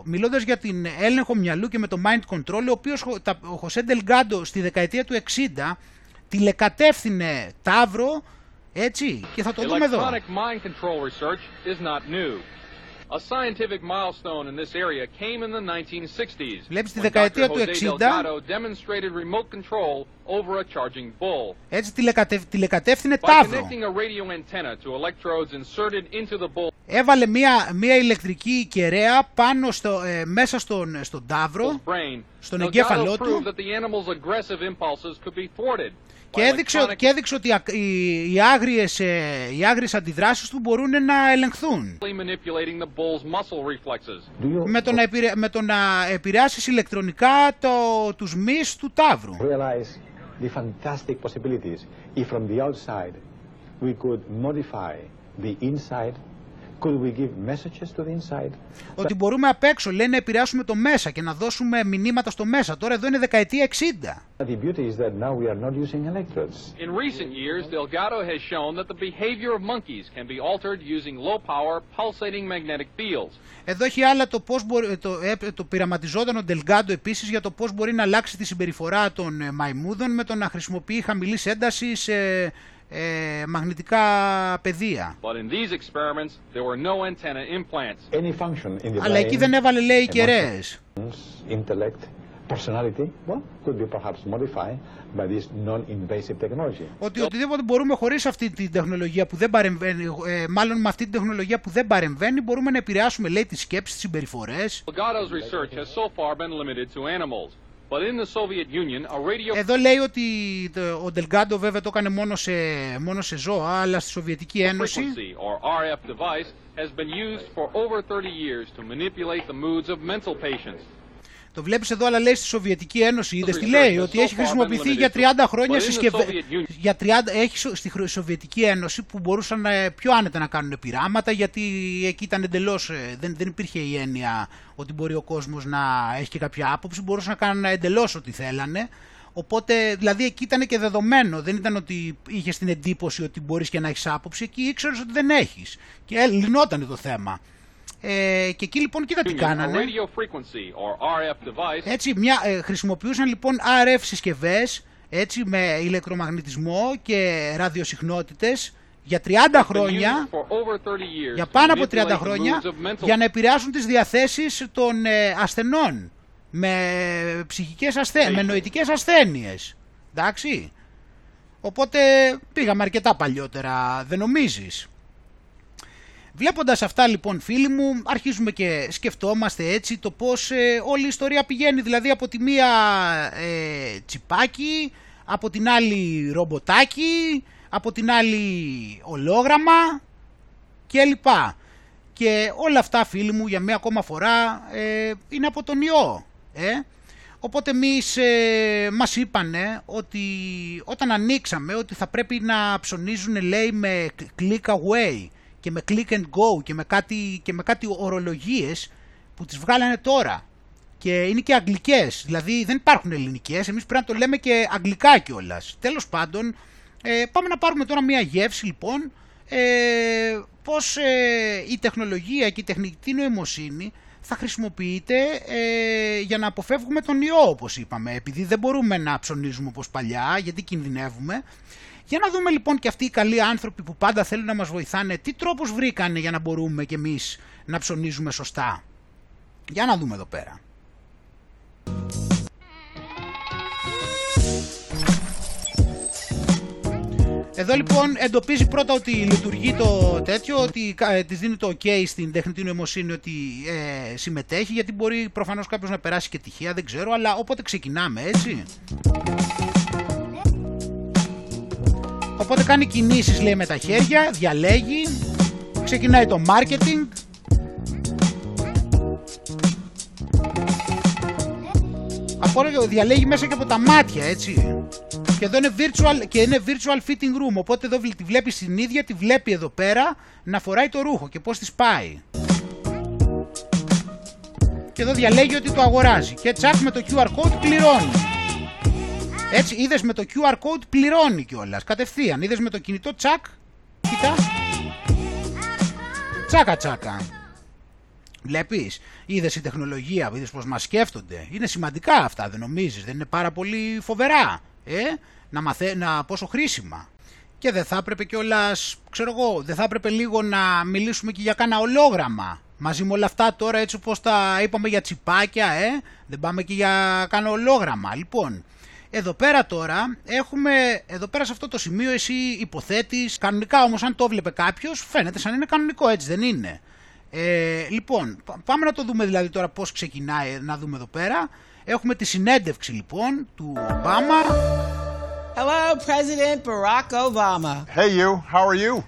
μιλώντας για την έλεγχο μυαλού και με το mind control, ο οποίος ο Χωσέ Ντελγκάντο στη δεκαετία του 60 τηλεκατεύθυνε Ταύρο, έτσι, και θα το δούμε εδώ. Mind control research is not new. A scientific milestone in this area came in the 1960s. Βλέπεις τη δεκαετία του 60 demonstrated remote control over a charging bull. Έτσι τηλεκατευ, τηλεκατεύθυνε Ταύρο. By connecting a radio antenna to electrodes inserted into the bull. Έβαλε μια, μια ηλεκτρική κεραία πάνω στο, ε, μέσα στον, στον Ταύρο, στον εγκέφαλό του. That the animal's aggressive impulses could be thwarted. Και έδειξε, και έδειξε ότι οι, οι, άγριες, ε, οι άγριες αντιδράσεις του μπορούν να ελεγχθούν. Με το, να επηρε, με το να επηρεάσεις ηλεκτρονικά το, τους μυς του τάβρου. the fantastic possibilities if from the outside we could modify the inside Could we give messages to the inside? Ότι μπορούμε απ' έξω, λέει, να επηρεάσουμε το μέσα και να δώσουμε μηνύματα στο μέσα. Τώρα εδώ είναι δεκαετία 60. The beauty is that now we are not using electrodes. In recent years, Delgado has shown that the behavior of monkeys can be altered using low-power pulsating magnetic fields. Εδώ έχει άλλα το πώς μπορεί, το, το πειραματιζόταν ο Delgado επίσης για το πώς μπορεί να αλλάξει τη συμπεριφορά των μαϊμούδων με το να χρησιμοποιεί χαμηλής έντασης ε, μαγνητικά πεδία. Αλλά εκεί δεν έβαλε λέει κεραίες. Personality, well, could be perhaps modified by this non-invasive technology. Ότι οτιδήποτε μπορούμε χωρίς αυτή την τεχνολογία που δεν παρεμβαίνει, ε, μάλλον με αυτή την τεχνολογία που δεν παρεμβαίνει, μπορούμε να επηρεάσουμε, λέει, τις σκέψεις, τις συμπεριφορές. research has so far been limited to animals. Εδώ λέει ότι ο Ντελγκάντο βέβαια το έκανε μόνο σε, μόνο σε ζώα, αλλά στη Σοβιετική Ένωση Το βλέπεις εδώ, αλλά λέει στη Σοβιετική Ένωση. Είδες τι λέει, ότι έχει χρησιμοποιηθεί για 30 χρόνια συσκευέ. Για 30, έχει στη Σοβιετική Ένωση που μπορούσαν πιο άνετα να κάνουν πειράματα, γιατί εκεί ήταν εντελώς. Ε, δεν, δεν υπήρχε η έννοια ότι μπορεί ο κόσμος να έχει και κάποια άποψη. Μπορούσαν να κάνουν εντελώς ό,τι θέλανε. Οπότε, δηλαδή εκεί ήταν και δεδομένο. Δεν ήταν ότι είχες την εντύπωση ότι μπορείς και να έχεις άποψη. Εκεί ήξερες ότι δεν έχεις. Και λυνόταν το θέμα. Ε, και εκεί λοιπόν κοίτα τι κάνανε. Έτσι, μια, ε, χρησιμοποιούσαν λοιπόν RF συσκευές έτσι, με ηλεκτρομαγνητισμό και ραδιοσυχνότητες για 30 χρόνια, για πάνω από 30 χρόνια, για να επηρεάσουν τις διαθέσεις των ε, ασθενών με ψυχικές ασθένειες, με νοητικές ασθένειες. Εντάξει. Οπότε πήγαμε αρκετά παλιότερα, δεν νομίζεις; Βλέποντας αυτά λοιπόν φίλοι μου αρχίζουμε και σκεφτόμαστε έτσι το πώς ε, όλη η ιστορία πηγαίνει δηλαδή από τη μία ε, τσιπάκι, από την άλλη ρομποτάκι, από την άλλη ολόγραμμα και λοιπά. Και όλα αυτά φίλοι μου για μία ακόμα φορά ε, είναι από τον ιό. Ε. Οπότε εμείς ε, μας είπανε ότι όταν ανοίξαμε ότι θα πρέπει να ψωνίζουν λέει με click away και με click and go και με κάτι, και με κάτι ορολογίες που τις βγάλανε τώρα. Και είναι και αγγλικές, δηλαδή δεν υπάρχουν ελληνικές, εμείς πρέπει να το λέμε και αγγλικά κιόλας. Τέλος πάντων, ε, πάμε να πάρουμε τώρα μια γεύση λοιπόν, ε, πώς ε, η τεχνολογία και η τεχνητή νοημοσύνη θα χρησιμοποιείται ε, για να αποφεύγουμε τον ιό όπως είπαμε, επειδή δεν μπορούμε να ψωνίζουμε όπως παλιά γιατί κινδυνεύουμε. Για να δούμε λοιπόν και αυτοί οι καλοί άνθρωποι που πάντα θέλουν να μας βοηθάνε, τι τρόπους βρήκανε για να μπορούμε κι εμείς να ψωνίζουμε σωστά. Για να δούμε εδώ πέρα. Εδώ λοιπόν εντοπίζει πρώτα ότι λειτουργεί το τέτοιο, ότι ε, της δίνει το ok στην τεχνητή νοημοσύνη ότι ε, συμμετέχει, γιατί μπορεί προφανώς κάποιος να περάσει και τυχαία, δεν ξέρω, αλλά όποτε ξεκινάμε, έτσι. Οπότε κάνει κινήσεις λέει με τα χέρια, διαλέγει, ξεκινάει το marketing. Από διαλέγει μέσα και από τα μάτια έτσι. Και εδώ είναι virtual, και είναι virtual fitting room, οπότε εδώ τη βλέπει την ίδια, τη βλέπει εδώ πέρα να φοράει το ρούχο και πώς της πάει. Και εδώ διαλέγει ότι το αγοράζει και τσακ με το QR code πληρώνει. Έτσι, είδες με το QR code πληρώνει κιόλας. Κατευθείαν. Είδες με το κινητό τσακ. Κοίτα. Τσάκα τσάκα. Βλέπεις, είδες η τεχνολογία, είδες πώς μας σκέφτονται. Είναι σημαντικά αυτά, δεν νομίζεις, δεν είναι πάρα πολύ φοβερά. Ε, να μαθε... να πόσο χρήσιμα. Και δεν θα έπρεπε κιόλας, ξέρω εγώ, δεν θα έπρεπε λίγο να μιλήσουμε και για κάνα ολόγραμμα. Μαζί με όλα αυτά τώρα έτσι όπως τα είπαμε για τσιπάκια, ε, δεν πάμε και για κάνα ολόγραμμα. Λοιπόν, εδώ πέρα τώρα έχουμε, εδώ πέρα σε αυτό το σημείο εσύ υποθέτεις, κανονικά όμως αν το βλέπε κάποιος φαίνεται σαν είναι κανονικό έτσι δεν είναι. Ε, λοιπόν, πάμε να το δούμε δηλαδή τώρα πώς ξεκινάει, να δούμε εδώ πέρα. Έχουμε τη συνέντευξη λοιπόν του Ομπάμα. Hello, President Barack Obama. Hey you, how are you?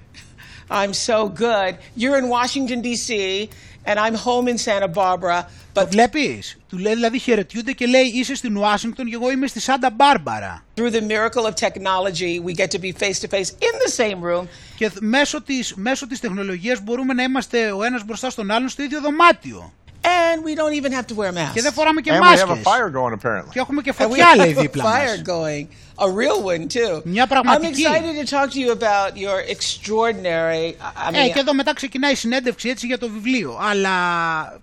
I'm so good. You're in Washington D.C. and I'm home in Santa Barbara. Το βλέπεις, του λέει δηλαδή χαιρετιούνται και λέει είσαι στην Ουάσιγκτον και εγώ είμαι στη Σάντα Μπάρμπαρα. Through the miracle of technology we get to be face to face in the same room. Και μέσω της, μέσω της τεχνολογίας μπορούμε να είμαστε ο ένας μπροστά στον άλλον στο ίδιο δωμάτιο. And we don't even have to wear masks. Και δεν φοράμε και And we μάσκες. have a fire going apparently. Και έχουμε και And we φωτιά λέει have a δίπλα μας. fire going. A real one too. Μια I'm πραγματική. excited to talk to you about your extraordinary. I Ε, mean, και εδώ μετά ξεκινάει η συνέντευξη έτσι για το βιβλίο. Αλλά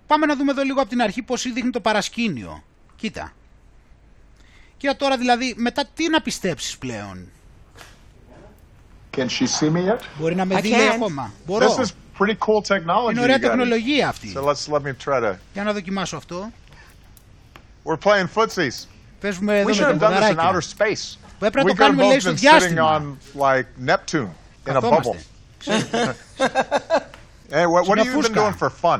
πάμε να δούμε εδώ λίγο από την αρχή πώς δείχνει το παρασκήνιο. Κοίτα. Κοίτα τώρα δηλαδή μετά τι να πιστέψεις πλέον; Can she see me yet? Μπορεί να με I δει λέει can. ακόμα; Μπορώ. This is pretty cool technology. Είναι ωραία you got. τεχνολογία αυτή. So let's let me try to. Για να δοκιμάσω αυτό. We're playing footsies. Παίζουμε εδώ We should με have τα done this in ποδαράκια. outer space. Πρέπει να we το could have κάνουμε λέει both στο been sitting διάστημα. on like Neptune in a Καθόμαστε. bubble. Hey, what, what Σε have you μια been doing for fun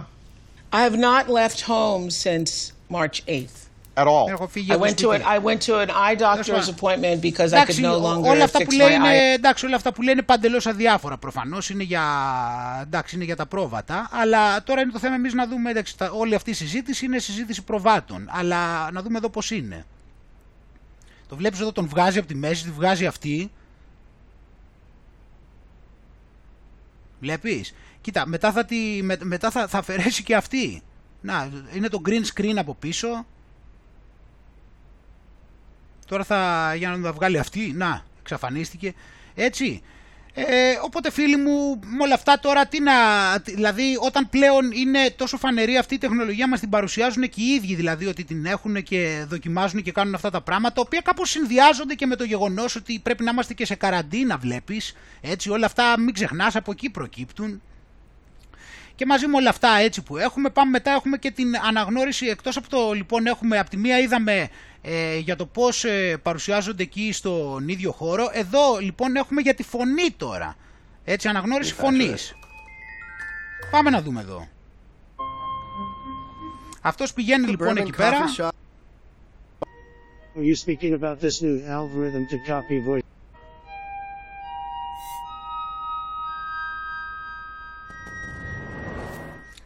I have not left home since March 8th. At all? Έχω φύγει I από went to σπίτι. an I went to an eye doctor's fine. appointment because I could Εντάξει, no ό- longer όλα αυτά fix που my λέει είναι, eye. εντάξει, όλα αυτά που λένε είναι παντελώς αδιάφορα προφανώς, είναι για, εντάξει, είναι για τα πρόβατα, αλλά τώρα είναι το θέμα εμείς να δούμε, εντάξει, τα- όλη αυτή η συζήτηση είναι συζήτηση προβάτων, αλλά να δούμε εδώ πώς είναι. Το βλέπεις εδώ, τον βγάζει από τη μέση, τη βγάζει αυτή. Βλέπεις; Κοίτα, μετά θα, τη, με- μετά θα, θα αφαιρέσει και αυτή. Να, είναι το green screen από πίσω. Τώρα θα, για να τα βγάλει αυτή, να, εξαφανίστηκε. Έτσι. Ε, οπότε φίλοι μου, με όλα αυτά τώρα, τι να, τι- δηλαδή όταν πλέον είναι τόσο φανερή αυτή η τεχνολογία μας την παρουσιάζουν και οι ίδιοι δηλαδή ότι την έχουν και δοκιμάζουν και κάνουν αυτά τα πράγματα, τα οποία κάπως συνδυάζονται και με το γεγονός ότι πρέπει να είμαστε και σε καραντίνα βλέπεις, έτσι όλα αυτά μην ξεχνάς από εκεί προκύπτουν. Και μαζί με όλα αυτά έτσι που έχουμε, πάμε μετά έχουμε και την αναγνώριση, εκτός από το λοιπόν έχουμε, από τη μία είδαμε ε, για το πώς ε, παρουσιάζονται εκεί στον ίδιο χώρο, εδώ λοιπόν έχουμε για τη φωνή τώρα, έτσι αναγνώριση φωνής. Πάμε να δούμε εδώ. Αυτός πηγαίνει λοιπόν εκεί πέρα. Are you speaking about this new algorithm to copy voice?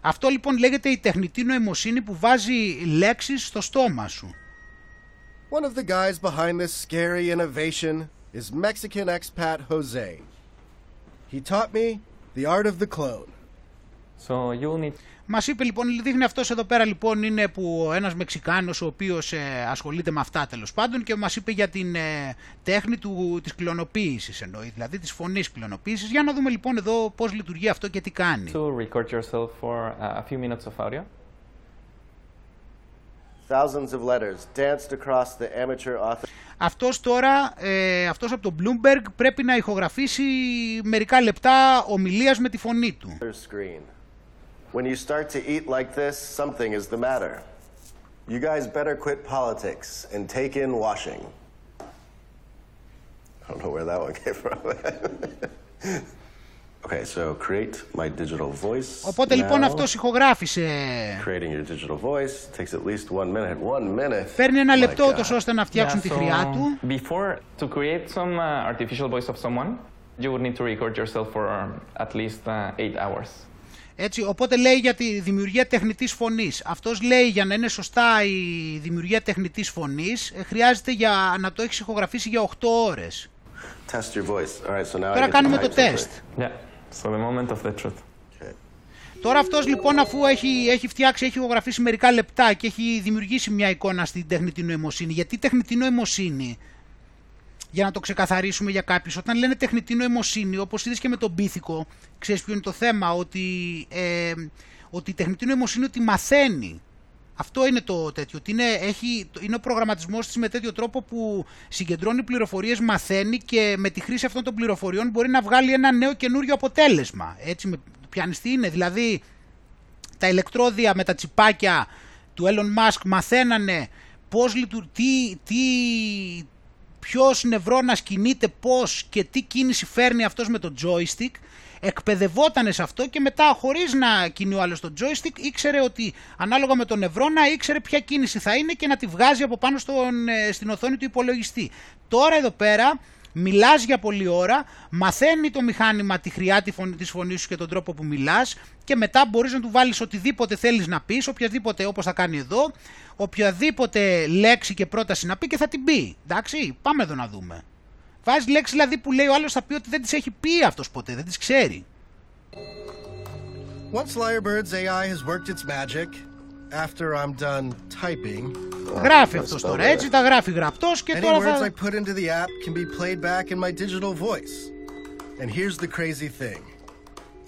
Αυτό λοιπόν λέγεται η τεχνητή νοημοσύνη που βάζει λέξεις στο στόμα σου. One of the guys behind this scary innovation is Mexican expat Jose. He taught me The art of the clone. So you will need Μας είπε λοιπόν, δείχνει αυτός εδώ πέρα λοιπόν είναι που ένας Μεξικάνος ο οποίος ε, ασχολείται με αυτά τέλος πάντων και μας είπε για την ε, τέχνη του, της κλωνοποίησης εννοεί, δηλαδή της φωνής κλωνοποίησης. Για να δούμε λοιπόν εδώ πώς λειτουργεί αυτό και τι κάνει. to record yourself for uh, a few minutes of audio. Thousands of letters danced across the amateur author. Αυτός τώρα, ε, αυτός από το Bloomberg πρέπει να ηχογραφήσει μερικά λεπτά ομιλίας με τη φωνή του. screen. When you start to eat like this, something is the matter. You guys better quit politics and take in washing. I don't know where that one came from. okay, so create my digital voice. Οπότε λοιπόν now. αυτός ηχογράφησε, Creating your digital voice takes at least one minute. One minute. παίρνει ένα My λεπτό God. ούτως ώστε να φτιάξουν Yeah, τη so χρειά του. Before to create some uh, artificial voice of someone, you would need to record yourself for um, at least uh, eight hours. Έτσι, οπότε λέει για τη δημιουργία τεχνητής φωνής. Αυτός λέει για να είναι σωστά η δημιουργία τεχνητής φωνής, ε, χρειάζεται για να το έχεις ηχογραφήσει για 8 ώρες. Test your voice. All right, so now I Τώρα get to κάνουμε type το something. τεστ. Yeah. So the moment of the truth. Τώρα αυτός λοιπόν αφού έχει, έχει φτιάξει, έχει ηχογραφήσει μερικά λεπτά και έχει δημιουργήσει μια εικόνα στην τεχνητή νοημοσύνη. Γιατί τεχνητή νοημοσύνη, για να το ξεκαθαρίσουμε για κάποιους, όταν λένε τεχνητή νοημοσύνη, όπως είδες και με τον πίθηκο, ξέρεις ποιο είναι το θέμα, ότι, ε, ότι η τεχνητή νοημοσύνη ότι μαθαίνει. Αυτό είναι το τέτοιο, ότι είναι, έχει, είναι ο προγραμματισμός της με τέτοιο τρόπο που συγκεντρώνει πληροφορίες, μαθαίνει και με τη χρήση αυτών των πληροφοριών μπορεί να βγάλει ένα νέο καινούριο αποτέλεσμα. Έτσι, με, πιάνεις τι είναι, δηλαδή τα ηλεκτρόδια με τα τσιπάκια του Elon Musk μαθαίνανε πώς λειτουργεί, τι, τι, ποιος νευρώνας κινείται πώς και τι κίνηση φέρνει αυτός με το joystick εκπαιδευότανε σε αυτό και μετά χωρίς να κινεί ο άλλος το joystick ήξερε ότι ανάλογα με τον νευρώνα ήξερε ποια κίνηση θα είναι και να τη βγάζει από πάνω στον, ε, στην οθόνη του υπολογιστή. Τώρα εδώ πέρα μιλάς για πολλή ώρα, μαθαίνει το μηχάνημα τη χρειά τη φωνή, της φωνής σου και τον τρόπο που μιλάς και μετά μπορείς να του βάλεις οτιδήποτε θέλεις να πεις, οποιαδήποτε όπως θα κάνει εδώ, οποιαδήποτε λέξη και πρόταση να πει και θα την πει. Εντάξει, πάμε εδώ να δούμε. Βάζεις λέξη δηλαδή που λέει ο άλλος θα πει ότι δεν τις έχει πει αυτός ποτέ, δεν τις ξέρει. Once Lyrebird's AI has worked its magic, after I'm done typing, Γράφει αυτός τώρα έτσι, τα γράφει γραπτός και any τώρα words I θα... put into the app can be played back in my digital voice. And here's the crazy thing.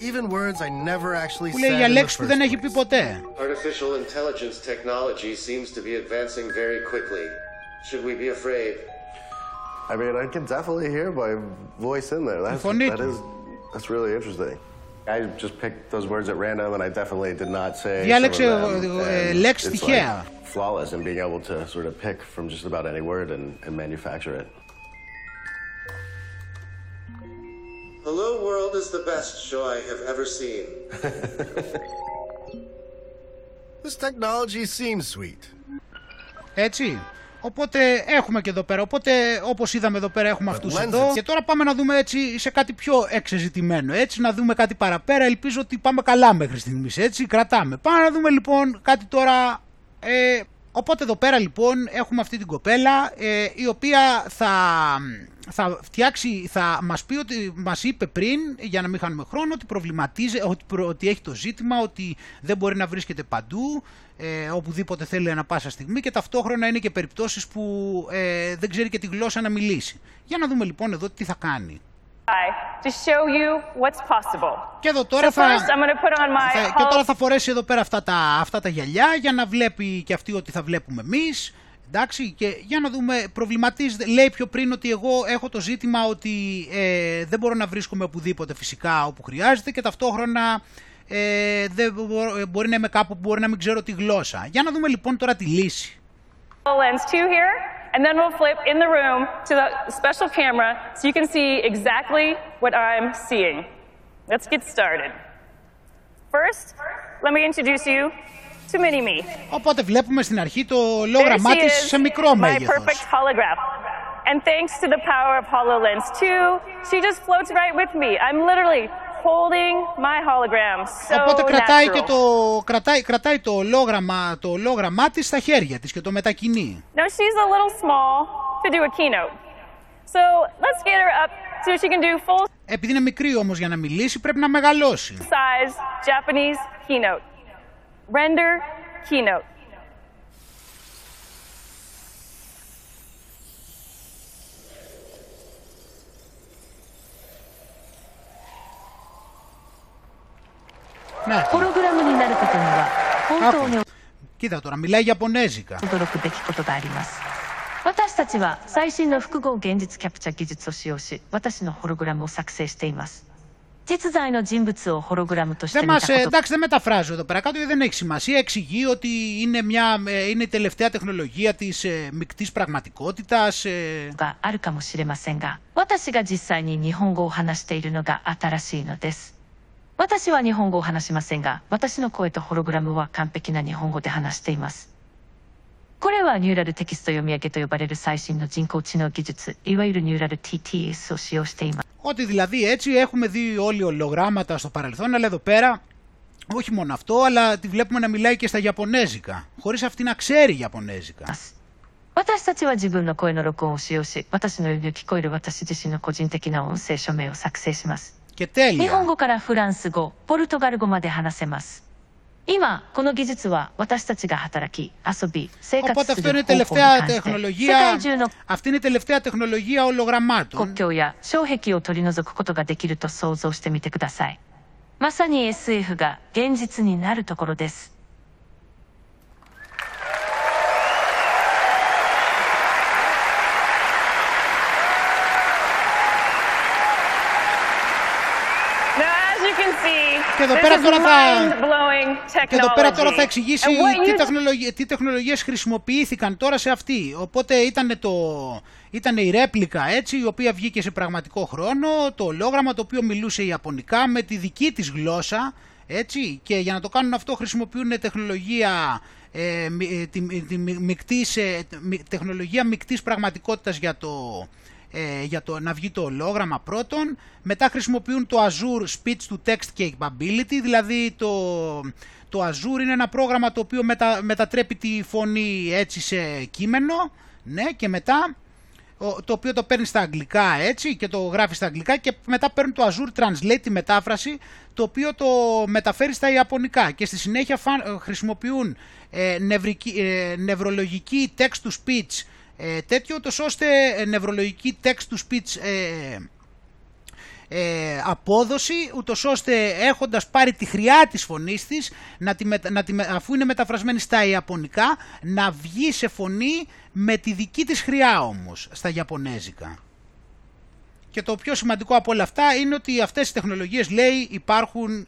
Even words I never actually Που λέει said για in the λέξεις που first δεν έχει πει ποτέ. Artificial intelligence technology seems to be advancing very quickly. Should we be afraid? I mean, I can definitely hear my voice in there. That's, φωνή that του. is, that's really interesting. I just picked those words at random, and I definitely did not say Διάλεξε, some of them. ε, and λέξεις it's τυχαία. like flawless in being able to sort of pick from just about any word and, and manufacture it. Hello World is the best show I have ever seen. This technology seems sweet. Έτσι. Οπότε έχουμε και εδώ πέρα. Οπότε όπως είδαμε εδώ πέρα έχουμε αυτούς lenses. εδώ. Και τώρα πάμε να δούμε έτσι σε κάτι πιο εξεζητημένο. Έτσι να δούμε κάτι παραπέρα. Ελπίζω ότι πάμε καλά μέχρι στιγμής. Έτσι κρατάμε. Πάμε να δούμε λοιπόν κάτι τώρα... Ε, οπότε εδώ πέρα λοιπόν έχουμε αυτή την κοπέλα ε, η οποία θα, θα φτιάξει, θα μας πει ότι μας είπε πριν για να μην χάνουμε χρόνο ότι προβληματίζει, ότι, προ- ότι έχει το ζήτημα ότι δεν μπορεί να βρίσκεται παντού ε, οπουδήποτε θέλει ανα πάσα στιγμή και ταυτόχρονα είναι και περιπτώσεις που ε, δεν ξέρει και τη γλώσσα να μιλήσει. Για να δούμε λοιπόν εδώ τι θα κάνει. to show you what's possible. Και εδώ τώρα so θα, first, I'm going to put on my θα- και τώρα θα φορέσει εδώ πέρα αυτά τα, αυτά τα γυαλιά για να βλέπει και αυτή ότι θα βλέπουμε εμείς. Εντάξει, και για να δούμε, προβληματίζεται, λέει πιο πριν ότι εγώ έχω το ζήτημα ότι ε, δεν μπορώ να βρίσκομαι οπουδήποτε φυσικά όπου χρειάζεται και ταυτόχρονα ε, δεν μπορώ- ε, μπορεί να είμαι κάπου που μπορεί να μην ξέρω τη γλώσσα. Για να δούμε λοιπόν τώρα τη λύση. HoloLens 2 here, and then we'll flip in the room to the special camera so you can see exactly what I'm seeing. Let's get started. First, let me introduce you to Mini-Me. Οπότε βλέπουμε στην αρχή το There λόγραμμά she της is, σε μικρό my μέγεθος. perfect holograph. And thanks to the power of HoloLens 2, she just floats right with me. I'm literally holding my hologram so Οπότε κρατάει natural. και το, κρατάει, κρατάει το ολόγραμμα, το ολόγραμμά της στα χέρια της και το μετακινεί. Now she's a little small to do a keynote. So let's get her up so she can do full Επειδή είναι μικρή όμως για να μιλήσει πρέπει να μεγαλώσει. Size Japanese keynote. Render keynote. Ναι. ホログラムになることには本当に Κοίτα τώρα, μιλάει Ιαπωνέζικα. 驚くべきことがあります私たちは最新の複合現実キャプチャ技術を使用し私のホログラムを作成しています実在の人物をホログラムとして Δεν 見 μας, た ε, こと εντάξει, δεν μεταφράζω εδώ πέρα κάτω γιατί δεν έχει σημασία. Εξηγεί ότι είναι, μια, ε, είναι η τελευταία τεχνολογία της ε, μικτής πραγματικότητας. ε, があるかもしれませんが私が実際に日本語を話しているのが新しいのです 私は日本語を話しませんが私の声とホログラムは完璧な日本語で話していますこれはニューラルテキスト読み上げと呼ばれる最新の人工知能技術いわゆるニューラル TTS を使用しています Ότι δηλαδή έτσι έχουμε δει όλοι ολογράμματα στο παρελθόν, αλλά εδώ πέρα όχι μόνο αυτό, αλλά τη βλέπουμε να μιλάει και στα Ιαπωνέζικα, χωρίς αυτή να ξέρει Ιαπωνέζικα. 私たちは自分の声の録音を使用し私のように聞こえる私自身の個人的な音声署名を作成します 日本語からフランス語、ポルトガル語まで話せます。今、この技術は私たちが働き、遊び、生活する方法に関して世界中の国境や障壁を取り除くことができると想像してみてください。まさに SF が現実になるところです。Και εδώ this πέρα is τώρα θα- mind-blowing Και εδώ πέρα τώρα θα technology. εξηγήσει And what τι, you τεχνολογίες, τι τεχνολογίες χρησιμοποιήθηκαν τώρα σε αυτή. Οπότε ήταν, το, ήταν η ρέπλικα έτσι, η οποία βγήκε σε πραγματικό χρόνο, το ολόγραμμα το οποίο μιλούσε Ιαπωνικά με τη δική της γλώσσα, έτσι, και για να το κάνουν αυτό χρησιμοποιούν τεχνολογία, ε, μι- ε, τη, τη μι- μεικτής, ε, μι- τεχνολογία μεικτής πραγματικότητας για το, ε, για το να βγει το ολόγραμμα πρώτον. Μετά χρησιμοποιούν το Azure Speech to Text Capability, δηλαδή το, το Azure είναι ένα πρόγραμμα το οποίο μετα, μετατρέπει τη φωνή έτσι σε κείμενο, ναι, και μετά ο- το οποίο το παίρνει στα αγγλικά έτσι και το γράφεις στα αγγλικά και μετά παίρνει το Azure Translate τη μετάφραση το οποίο το μεταφέρει στα ιαπωνικά και στη συνέχεια φα- ε, χρησιμοποιούν ε, νευρική, ε, νευρολογική text to speech ε, τέτοιο ούτως ώστε ε, νευρολογική text to speech ε, ε, απόδοση ούτως ώστε έχοντας πάρει τη χρειά της φωνής της να τη, μετα- να τη, με- αφού είναι μεταφρασμένη στα ιαπωνικά να βγει σε φωνή με τη δική της χρειά όμως στα ιαπωνέζικα. Και το πιο σημαντικό από όλα αυτά είναι ότι αυτές οι τεχνολογίες λέει υπάρχουν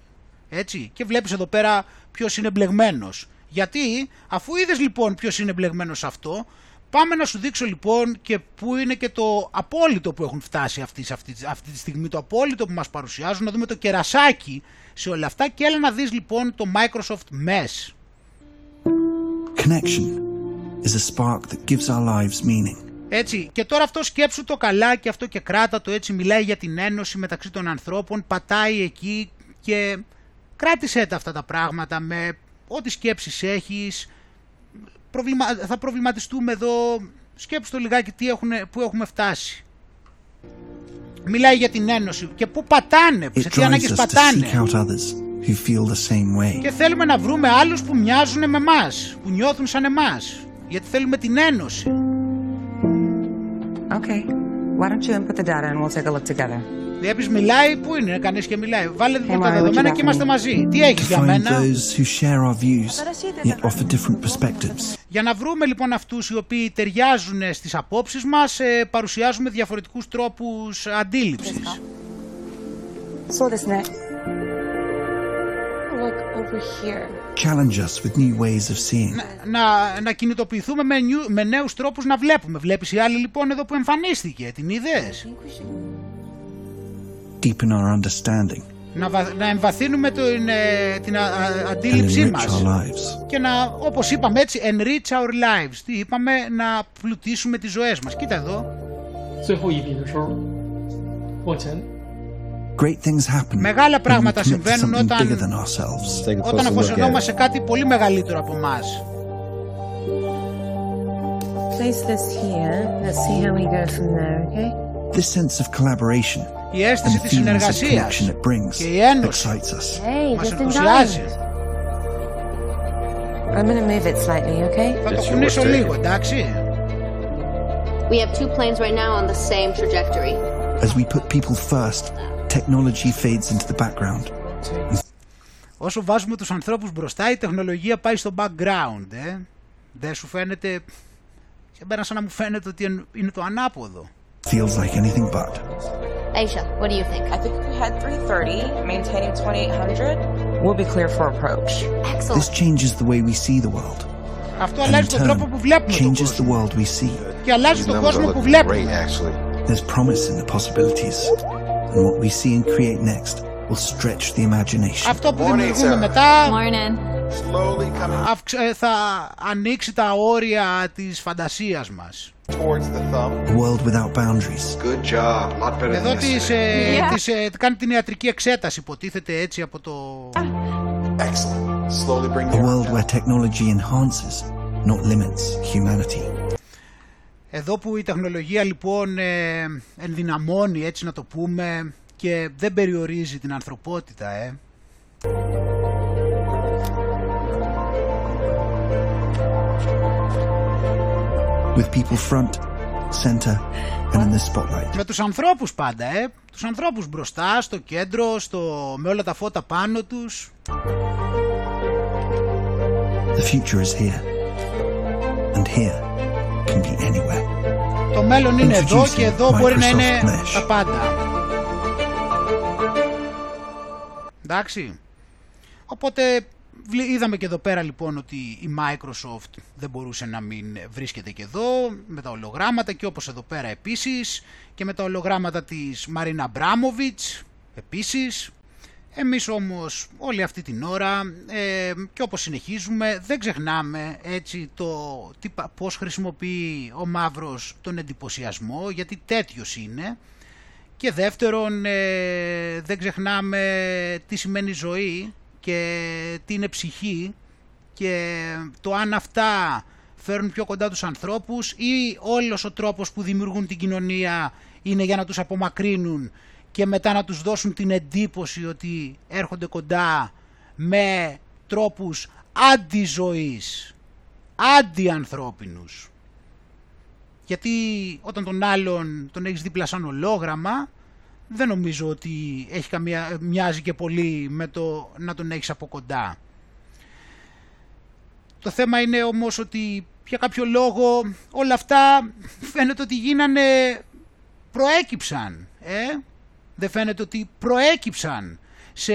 έτσι και βλέπεις εδώ πέρα ποιος είναι μπλεγμένος. Γιατί αφού είδες λοιπόν ποιος είναι μπλεγμένος σε αυτό πάμε να σου δείξω λοιπόν και πού είναι και το απόλυτο που έχουν φτάσει αυτή, σε αυτή, αυτή τη στιγμή. Το απόλυτο που μας παρουσιάζουν. Να δούμε το κερασάκι σε όλα αυτά. Και έλα να δεις λοιπόν το Microsoft Mesh. Connection is a spark that gives our lives meaning. Έτσι, και τώρα αυτό σκέψου το καλά και αυτό και κράτα το. Έτσι, μιλάει για την ένωση μεταξύ των ανθρώπων, πατάει εκεί και κράτησέ τα αυτά τα πράγματα με ό,τι σκέψεις έχεις, προβλημα... θα προβληματιστούμε εδώ, σκέψου το λιγάκι τι έχουν, που έχουμε φτάσει. Μιλάει για την ένωση και πού πατάνε, It σε τι drives ανάγκες us to πατάνε. seek out others who feel the same way. Και θέλουμε να βρούμε άλλους που μοιάζουν με εμάς, που νιώθουν σαν εμάς, γιατί θέλουμε την ένωση. Okay. Why don't you input the data and we'll take a look together? Βλέπεις μιλάει, πού είναι, κανείς και μιλάει. Βάλε λοιπόν Hey, τα Mario, δεδομένα what you και got είμαστε for me? μαζί. Τι έχεις To για find μένα; those who share our views, yet offer different perspectives. Για να βρούμε λοιπόν αυτούς οι οποίοι ταιριάζουν στις απόψεις μας, ε, παρουσιάζουμε διαφορετικούς τρόπους αντίληψης. Να, να, να κινητοποιηθούμε με, νιου, με νέους τρόπους να βλέπουμε. Βλέπεις η άλλη λοιπόν εδώ που εμφανίστηκε, την είδες; Deepen our understanding να, βα... να εμβαθύνουμε την, ε, την α... αντίληψή μας και να, όπως είπαμε έτσι, enrich our lives. Τι είπαμε, να πλουτίσουμε τις ζωές μας. Κοίτα εδώ. Great things happen Μεγάλα πράγματα συμβαίνουν όταν, όταν αφοσιωνόμαστε σε κάτι πολύ μεγαλύτερο από εμάς. Place this here. Let's see how we go from there, okay? This sense of collaboration Η αίσθηση And the της feelings of συνεργασίας connection it brings και η ένωση excites us. Hey, μας just ενθουσιάζει. I'm gonna move it slightly, okay? Θα το κουνήσω λίγο, εντάξει. We have two planes right now on the same trajectory. As we put people first, technology fades into the background. Όσο βάζουμε τους ανθρώπους μπροστά, η τεχνολογία πάει στο background, ε. Δεν σου φαίνεται... Και μένα σαν να μου φαίνεται ότι εν- είναι το ανάποδο. feels like anything but. Aisha, what do you think? I think if we had 330, maintaining 2800, we'll be clear for approach. Excellent. This changes the way we see the world. And in turn, changes the world we see. Great, actually. There's promise in the possibilities. And what we see and create next will stretch the imagination. Morning, Sarah. Morning. Αυξ- ε, θα ανοίξει τα όρια της φαντασίας μας. A world without boundaries. Good job. A lot better Εδώ than της, yesterday. ε, Yeah. της, ε, κάνει την ιατρική εξέταση, υποτίθεται έτσι από το... Excellent. Slowly bring A world where technology enhances, not limits, humanity. Εδώ που η τεχνολογία λοιπόν ε, ενδυναμώνει έτσι να το πούμε και δεν περιορίζει την ανθρωπότητα ε. With people front, center, and in the spotlight. Με τους ανθρώπους πάντα ε. Τους ανθρώπους μπροστά, στο κέντρο, στο, με όλα τα φώτα πάνω τους. The future is here. And here can be anywhere. Το μέλλον είναι εδώ Introducing και εδώ μπορεί να Microsoft είναι Mesh. τα πάντα. Εντάξει. Οπότε βλ- είδαμε και εδώ πέρα λοιπόν ότι η Microsoft δεν μπορούσε να μην βρίσκεται και εδώ με τα ολογράμματα και όπως εδώ πέρα επίσης και με τα ολογράμματα της Μαρίνα Μπράμοβιτς επίσης. Εμείς όμως όλη αυτή την ώρα ε, και όπως συνεχίζουμε δεν ξεχνάμε έτσι το τι, πα- πώς χρησιμοποιεί ο Μαύρος τον εντυπωσιασμό γιατί τέτοιος είναι και δεύτερον ε, δεν ξεχνάμε τι σημαίνει ζωή και τι είναι ψυχή και το αν αυτά φέρουν πιο κοντά τους ανθρώπους ή όλος ο τρόπος που δημιουργούν την κοινωνία είναι για να τους απομακρύνουν και μετά να τους δώσουν την εντύπωση ότι έρχονται κοντά με τρόπους αντιζωής, αντιανθρώπινους. Γιατί όταν τον άλλον τον έχεις δίπλα σαν ολόγραμμα, δεν νομίζω ότι έχει καμία, μοιάζει και πολύ με το να τον έχεις από κοντά. Το θέμα είναι όμως ότι για κάποιο λόγο όλα αυτά φαίνεται ότι γίνανε, προέκυψαν. Ε; Δεν φαίνεται ότι προέκυψαν, σε,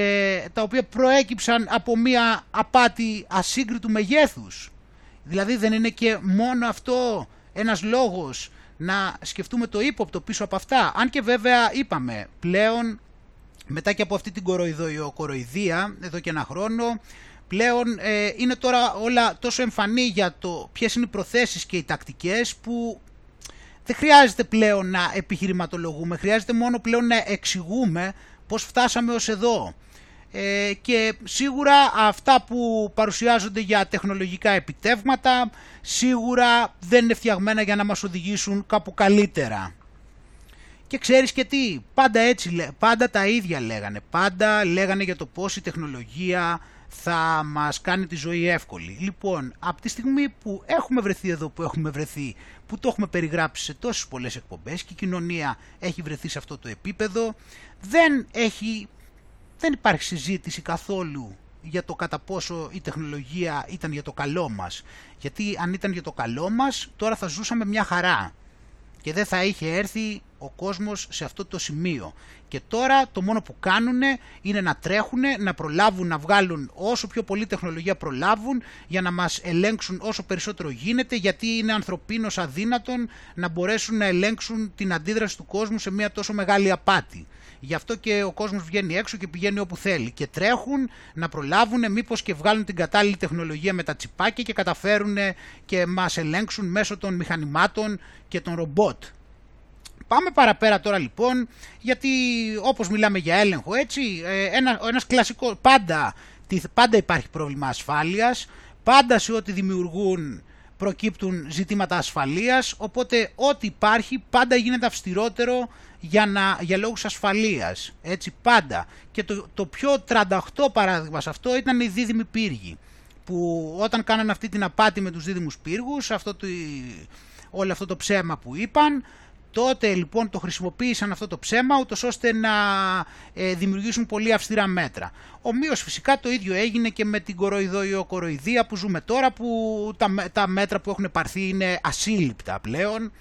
τα οποία προέκυψαν από μία απάτη ασύγκριτου μεγέθους. Δηλαδή δεν είναι και μόνο αυτό ένας λόγος να σκεφτούμε το ύποπτο πίσω από αυτά. Αν και βέβαια είπαμε πλέον μετά και από αυτή την κοροϊδο- κοροϊδία εδώ και ένα χρόνο πλέον ε, είναι τώρα όλα τόσο εμφανή για το ποιες είναι οι προθέσεις και οι τακτικές που δεν χρειάζεται πλέον να επιχειρηματολογούμε, χρειάζεται μόνο πλέον να εξηγούμε πώς φτάσαμε ως εδώ. Ε, και σίγουρα αυτά που παρουσιάζονται για τεχνολογικά επιτεύγματα σίγουρα δεν είναι φτιαγμένα για να μας οδηγήσουν κάπου καλύτερα. Και ξέρεις και τι, πάντα έτσι, λέ- πάντα τα ίδια λέγανε. Πάντα λέγανε για το πώς η τεχνολογία θα μας κάνει τη ζωή εύκολη. Λοιπόν, από τη στιγμή που έχουμε βρεθεί εδώ που έχουμε βρεθεί, που το έχουμε περιγράψει σε τόσες πολλές εκπομπές και η κοινωνία έχει βρεθεί σε αυτό το επίπεδο, δεν, έχει, δεν υπάρχει συζήτηση καθόλου για το κατά πόσο η τεχνολογία ήταν για το καλό μας. Γιατί αν ήταν για το καλό μας, τώρα θα ζούσαμε μια χαρά και δεν θα είχε έρθει ο κόσμος σε αυτό το σημείο. Και τώρα το μόνο που κάνουν είναι να τρέχουν, να προλάβουν, να βγάλουν όσο πιο πολύ τεχνολογία προλάβουν για να μας ελέγξουν όσο περισσότερο γίνεται γιατί είναι ανθρωπίνως αδύνατον να μπορέσουν να ελέγξουν την αντίδραση του κόσμου σε μια τόσο μεγάλη απάτη. Γι' αυτό και ο κόσμος βγαίνει έξω και πηγαίνει όπου θέλει. Και τρέχουν να προλάβουν μήπως και βγάλουν την κατάλληλη τεχνολογία με τα τσιπάκια και καταφέρουν και μας ελέγξουν μέσω των μηχανημάτων και των ρομπότ. Πάμε παραπέρα τώρα λοιπόν, γιατί όπως μιλάμε για έλεγχο έτσι, ε, ένα, ένας κλασικό, πάντα, τι- πάντα υπάρχει πρόβλημα ασφάλειας, πάντα σε ό,τι δημιουργούν προκύπτουν ζητήματα ασφαλείας, οπότε ό,τι υπάρχει πάντα γίνεται αυστηρότερο για, να, για λόγους ασφαλείας, έτσι πάντα. Και το, το πιο 38 παράδειγμα σε αυτό ήταν οι δίδυμοι πύργοι, που όταν κάνανε αυτή την απάτη με τους δίδυμους πύργους, αυτό το, όλο αυτό το ψέμα που είπαν, τότε λοιπόν το χρησιμοποίησαν αυτό το ψέμα ούτως ώστε να ε, δημιουργήσουν πολύ αυστηρά μέτρα. Ομοίως φυσικά το ίδιο έγινε και με την κοροϊδοϊοκοροϊδία που ζούμε τώρα που τα, τα μέτρα που έχουν πάρθει είναι ασύλληπτα πλέον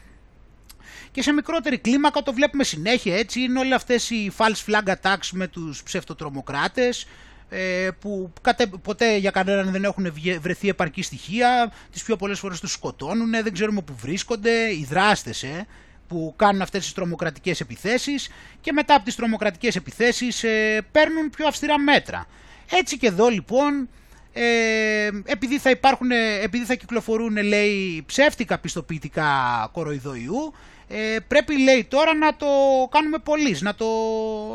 και σε μικρότερη κλίμακα το βλέπουμε συνέχεια έτσι είναι όλες αυτές οι false flag attacks με τους ψευτοτρομοκράτες ε, που ποτέ για κανέναν δεν έχουν βρεθεί επαρκή στοιχεία, τις πιο πολλές φορές τους σκοτώνουν, δεν ξέρουμε που βρίσκονται, οι δράστες ε, που κάνουν αυτές τις τρομοκρατικές επιθέσεις και μετά από τις τρομοκρατικές επιθέσεις ε, παίρνουν πιο αυστηρά μέτρα. Έτσι και εδώ λοιπόν ε, επειδή, θα υπάρχουν, επειδή θα κυκλοφορούν λέει ψεύτικα πιστοποιητικά κοροϊδοϊού ε, πρέπει λέει τώρα να το κάνουμε πολύ, να το,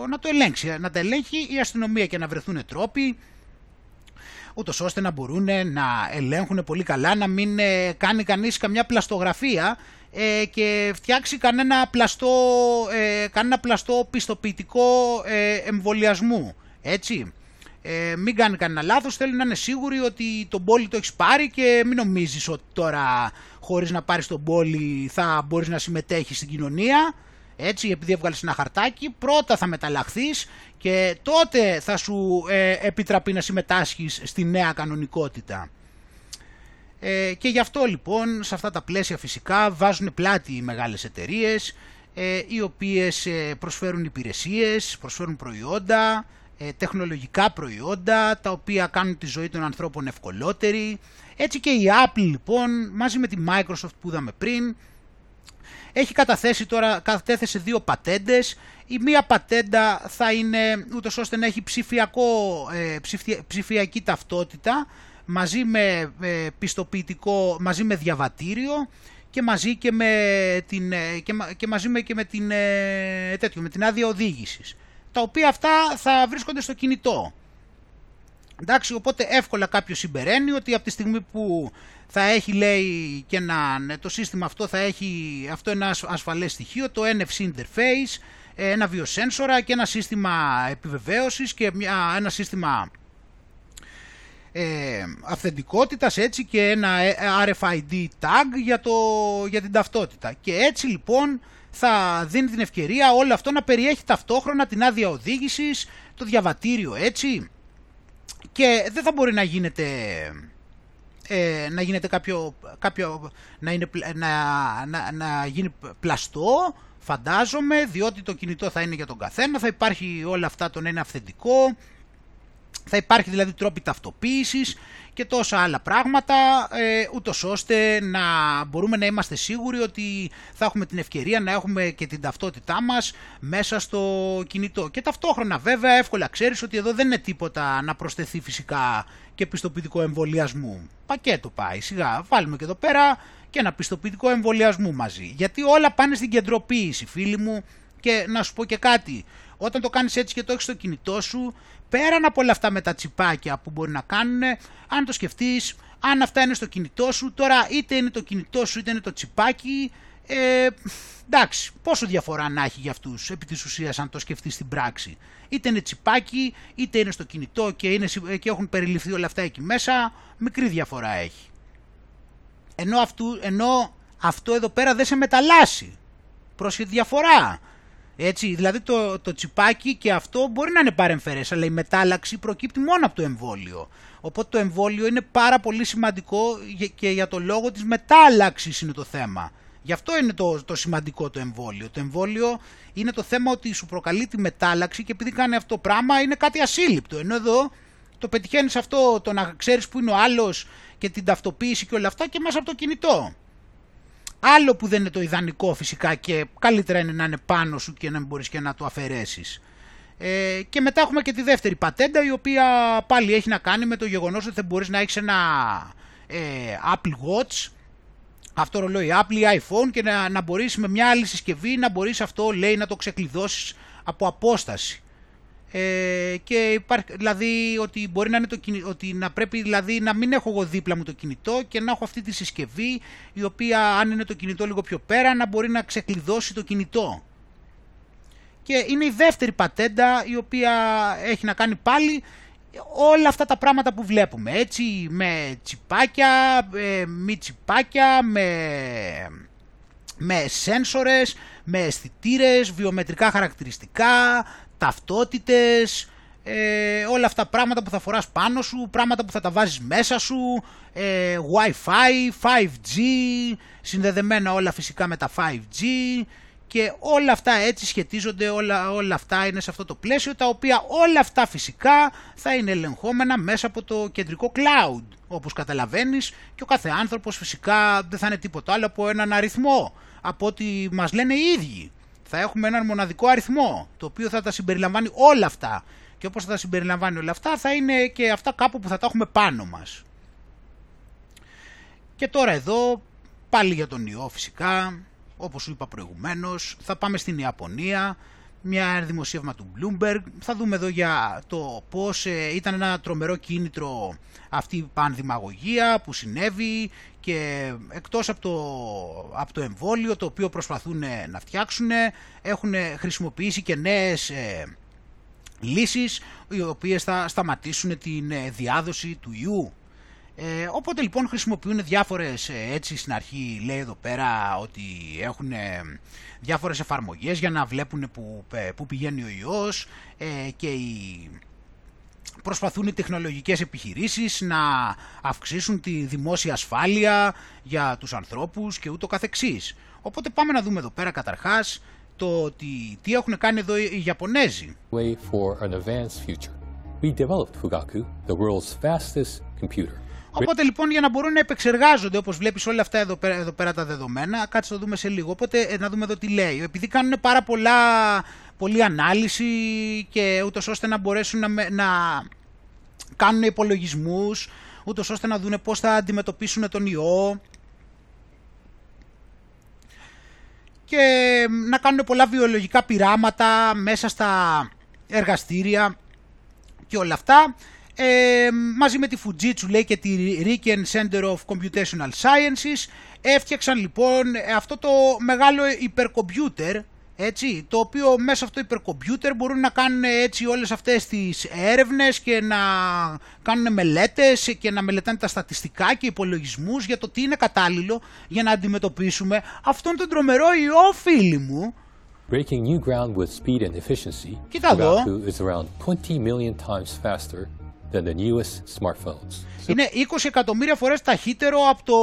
να το ελέγξει, να τα ελέγχει η αστυνομία και να βρεθούν τρόποι ούτως ώστε να μπορούν να ελέγχουν πολύ καλά, να μην ε, κάνει κανείς καμιά πλαστογραφία ε, και φτιάξει κανένα πλαστό, ε, κανένα πλαστό πιστοποιητικό ε, εμβολιασμού. Έτσι. Ε, μην κάνει κανένα λάθος, θέλει να είναι σίγουροι ότι τον πόλη το έχεις πάρει και μην νομίζεις ότι τώρα χωρίς να πάρεις τον πόλη θα μπορείς να συμμετέχεις στην κοινωνία. Έτσι, επειδή έβγαλες ένα χαρτάκι, πρώτα θα μεταλλαχθείς και τότε θα σου ε, επιτραπεί να συμμετάσχεις στη νέα κανονικότητα. Ε, και γι' αυτό λοιπόν σε αυτά τα πλαίσια φυσικά βάζουν πλάτη οι μεγάλες εταιρείες ε, οι οποίες ε, προσφέρουν υπηρεσίες, προσφέρουν προϊόντα, ε, τεχνολογικά προϊόντα τα οποία κάνουν τη ζωή των ανθρώπων ευκολότερη. Έτσι και η Apple λοιπόν μαζί με τη Microsoft που είδαμε πριν έχει καταθέσει τώρα, κατέθεσε δύο πατέντες. Η μία πατέντα θα είναι ούτως ώστε να έχει ψηφιακό, ψηφιακή ταυτότητα μαζί με πιστοποιητικό, μαζί με διαβατήριο και μαζί και με την, και, και μαζί με, και με την, τέτοιο, με την άδεια οδήγησης, τα οποία αυτά θα βρίσκονται στο κινητό. Εντάξει, οπότε εύκολα κάποιος συμπεραίνει ότι από τη στιγμή που θα έχει λέει και να, το σύστημα αυτό θα έχει αυτό ένα ασφαλές στοιχείο, το NFC interface, ένα βιοσένσορα και ένα σύστημα επιβεβαίωσης και μια, ένα σύστημα ε, αυθεντικότητας έτσι και ένα RFID tag για, το, για την ταυτότητα. Και έτσι λοιπόν θα δίνει την ευκαιρία όλο αυτό να περιέχει ταυτόχρονα την άδεια οδήγησης, το διαβατήριο έτσι και δεν θα μπορεί να γίνεται ε, να γίνεται κάποιο, κάποιο να, είναι, να, να, να γίνει πλαστό φαντάζομαι διότι το κινητό θα είναι για τον καθένα θα υπάρχει όλα αυτά το να είναι αυθεντικό θα υπάρχει δηλαδή τρόποι ταυτοποίησης και τόσα άλλα πράγματα, ε, ούτως ώστε να μπορούμε να είμαστε σίγουροι ότι θα έχουμε την ευκαιρία να έχουμε και την ταυτότητά μας μέσα στο κινητό. Και ταυτόχρονα βέβαια εύκολα ξέρεις ότι εδώ δεν είναι τίποτα να προσθεθεί φυσικά και πιστοποιητικό εμβολιασμού. Πακέτο πάει, σιγά βάλουμε και εδώ πέρα και ένα πιστοποιητικό εμβολιασμού μαζί. Γιατί όλα πάνε στην κεντροποίηση φίλοι μου και να σου πω και κάτι, όταν το κάνεις έτσι και το έχεις στο κινητό σου, πέραν από όλα αυτά με τα τσιπάκια που μπορεί να κάνουν, αν το σκεφτείς, αν αυτά είναι στο κινητό σου, τώρα είτε είναι το κινητό σου είτε είναι το τσιπάκι, ε, εντάξει, πόσο διαφορά να έχει για αυτούς επί της ουσίας αν το σκεφτείς στην πράξη. Είτε είναι τσιπάκι, είτε είναι στο κινητό και, είναι, και έχουν περιληφθεί όλα αυτά εκεί μέσα, μικρή διαφορά έχει. Ενώ, αυτού, ενώ αυτό εδώ πέρα δεν σε μεταλλάσσει. Πρόσχετη διαφορά. Έτσι, δηλαδή το, το τσιπάκι και αυτό μπορεί να είναι παρεμφερές, αλλά η μετάλλαξη προκύπτει μόνο από το εμβόλιο. Οπότε το εμβόλιο είναι πάρα πολύ σημαντικό και για το λόγο της μετάλλαξης είναι το θέμα. Γι' αυτό είναι το, το σημαντικό το εμβόλιο. Το εμβόλιο είναι το θέμα ότι σου προκαλεί τη μετάλλαξη και επειδή κάνει αυτό το πράγμα είναι κάτι ασύλληπτο. Ενώ εδώ το πετυχαίνεις αυτό, το να ξέρεις που είναι ο άλλος και την ταυτοποίηση και όλα αυτά και μέσα από το κινητό. Άλλο που δεν είναι το ιδανικό φυσικά και καλύτερα είναι να είναι πάνω σου και να μην μπορείς και να το αφαιρέσεις. Ε, και μετά έχουμε και τη δεύτερη πατέντα η οποία πάλι έχει να κάνει με το γεγονός ότι θα μπορείς να έχεις ένα ε, Apple Watch αυτό ρολόι Apple ή iPhone και να, να μπορείς με μια άλλη συσκευή να μπορείς αυτό λέει να το ξεκλειδώσεις από απόσταση. Ε, και υπάρχει, δηλαδή ότι μπορεί να είναι το κινη- ότι να πρέπει δηλαδή να μην έχω εγώ δίπλα μου το κινητό και να έχω αυτή τη συσκευή η οποία αν είναι το κινητό λίγο πιο πέρα να μπορεί να ξεκλειδώσει το κινητό. Και είναι η δεύτερη πατέντα η οποία έχει να κάνει πάλι όλα αυτά τα πράγματα που βλέπουμε, έτσι, με τσιπάκια, ε, μη τσιπάκια, με, με σένσορες, με αισθητήρες, βιομετρικά χαρακτηριστικά, ταυτότητες, ε, όλα αυτά πράγματα που θα φοράς πάνω σου, πράγματα που θα τα βάζεις μέσα σου, ε, Wi-Fi, 5G, συνδεδεμένα όλα φυσικά με τα 5G και όλα αυτά έτσι σχετίζονται, όλα, όλα αυτά είναι σε αυτό το πλαίσιο, τα οποία όλα αυτά φυσικά θα είναι ελεγχόμενα μέσα από το κεντρικό cloud, όπως καταλαβαίνεις και ο κάθε άνθρωπος φυσικά δεν θα είναι τίποτα άλλο από έναν αριθμό, από ό,τι μας λένε οι ίδιοι. Θα έχουμε έναν μοναδικό αριθμό, το οποίο θα τα συμπεριλαμβάνει όλα αυτά. Και όπως θα τα συμπεριλαμβάνει όλα αυτά, θα είναι και αυτά κάπου που θα τα έχουμε πάνω μας. Και τώρα εδώ, πάλι για τον ιό φυσικά, όπως σου είπα προηγουμένως, θα πάμε στην Ιαπωνία, μια δημοσίευμα του Bloomberg. Θα δούμε εδώ για το πώς ε, ήταν ένα τρομερό κίνητρο αυτή η πανδημαγωγία που συνέβη και εκτός από το, από το εμβόλιο το οποίο προσπαθούν να φτιάξουν έχουν χρησιμοποιήσει και νέες ε, λύσεις οι οποίες θα σταματήσουν την ε, διάδοση του ιού. Ε, οπότε λοιπόν χρησιμοποιούν διάφορες, ε, έτσι στην αρχή λέει εδώ πέρα ότι έχουν ε, διάφορες εφαρμογές για να βλέπουν που, ε, που πηγαίνει ο ιός ε, και οι, προσπαθούν οι τεχνολογικές επιχειρήσεις να αυξήσουν τη δημόσια ασφάλεια για τους ανθρώπους και ούτω καθεξής. Οπότε πάμε να δούμε εδώ πέρα καταρχάς το ότι τι έχουν κάνει εδώ οι Ιαπωνέζοι. way for an advanced future. We developed Fugaku, the world's fastest computer. Οπότε λοιπόν για να μπορούν να επεξεργάζονται όπως βλέπεις όλα αυτά εδώ πέρα, εδώ πέρα τα δεδομένα, κάτσε να το δούμε σε λίγο. Οπότε ε, να δούμε εδώ τι λέει. Επειδή κάνουν πάρα πολλά, πολλή ανάλυση και ούτως ώστε να μπορέσουν να, με- να κάνουν υπολογισμούς, ούτως ώστε να δουν πώς θα αντιμετωπίσουν τον ιό και να κάνουν πολλά βιολογικά πειράματα μέσα στα εργαστήρια και όλα αυτά. Ε, μαζί με τη Fujitsu λέει και τη Riken Center of Computational Sciences έφτιαξαν λοιπόν αυτό το μεγάλο υπερκομπιούτερ έτσι, το οποίο μέσα αυτό το υπερκομπιούτερ μπορούν να κάνουν έτσι όλες αυτές τις έρευνες και να κάνουν μελέτες και να μελετάνε τα στατιστικά και υπολογισμούς για το τι είναι κατάλληλο για να αντιμετωπίσουμε αυτόν τον τρομερό ιό φίλοι μου Breaking new ground with speed and efficiency, Κοίτα εδώ. Fugaku is around 20 million times faster than the newest smartphones. Είναι 20 εκατομμύρια φορές ταχύτερο από το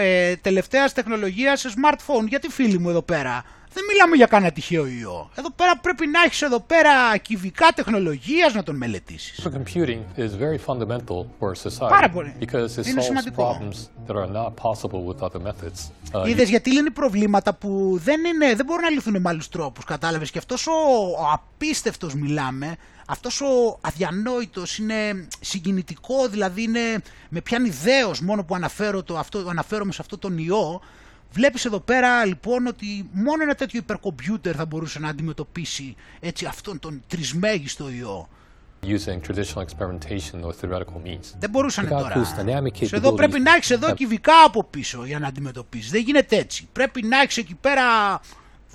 ε, τελευταίας τεχνολογίας smartphone. Γιατί φίλοι μου εδώ πέρα, δεν μιλάμε για κανένα τυχαίο ιό. Εδώ πέρα πρέπει να έχεις εδώ πέρα κυβικά τεχνολογίας να τον μελετήσεις. So computing is very fundamental for society Πάρα πολύ. because it Είναι solves σημαντικό. problems that are not possible with other methods. Uh, Είδες γιατί λύνει προβλήματα που δεν, είναι, δεν μπορούν να λυθούν με άλλους τρόπους. Κατάλαβες. Και αυτός ο, ο απίστευτος μιλάμε, αυτός ο αδιανόητος είναι συγκινητικό, δηλαδή είναι με πιάνει δέος μόνο που αναφέρω το, αυτό, αναφέρομαι σε αυτό τον ιό. Βλέπεις εδώ πέρα λοιπόν ότι μόνο ένα τέτοιο υπερκομπιούτερ θα μπορούσε να αντιμετωπίσει έτσι αυτόν τον τρισμέγιστο ιό. using traditional experimentation or theoretical means. Δεν μπορούσαν τώρα. Fugaku's dynamic Σε εδώ πρέπει capabilities να έχεις εδώ have κυβικά από πίσω για να αντιμετωπίσεις. Δεν γίνεται έτσι. Πρέπει να έχεις εκεί πέρα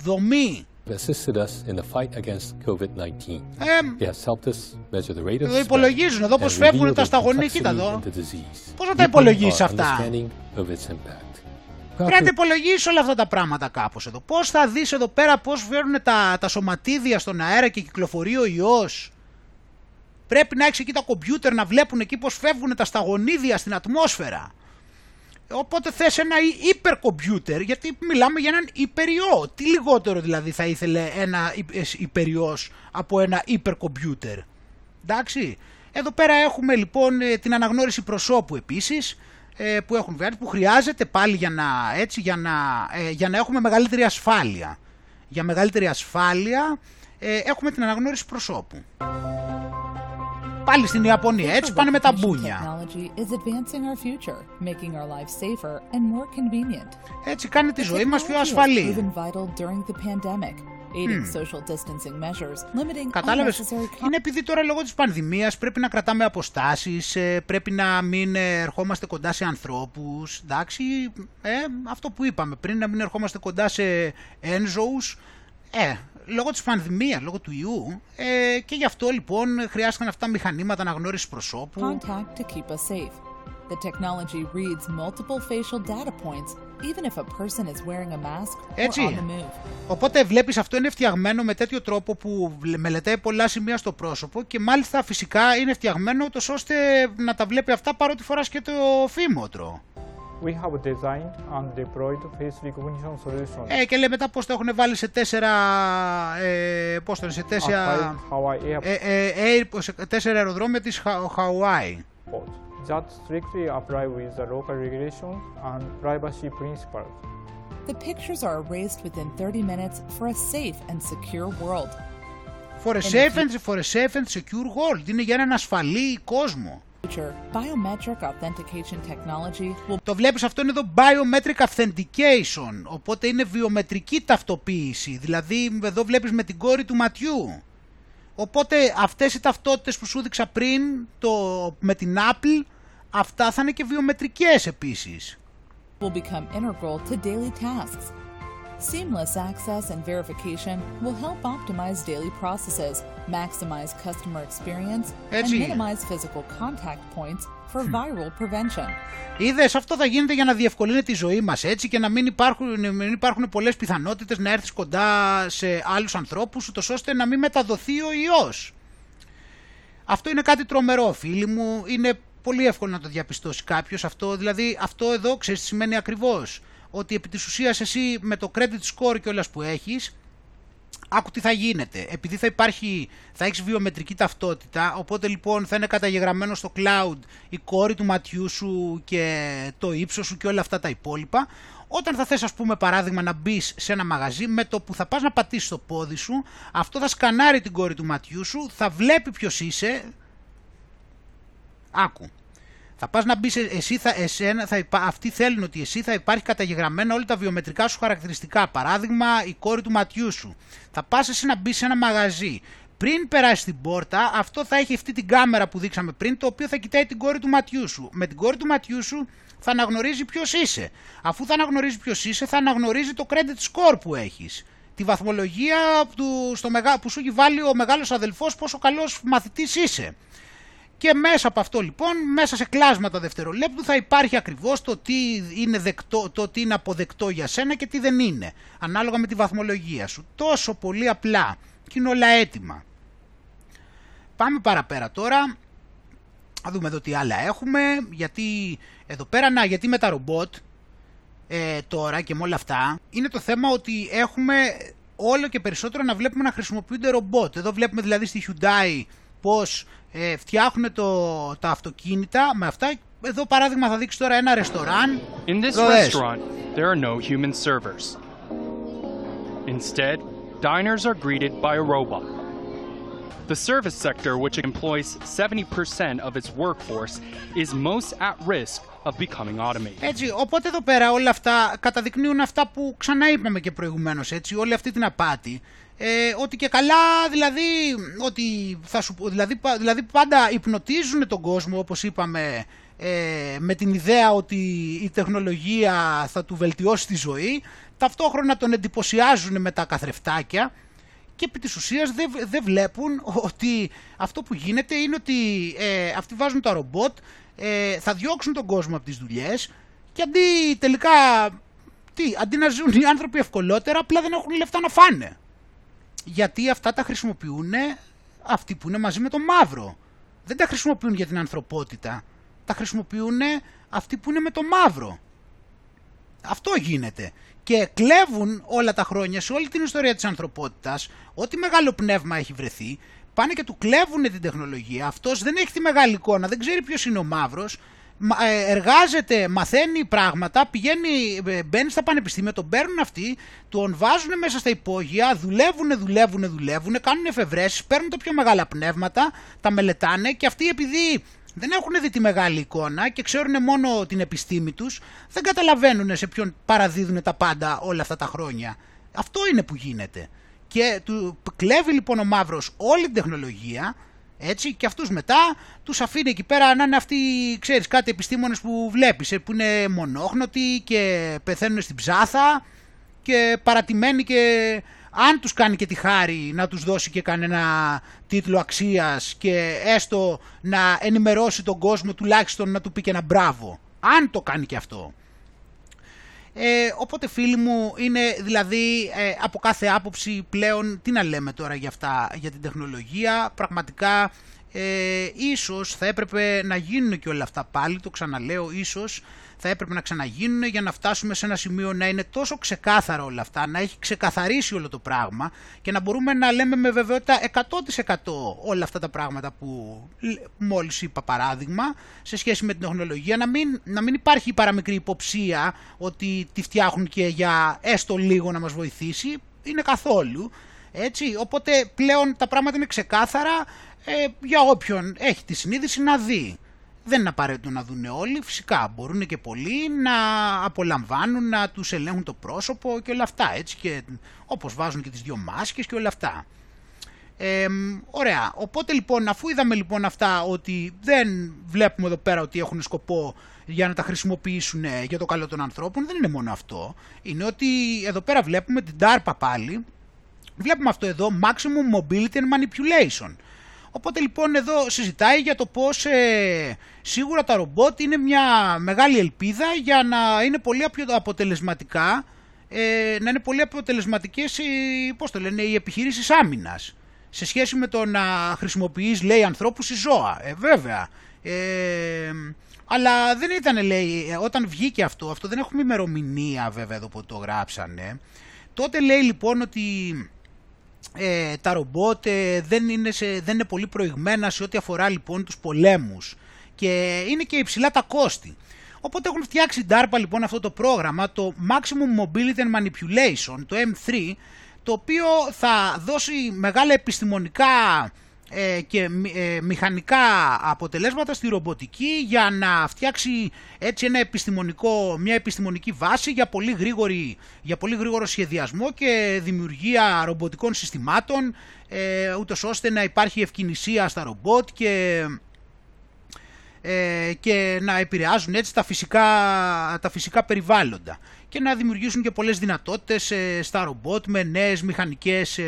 δομή. assisted us in the fight against COVID-19. Ε, It has helped us measure the rate of Εδώ spread υπολογίζουν, εδώ πώς and φεύγουν reveal τα the σταγονή, κοίτα complexity εδώ. of the disease, Πώς θα τα deepening υπολογίσεις our αυτά; understanding of its impact. Πρέπει να τα υπολογίσεις όλα αυτά τα πράγματα κάπως εδώ. Πώς θα δεις εδώ πέρα πώς φέρνουν τα, τα σωματίδια στον αέρα και κυκλοφορεί ο ιός. Πρέπει να έχεις εκεί τα κομπιούτερ να βλέπουν εκεί πώς φεύγουν τα σταγονίδια στην ατμόσφαιρα. Οπότε θες ένα υ- υπερκομπιούτερ, γιατί μιλάμε για έναν υπεριό. Τι λιγότερο δηλαδή θα ήθελε ένα υ- ε, υπεριός από ένα υπερκομπιούτερ. Εντάξει. Εδώ πέρα έχουμε λοιπόν ε, την αναγνώριση προσώπου επίσης, ε, που έχουν βγάλει, που χρειάζεται πάλι για να, έτσι, για να, ε, για να έχουμε μεγαλύτερη ασφάλεια. Για μεγαλύτερη ασφάλεια ε, έχουμε την αναγνώριση προσώπου. Πάλι στην Ιαπωνία, έτσι πάνε με τα μπούνια. Technology is advancing our future, making our lives safer and more convenient. Έτσι κάνει τη ζωή μας πιο Technology has ασφαλή. Proven vital during the pandemic, aiding Hmm. social distancing measures, limiting Κατάλαβες, unnecessary είναι επειδή τώρα λόγω της πανδημίας πρέπει να κρατάμε αποστάσεις, ε, πρέπει να μην ε, ερχόμαστε κοντά σε ανθρώπους, εντάξει, ε, αυτό που είπαμε πριν, να μην ερχόμαστε κοντά σε ένζωους, ε, λόγω της πανδημίας, λόγω του ιού, ε, και γι' αυτό λοιπόν χρειάστηκαν αυτά τα μηχανήματα αναγνώρισης προσώπου. contact to keep us safe. The technology reads multiple facial data points, even if a person is wearing a mask or on the Έτσι. move. Οπότε βλέπεις αυτό είναι φτιαγμένο με τέτοιο τρόπο που βλε- μελετάει πολλά σημεία στο πρόσωπο και μάλιστα φυσικά είναι φτιαγμένο τόσο ώστε να τα βλέπει αυτά παρότι φοράς και το φήμοτρο. We have designed and deployed face recognition solutions. Ε, και λέει μετά πώς το έχουν βάλει σε τέσσερα, ε, πώς το λένε, σε τέσσερα, Outside Hawaii Airport. ε, ε, air- σε τέσσερα αεροδρόμια της Χα- Χαουάι. That strictly apply with the local regulations and privacy principles. The pictures are erased within 30 minutes for a safe and secure world. For a In the safe and, for a safe and secure world. Είναι για έναν ασφαλή κόσμο. future, biometric authentication technology will Το βλέπεις αυτό είναι εδώ biometric authentication, οπότε είναι βιομετρική ταυτοποίηση, δηλαδή εδώ βλέπεις με την κόρη του ματιού. Οπότε αυτές οι ταυτότητες που σου δείξα πριν το, με την Apple, αυτά θα είναι και βιομετρικές επίσης. will become integral to daily tasks. Seamless access and verification will help optimize daily processes, maximize customer experience, and Έτσι. minimize physical contact points for viral prevention. Είδες, αυτό θα γίνεται για να διευκολύνει τη ζωή μας έτσι και να μην υπάρχουν, να μην υπάρχουν πολλές πιθανότητες να έρθεις κοντά σε άλλους ανθρώπους ούτως ώστε να μην μεταδοθεί ο ιός. Αυτό είναι κάτι τρομερό φίλοι μου, είναι πολύ εύκολο να το διαπιστώσει κάποιος αυτό, δηλαδή αυτό εδώ ξέρεις τι σημαίνει ακριβώς, ότι επί της ουσίας εσύ με το credit score και όλας που έχεις, άκου τι θα γίνεται. Επειδή θα υπάρχει, θα έχεις βιομετρική ταυτότητα, οπότε λοιπόν θα είναι καταγεγραμμένο στο cloud η κόρη του ματιού σου και το ύψος σου και όλα αυτά τα υπόλοιπα. Όταν θα θες ας πούμε παράδειγμα να μπεις σε ένα μαγαζί, με το που θα πας να πατήσεις το πόδι σου, αυτό θα σκανάρει την κόρη του ματιού σου, θα βλέπει ποιος είσαι. Άκου. Θα πας να μπεις, εσύ θα, εσένα, θα υπά, αυτοί θέλουν ότι εσύ θα υπάρχει καταγεγραμμένα όλα τα βιομετρικά σου χαρακτηριστικά. Παράδειγμα, η κόρη του ματιού σου. Θα πας εσύ να μπεις σε ένα μαγαζί. Πριν περάσει την πόρτα, αυτό θα έχει αυτή την κάμερα που δείξαμε πριν, το οποίο θα κοιτάει την κόρη του ματιού σου. Με την κόρη του ματιού σου θα αναγνωρίζει ποιος είσαι. Αφού θα αναγνωρίζει ποιος είσαι, θα αναγνωρίζει το credit score που έχεις. Τη βαθμολογία του, στο μεγα, που σου έχει βάλει ο μεγάλος αδελφός, πόσο καλός μαθητής είσαι. Και μέσα από αυτό λοιπόν, μέσα σε κλάσματα δευτερολέπτου θα υπάρχει ακριβώς το τι είναι, δεκτό, το τι είναι αποδεκτό για σένα και τι δεν είναι, ανάλογα με τη βαθμολογία σου. Τόσο πολύ απλά και είναι όλα έτοιμα. Πάμε παραπέρα τώρα, να δούμε εδώ τι άλλα έχουμε, γιατί εδώ πέρα, να, γιατί με τα ρομπότ ε, τώρα και με όλα αυτά, είναι το θέμα ότι έχουμε όλο και περισσότερο να βλέπουμε να χρησιμοποιούνται ρομπότ. Εδώ βλέπουμε δηλαδή στη Hyundai πώς ε, φτιάχνουν το, τα αυτοκίνητα με αυτά. Εδώ παράδειγμα θα δείξεις τώρα ένα ρεστοράν. In this Εδώ δες. restaurant, there are no human servers. Instead, diners are greeted by a robot. The service sector, which employs 70% of its workforce, is most at risk of becoming automated. Έτσι, οπότε εδώ πέρα όλα αυτά καταδεικνύουν αυτά που ξαναείπαμε και προηγουμένως, έτσι, όλη αυτή την απάτη. Ε, ότι και καλά, δηλαδή, ότι θα σου, πω- δηλαδή, πα- δηλαδή πάντα υπνοτίζουν τον κόσμο, όπως είπαμε, ε, με την ιδέα ότι η τεχνολογία θα του βελτιώσει τη ζωή, ταυτόχρονα τον εντυπωσιάζουν με τα καθρεφτάκια και επί της ουσίας δεν, δεν βλέπουν ότι αυτό που γίνεται είναι ότι ε, αυτοί βάζουν τα ρομπότ, ε, θα διώξουν τον κόσμο από τις δουλειές και αντί τελικά, τι, αντί να ζουν οι άνθρωποι ευκολότερα, απλά δεν έχουν λεφτά να φάνε. Γιατί αυτά τα χρησιμοποιούν αυτοί που είναι μαζί με τον μαύρο. Δεν τα χρησιμοποιούν για την ανθρωπότητα. Τα χρησιμοποιούν αυτοί που είναι με τον μαύρο. Αυτό γίνεται. Και κλέβουν όλα τα χρόνια σε όλη την ιστορία της ανθρωπότητας, ό,τι μεγάλο πνεύμα έχει βρεθεί, πάνε και του κλέβουν την τεχνολογία. Αυτός δεν έχει τη μεγάλη εικόνα, δεν ξέρει ποιος είναι ο μαύρος, μα- ε, εργάζεται, μαθαίνει πράγματα, πηγαίνει, ε, μπαίνει στα πανεπιστήμια, τον παίρνουν αυτοί, τον βάζουν μέσα στα υπόγεια, δουλεύουν, δουλεύουν, δουλεύουν, κάνουν εφευρέσεις, παίρνουν τα πιο μεγάλα πνεύματα, τα μελετάνε και αυτοί επειδή δεν έχουν δει τη μεγάλη εικόνα και ξέρουν μόνο την επιστήμη τους, δεν καταλαβαίνουν σε ποιον παραδίδουν τα πάντα όλα αυτά τα χρόνια. Αυτό είναι που γίνεται. και του κλέβει λοιπόν ο Μαύρος όλη την τεχνολογία έτσι, και αυτούς μετά τους αφήνει εκεί πέρα να είναι αυτοί, ξέρεις, κάτι επιστήμονες που βλέπεις, ε, που είναι μονόχνοτοι και πεθαίνουν στην ψάθα και παρατημένοι και αν τους κάνει και τη χάρη να τους δώσει και κανένα τίτλο αξίας και έστω να ενημερώσει τον κόσμο τουλάχιστον να του πει και ένα μπράβο. Αν το κάνει και αυτό. Ε, οπότε φίλοι μου είναι δηλαδή ε, από κάθε άποψη πλέον τι να λέμε τώρα για αυτά για την τεχνολογία. Πραγματικά ε, ίσως θα έπρεπε να γίνουν και όλα αυτά πάλι το ξαναλέω ίσως θα έπρεπε να ξαναγίνουν για να φτάσουμε σε ένα σημείο να είναι τόσο ξεκάθαρα όλα αυτά, να έχει ξεκαθαρίσει όλο το πράγμα και να μπορούμε να λέμε με βεβαιότητα 100% όλα αυτά τα πράγματα που μόλις είπα παράδειγμα σε σχέση με την τεχνολογία, να μην, να μην υπάρχει η παραμικρή υποψία ότι τη φτιάχνουν και για έστω λίγο να μας βοηθήσει, είναι καθόλου. Έτσι, οπότε πλέον τα πράγματα είναι ξεκάθαρα ε, για όποιον έχει τη συνείδηση να δει. Δεν είναι απαραίτητο να δουν όλοι, φυσικά μπορούν και πολλοί να απολαμβάνουν, να τους ελέγχουν το πρόσωπο και όλα αυτά, έτσι και όπως βάζουν και τις δύο μάσκες και όλα αυτά. Ε, ωραία, οπότε λοιπόν αφού είδαμε λοιπόν αυτά ότι δεν βλέπουμε εδώ πέρα ότι έχουν σκοπό για να τα χρησιμοποιήσουν για το καλό των ανθρώπων, δεν είναι μόνο αυτό. Είναι ότι εδώ πέρα βλέπουμε την DARPA πάλι, βλέπουμε αυτό εδώ, Maximum Mobility and Manipulation. Οπότε λοιπόν εδώ συζητάει για το πώς ε, σίγουρα τα ρομπότ είναι μια μεγάλη ελπίδα για να είναι πολύ πιο αποτελεσματικά, ε, να είναι πολύ αποτελεσματικές οι, πώς το λένε, οι επιχειρήσεις άμυνας σε σχέση με το να χρησιμοποιείς λέει ανθρώπους ή ζώα. Ε, βέβαια. Ε, αλλά δεν ήταν λέει, όταν βγήκε αυτό, αυτό δεν έχουμε ημερομηνία βέβαια εδώ που το γράψανε. Τότε λέει λοιπόν ότι ε, τα ρομπότ ε, δεν, είναι δεν είναι πολύ προηγμένα σε ό,τι αφορά λοιπόν τους πολέμους και είναι και υψηλά τα κόστη. Οπότε έχουν φτιάξει η DARPA λοιπόν αυτό το πρόγραμμα, το Maximum Mobility and Manipulation, το M3, το οποίο θα δώσει μεγάλα επιστημονικά ε, και ε, μηχανικά αποτελέσματα στη ρομποτική για να φτιάξει έτσι ένα επιστημονικό, μια επιστημονική βάση για πολύ, γρήγορη, για πολύ γρήγορο σχεδιασμό και δημιουργία ρομποτικών συστημάτων ε, ούτως ώστε να υπάρχει ευκαινησία στα ρομπότ και, ε, και να επηρεάζουν έτσι τα φυσικά, τα φυσικά περιβάλλοντα και να δημιουργήσουν και πολλές δυνατότητες στα ρομπότ με νέες μηχανικές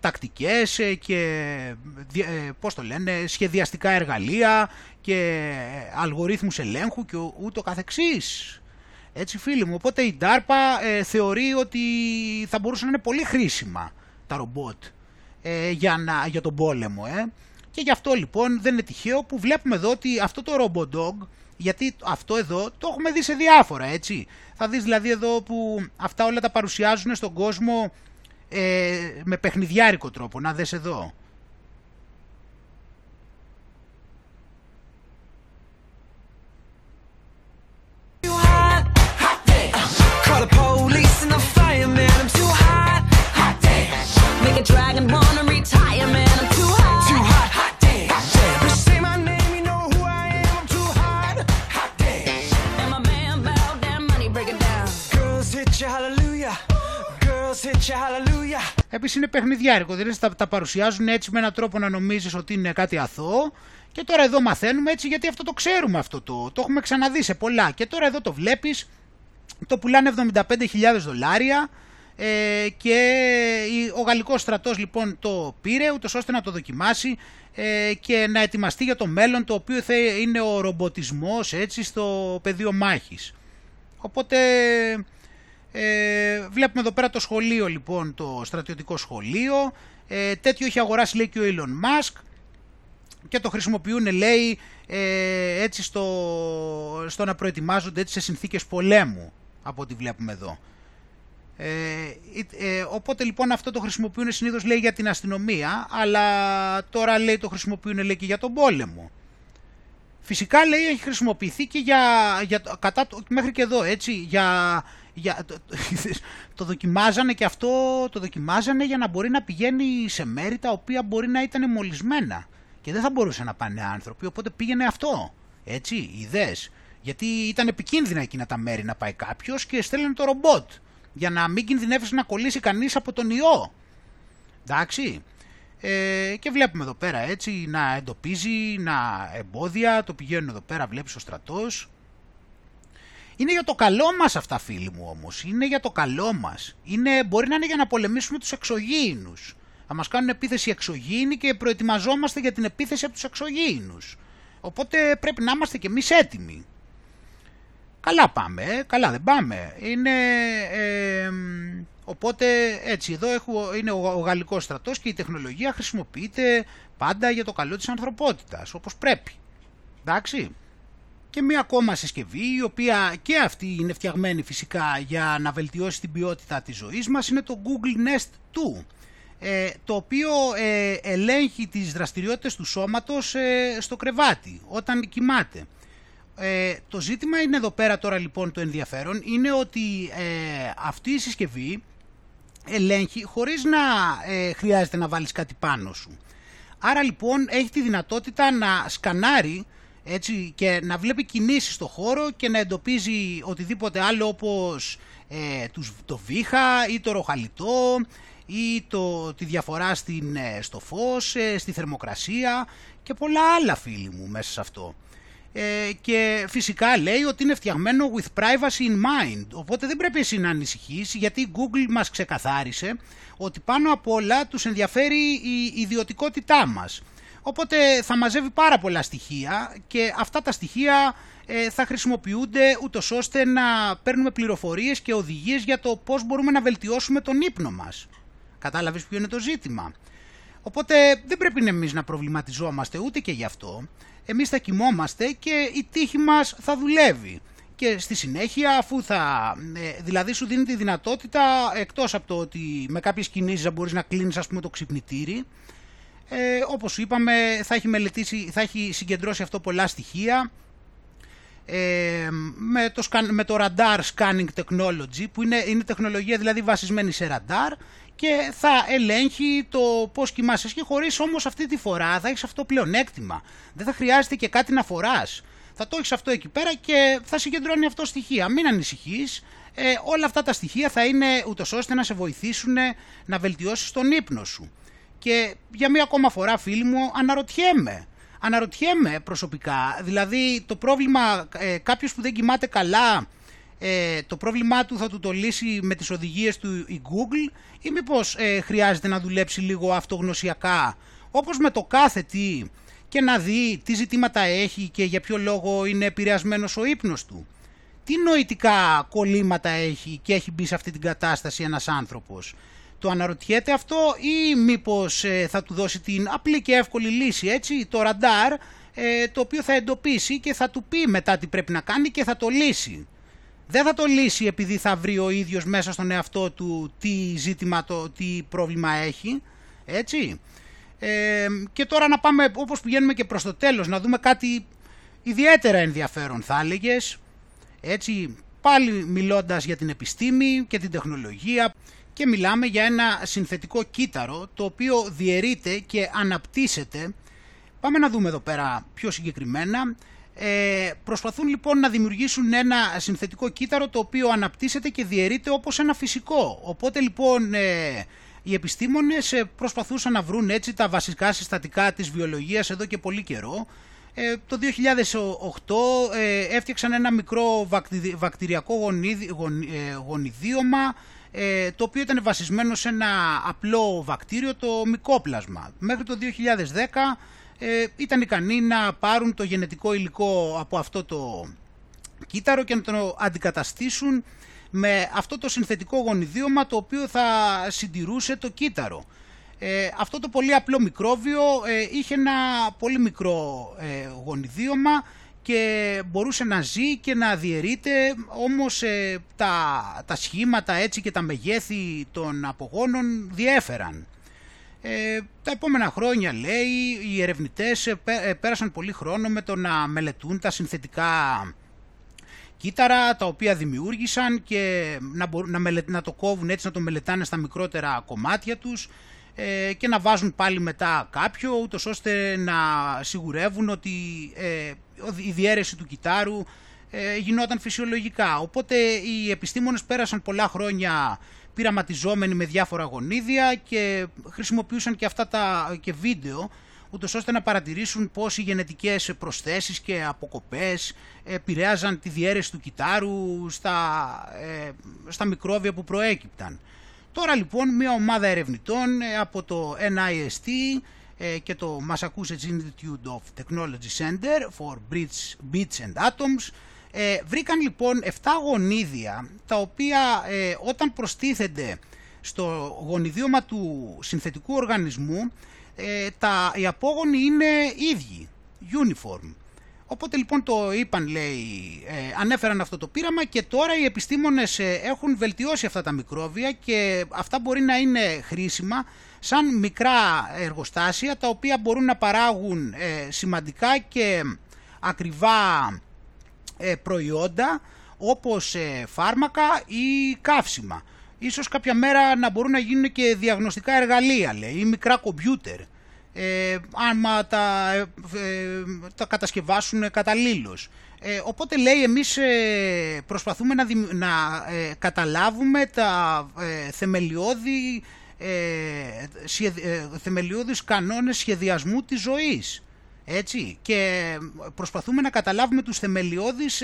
τακτικές ε, και ε, πώς το λένε, σχεδιαστικά εργαλεία και αλγορίθμους ελέγχου και ούτω καθεξής. Έτσι φίλοι μου, οπότε η DARPA ε, θεωρεί ότι θα μπορούσαν να είναι πολύ χρήσιμα τα ρομπότ ε, για, να, για τον πόλεμο. Ε. Και γι' αυτό λοιπόν δεν είναι τυχαίο που βλέπουμε εδώ ότι αυτό το RoboDog, γιατί αυτό εδώ το έχουμε δει σε διάφορα έτσι. Θα δεις δηλαδή εδώ που αυτά όλα τα παρουσιάζουν στον κόσμο ε, με παιχνιδιάρικο τρόπο. Να δες εδώ. Επίσης είναι παιχνιδιάρικο, δηλαδή τα, τα παρουσιάζουν έτσι με έναν τρόπο να νομίζεις ότι είναι κάτι αθώο και τώρα εδώ μαθαίνουμε έτσι γιατί αυτό το ξέρουμε αυτό το, το έχουμε ξαναδεί σε πολλά και τώρα εδώ το βλέπεις, το πουλάνε 75.000 δολάρια ε, και ο γαλλικός στρατός λοιπόν το πήρε ούτως ώστε να το δοκιμάσει ε, και να ετοιμαστεί για το μέλλον το οποίο θα είναι ο ρομποτισμός έτσι στο πεδίο μάχης. Οπότε ε, βλέπουμε εδώ πέρα το σχολείο λοιπόν, το στρατιωτικό σχολείο. Ε, τέτοιο έχει αγοράσει λέει και ο Elon Musk και το χρησιμοποιούν λέει ε, έτσι στο, στο να προετοιμάζονται έτσι σε συνθήκες πολέμου από ό,τι βλέπουμε εδώ. Ε, ε, οπότε λοιπόν αυτό το χρησιμοποιούν συνήθως λέει για την αστυνομία αλλά τώρα λέει το χρησιμοποιούν λέει και για τον πόλεμο. Φυσικά λέει έχει χρησιμοποιηθεί και για, για κατά, μέχρι και εδώ έτσι για για, το, το, δοκιμάζανε και αυτό το δοκιμάζανε για να μπορεί να πηγαίνει σε μέρη τα οποία μπορεί να ήταν μολυσμένα και δεν θα μπορούσε να πάνε άνθρωποι, οπότε πήγαινε αυτό. Έτσι, ιδέες. Γιατί ήταν επικίνδυνα εκείνα τα μέρη να πάει κάποιος και στέλνανε το ρομπότ για να μην κινδυνεύσει να κολλήσει κανείς από τον ιό. Εντάξει. Ε, και βλέπουμε εδώ πέρα έτσι να εντοπίζει, να εμπόδια, το πηγαίνουν εδώ πέρα, βλέπεις ο στρατός. Είναι για το καλό μας αυτά φίλοι μου όμως, είναι για το καλό μας. Είναι, μπορεί να είναι για να πολεμήσουμε τους εξωγήινους. Θα μας κάνουν επίθεση εξωγήινη και προετοιμαζόμαστε για την επίθεση από τους εξωγήινους. Οπότε πρέπει να είμαστε κι εμείς έτοιμοι. Καλά πάμε, ε, καλά δεν πάμε. Είναι, ε, οπότε έτσι εδώ έχω, είναι ο, ο γαλλικός στρατός και η τεχνολογία χρησιμοποιείται πάντα για το καλό της ανθρωπότητας, όπως πρέπει. Εντάξει. Και μία ακόμα συσκευή, η οποία και αυτή είναι φτιαγμένη φυσικά για να βελτιώσει την ποιότητα της ζωής μας, είναι το Google Nest 2 ε, το οποίο ε, ελέγχει τις δραστηριότητες του σώματος ε, στο κρεβάτι όταν κοιμάται. το ζήτημα είναι εδώ πέρα τώρα λοιπόν το ενδιαφέρον είναι ότι αυτή η συσκευή ελέγχει χωρίς να χρειάζεται να βάλεις κάτι πάνω σου. Άρα λοιπόν έχει τη δυνατότητα να σκανάρει έτσι, και να βλέπει κινήσεις στο χώρο και να εντοπίζει οτιδήποτε άλλο όπως το βήχα ή το ροχαλιτό ή το, τη διαφορά στην, ε, στο φως, ε, στη θερμοκρασία και πολλά άλλα φίλοι μου μέσα σε αυτό. Ε, και φυσικά λέει ότι είναι φτιαγμένο with privacy in mind, οπότε δεν πρέπει εσύ να ανησυχείς γιατί η Google μας ξεκαθάρισε ότι πάνω απ' όλα τους ενδιαφέρει η ιδιωτικότητά μας. Οπότε θα μαζεύει πάρα πολλά στοιχεία και αυτά τα στοιχεία θα χρησιμοποιούνται ούτως ώστε να παίρνουμε πληροφορίες και οδηγίες για το πώς μπορούμε να βελτιώσουμε τον ύπνο μας. Κατάλαβες ποιο είναι το ζήτημα; Οπότε δεν πρέπει εμείς να προβληματιζόμαστε ούτε και γι' αυτό. Εμείς θα κοιμόμαστε και η τύχη μας θα δουλεύει. Και στη συνέχεια αφού θα, ε, δηλαδή σου δίνει τη δυνατότητα εκτός από το ότι με κάποιες κινήσεις θα μπορείς να κλείνεις ας πούμε το ξυπνητήρι, ε, όπως είπαμε θα έχει, μελετήσει, θα έχει συγκεντρώσει αυτό πολλά στοιχεία, ε, με, το, με το radar scanning technology που είναι, είναι τεχνολογία δηλαδή βασισμένη σε radar και θα ελέγχει το πώς κοιμάσαι και χωρίς όμως αυτή τη φορά θα έχεις αυτό πλεονέκτημα. Δεν θα χρειάζεται και κάτι να φοράς. Θα το έχεις αυτό εκεί πέρα και θα συγκεντρώνει αυτό στοιχεία. Μην ανησυχείς, ε, όλα αυτά τα στοιχεία θα είναι ούτως ώστε να σε βοηθήσουν να βελτιώσεις τον ύπνο σου. Και για μία ακόμα φορά φίλοι μου αναρωτιέμαι, αναρωτιέμαι προσωπικά, δηλαδή το πρόβλημα ε, κάποιος που δεν κοιμάται καλά ε, το πρόβλημά του θα του το λύσει με τις οδηγίες του η Google ή μήπως ε, χρειάζεται να δουλέψει λίγο αυτογνωσιακά όπως με το κάθε τι και να δει τι ζητήματα έχει και για ποιο λόγο είναι επηρεασμένος ο ύπνος του. Τι νοητικά κολλήματα έχει και έχει μπει σε αυτή την κατάσταση ένας άνθρωπος. Το αναρωτιέται αυτό ή μήπως ε, θα του δώσει την απλή και εύκολη λύση έτσι, το ραντάρ ε, το οποίο θα εντοπίσει και θα του πει μετά τι πρέπει να κάνει και θα το λύσει δεν θα το λύσει επειδή θα βρει ο ίδιος μέσα στον εαυτό του τι ζήτημα, το, τι πρόβλημα έχει, έτσι. Ε, και τώρα να πάμε όπως πηγαίνουμε και προς το τέλος, να δούμε κάτι ιδιαίτερα ενδιαφέρον θα έλεγες. έτσι, πάλι μιλώντας για την επιστήμη και την τεχνολογία και μιλάμε για ένα συνθετικό κύτταρο το οποίο διαιρείται και αναπτύσσεται. Πάμε να δούμε εδώ πέρα πιο συγκεκριμένα ε, προσπαθούν λοιπόν να δημιουργήσουν ένα συνθετικό κύτταρο το οποίο αναπτύσσεται και διαιρείται όπως ένα φυσικό. Οπότε λοιπόν ε, οι επιστήμονες ε, προσπαθούσαν να βρουν έτσι τα βασικά συστατικά της βιολογίας εδώ και πολύ καιρό. Ε, το 2008 ε, έφτιαξαν ένα μικρό βακτηριακό γονιδίωμα το οποίο ήταν βασισμένο σε ένα απλό βακτήριο, το μικόπλασμα. Μέχρι το 2010 ε, ήταν ικανοί να πάρουν το γενετικό υλικό από αυτό το κύτταρο και να το αντικαταστήσουν με αυτό το συνθετικό γονιδίωμα το οποίο θα συντηρούσε το κύτταρο. Ε, αυτό το πολύ απλό μικρόβιο ε, είχε ένα πολύ μικρό ε, γονιδίωμα και μπορούσε να ζει και να διαιρείται όμως ε, τα, τα σχήματα έτσι και τα μεγέθη των απογόνων διέφεραν. Ε, τα επόμενα χρόνια λέει οι ερευνητές ε, ε, πέρασαν πολύ χρόνο με το να μελετούν τα συνθετικά κύτταρα τα οποία δημιούργησαν και να, να, να το κόβουν έτσι να το μελετάνε στα μικρότερα κομμάτια τους ε, και να βάζουν πάλι μετά κάποιο ούτως ώστε να σιγουρεύουν ότι ε, η διαίρεση του κυτάρου ε, γινόταν φυσιολογικά. Οπότε οι επιστήμονες πέρασαν πολλά χρόνια πειραματιζόμενοι με διάφορα γονίδια και χρησιμοποιούσαν και αυτά τα και βίντεο ούτως ώστε να παρατηρήσουν πώς οι γενετικές προσθέσεις και αποκοπές επηρέαζαν τη διαίρεση του κυτάρου στα, ε, στα μικρόβια που προέκυπταν. Τώρα λοιπόν μια ομάδα ερευνητών ε, από το NIST ε, και το Massachusetts Institute of Technology Center for Bits and Atoms βρήκαν λοιπόν 7 γονίδια τα οποία όταν προστίθενται στο γονιδίωμα του συνθετικού οργανισμού τα, οι απόγονοι είναι ίδιοι, uniform. Οπότε λοιπόν το είπαν, λέει, ε, ανέφεραν αυτό το πείραμα και τώρα οι επιστήμονες ε, έχουν βελτιώσει αυτά τα μικρόβια και αυτά μπορεί να είναι χρήσιμα σαν μικρά εργοστάσια τα οποία μπορούν να παράγουν ε, σημαντικά και ακριβά προϊόντα όπως φάρμακα ή καύσιμα. Ίσως κάποια μέρα να μπορούν να γίνουν και διαγνωστικά εργαλεία, λέει, ή μικρά κομπιούτερ ε, άμα τα, ε, τα κατασκευάσουν καταλήλως. Ε, οπότε λέει εμείς ε, προσπαθούμε να, να ε, καταλάβουμε τα ε, θεμελιώδη, θεμελιώδης κανόνες σχεδιασμού της ζωής. Έτσι, και προσπαθούμε να καταλάβουμε τους θεμελιώδεις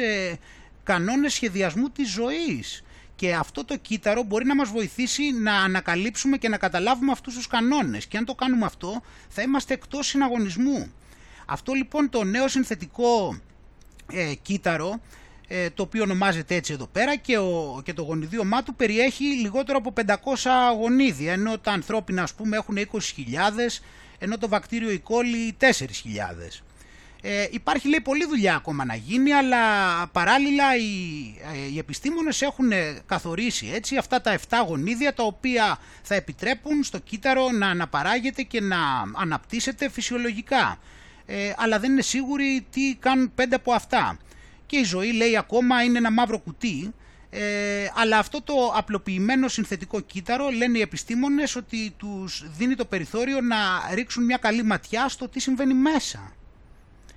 κανόνες σχεδιασμού της ζωής και αυτό το κύτταρο μπορεί να μας βοηθήσει να ανακαλύψουμε και να καταλάβουμε αυτούς τους κανόνες και αν το κάνουμε αυτό θα είμαστε εκτός συναγωνισμού. Αυτό λοιπόν το νέο συνθετικό ε, κύτταρο ε, το οποίο ονομάζεται έτσι εδώ πέρα και, ο, και το γονιδίωμά του περιέχει λιγότερο από 500 γονίδια ενώ τα ανθρώπινα ας πούμε έχουν 20.000 ενώ το βακτήριο η κόλλη 4.000. Ε, υπάρχει λέει πολλή δουλειά ακόμα να γίνει αλλά παράλληλα οι, ε, οι επιστήμονες έχουν καθορίσει έτσι αυτά τα 7 γονίδια τα οποία θα επιτρέπουν στο κύτταρο να αναπαράγεται και να αναπτύσσεται φυσιολογικά. Ε, αλλά δεν είναι σίγουροι τι κάνουν πέντε από αυτά. Και η ζωή λέει ακόμα είναι ένα μαύρο κουτί ε, αλλά αυτό το απλοποιημένο συνθετικό κύτταρο λένε οι επιστήμονες ότι τους δίνει το περιθώριο να ρίξουν μια καλή ματιά στο τι συμβαίνει μέσα.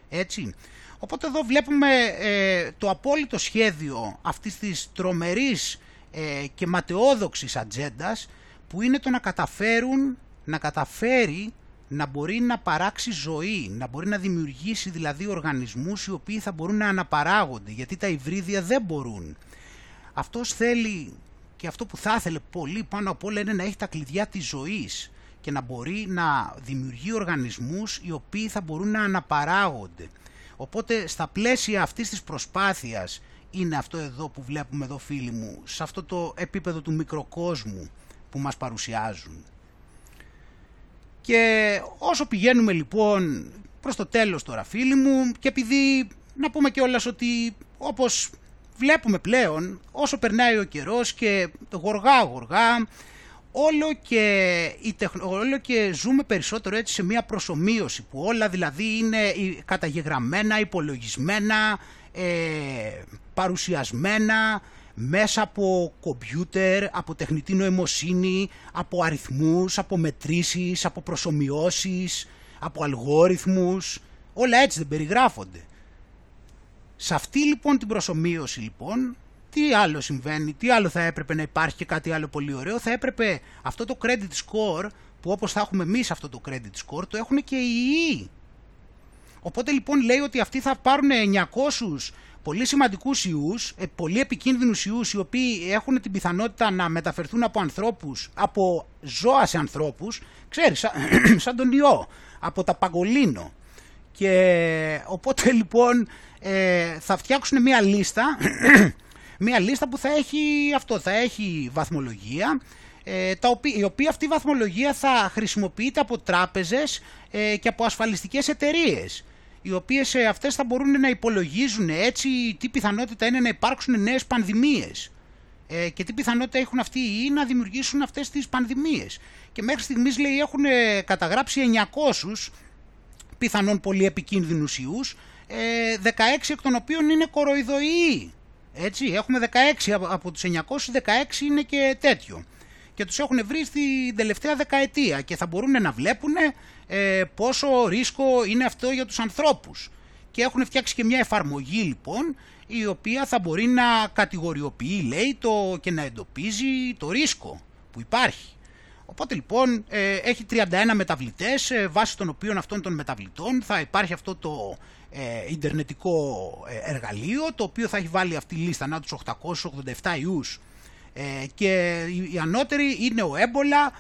Έτσι. Οπότε εδώ βλέπουμε ε, το απόλυτο σχέδιο αυτής της τρομερής ε, και ματαιόδοξης ατζέντας που είναι το να καταφέρουν, να καταφέρει να μπορεί να παράξει ζωή, να μπορεί να δημιουργήσει δηλαδή οργανισμούς οι οποίοι θα μπορούν να αναπαράγονται, γιατί τα υβρίδια δεν μπορούν. Αυτός θέλει και αυτό που θα ήθελε πολύ πάνω απ' όλα είναι να έχει τα κλειδιά της ζωής και να μπορεί να δημιουργεί οργανισμούς οι οποίοι θα μπορούν να αναπαράγονται. Οπότε στα πλαίσια αυτής της προσπάθειας είναι αυτό εδώ που βλέπουμε εδώ φίλοι μου, σε αυτό το επίπεδο του μικροκόσμου που μας παρουσιάζουν. Και όσο πηγαίνουμε λοιπόν προς το τέλος τώρα φίλοι μου και επειδή να πούμε και όλας ότι όπως βλέπουμε πλέον όσο περνάει ο καιρός και γοργά γοργά όλο και, η όλο και ζούμε περισσότερο έτσι σε μια προσωμείωση που όλα δηλαδή είναι καταγεγραμμένα, υπολογισμένα, ε, παρουσιασμένα μέσα από κομπιούτερ, από τεχνητή νοημοσύνη, από αριθμούς, από μετρήσεις, από προσωμιώσεις, από αλγόριθμους, όλα έτσι δεν περιγράφονται. Σε αυτή λοιπόν την προσωμείωση λοιπόν τι άλλο συμβαίνει, τι άλλο θα έπρεπε να υπάρχει και κάτι άλλο πολύ ωραίο. Θα έπρεπε αυτό το credit score, που όπως θα έχουμε εμείς αυτό το credit score, το έχουν και οι ιοί. Οπότε λοιπόν λέει ότι αυτοί θα πάρουν 900 πολύ σημαντικούς ιούς, ε, πολύ επικίνδυνους ιούς, οι οποίοι έχουν την πιθανότητα να μεταφερθούν από ανθρώπους, από ζώα σε ανθρώπους, ξέρεις, σαν, σαν τον ιό, από τα παγκολίνο. Και οπότε λοιπόν ε, θα φτιάξουν μια λίστα μια λίστα που θα έχει αυτό, θα έχει βαθμολογία, ε, τα οποία, η οποία αυτή η βαθμολογία θα χρησιμοποιείται από τράπεζες ε, και από ασφαλιστικές εταιρείες οι οποίες ε, αυτές θα μπορούν να υπολογίζουν έτσι τι πιθανότητα είναι να υπάρξουν νέες πανδημίες ε, και τι πιθανότητα έχουν αυτοί οι να δημιουργήσουν αυτές τις πανδημίες. Και μέχρι στιγμής λέει έχουν ε, καταγράψει 900 πιθανόν πολύ επικίνδυνους ιούς, 16 εκ των οποίων είναι κοροϊδοϊοί. Έτσι, έχουμε 16 από τους 916 είναι και τέτοιο. Και τους έχουν βρει στην τελευταία δεκαετία και θα μπορούν να βλέπουν ε, πόσο ρίσκο είναι αυτό για τους ανθρώπους. Και έχουν φτιάξει και μια εφαρμογή λοιπόν η οποία θα μπορεί να κατηγοριοποιεί, λέει, το, και να εντοπίζει το ρίσκο που υπάρχει. Οπότε λοιπόν ε, έχει 31 μεταβλητές, ε, βάσει των οποίων αυτών των μεταβλητών θα υπάρχει αυτό το ε, ιντερνετικό ε, εργαλείο, το οποίο θα έχει βάλει αυτή η λίστα, να τους 887 ιούς. Ε, και οι, οι ανώτεροι είναι ο Έμπολα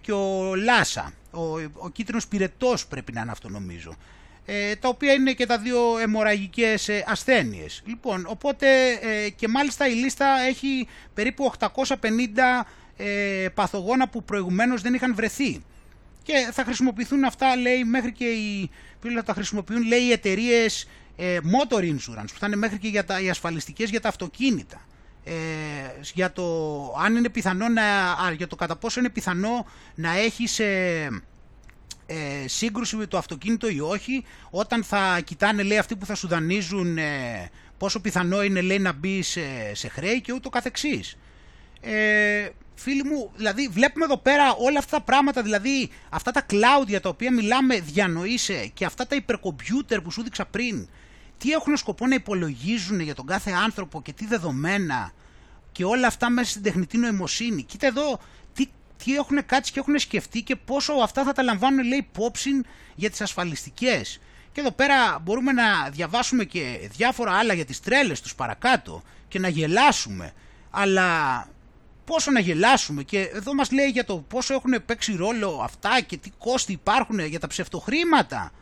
και ο Λάσα, ο, ο κίτρινος πυρετός πρέπει να είναι αυτό νομίζω. τα οποία είναι και τα δύο αιμορραγικές ασθένειες. Λοιπόν, οπότε και μάλιστα η λίστα έχει περίπου 850 ε, παθογόνα που προηγουμένως δεν είχαν βρεθεί. Και θα χρησιμοποιηθούν αυτά, λέει, μέχρι και οι, θα τα χρησιμοποιούν, λέει, οι εταιρείες ε, motor insurance, που θα είναι μέχρι και για τα, οι ασφαλιστικές για τα αυτοκίνητα. Ε, για το αν είναι πιθανό να, για το κατά πόσο είναι πιθανό να έχεις ε, ε, σύγκρουση με το αυτοκίνητο ή όχι όταν θα κοιτάνε λέει αυτοί που θα σου δανείζουν ε, πόσο πιθανό είναι λέει να μπεις σε, σε χρέη και ούτω καθεξής. Ε, φίλοι μου, δηλαδή βλέπουμε εδώ πέρα όλα αυτά τα πράγματα, δηλαδή αυτά τα cloud για τα οποία μιλάμε διανοείσαι και αυτά τα υπερκομπιούτερ που σου δείξα πριν, τι έχουν σκοπό να υπολογίζουν για τον κάθε άνθρωπο και τι δεδομένα και όλα αυτά μέσα στην τεχνητή νοημοσύνη. Κοίτα εδώ τι, τι έχουν κάτσει και έχουν σκεφτεί και πόσο αυτά θα τα λαμβάνουν λέει υπόψη για τις ασφαλιστικές. Και εδώ πέρα μπορούμε να διαβάσουμε και διάφορα άλλα για τις τρέλες τους παρακάτω και να γελάσουμε. Αλλά πόσο να γελάσουμε και εδώ μας λέει για το πόσο έχουν παίξει ρόλο αυτά και τι κόστη υπάρχουν για τα ψευτοχρήματα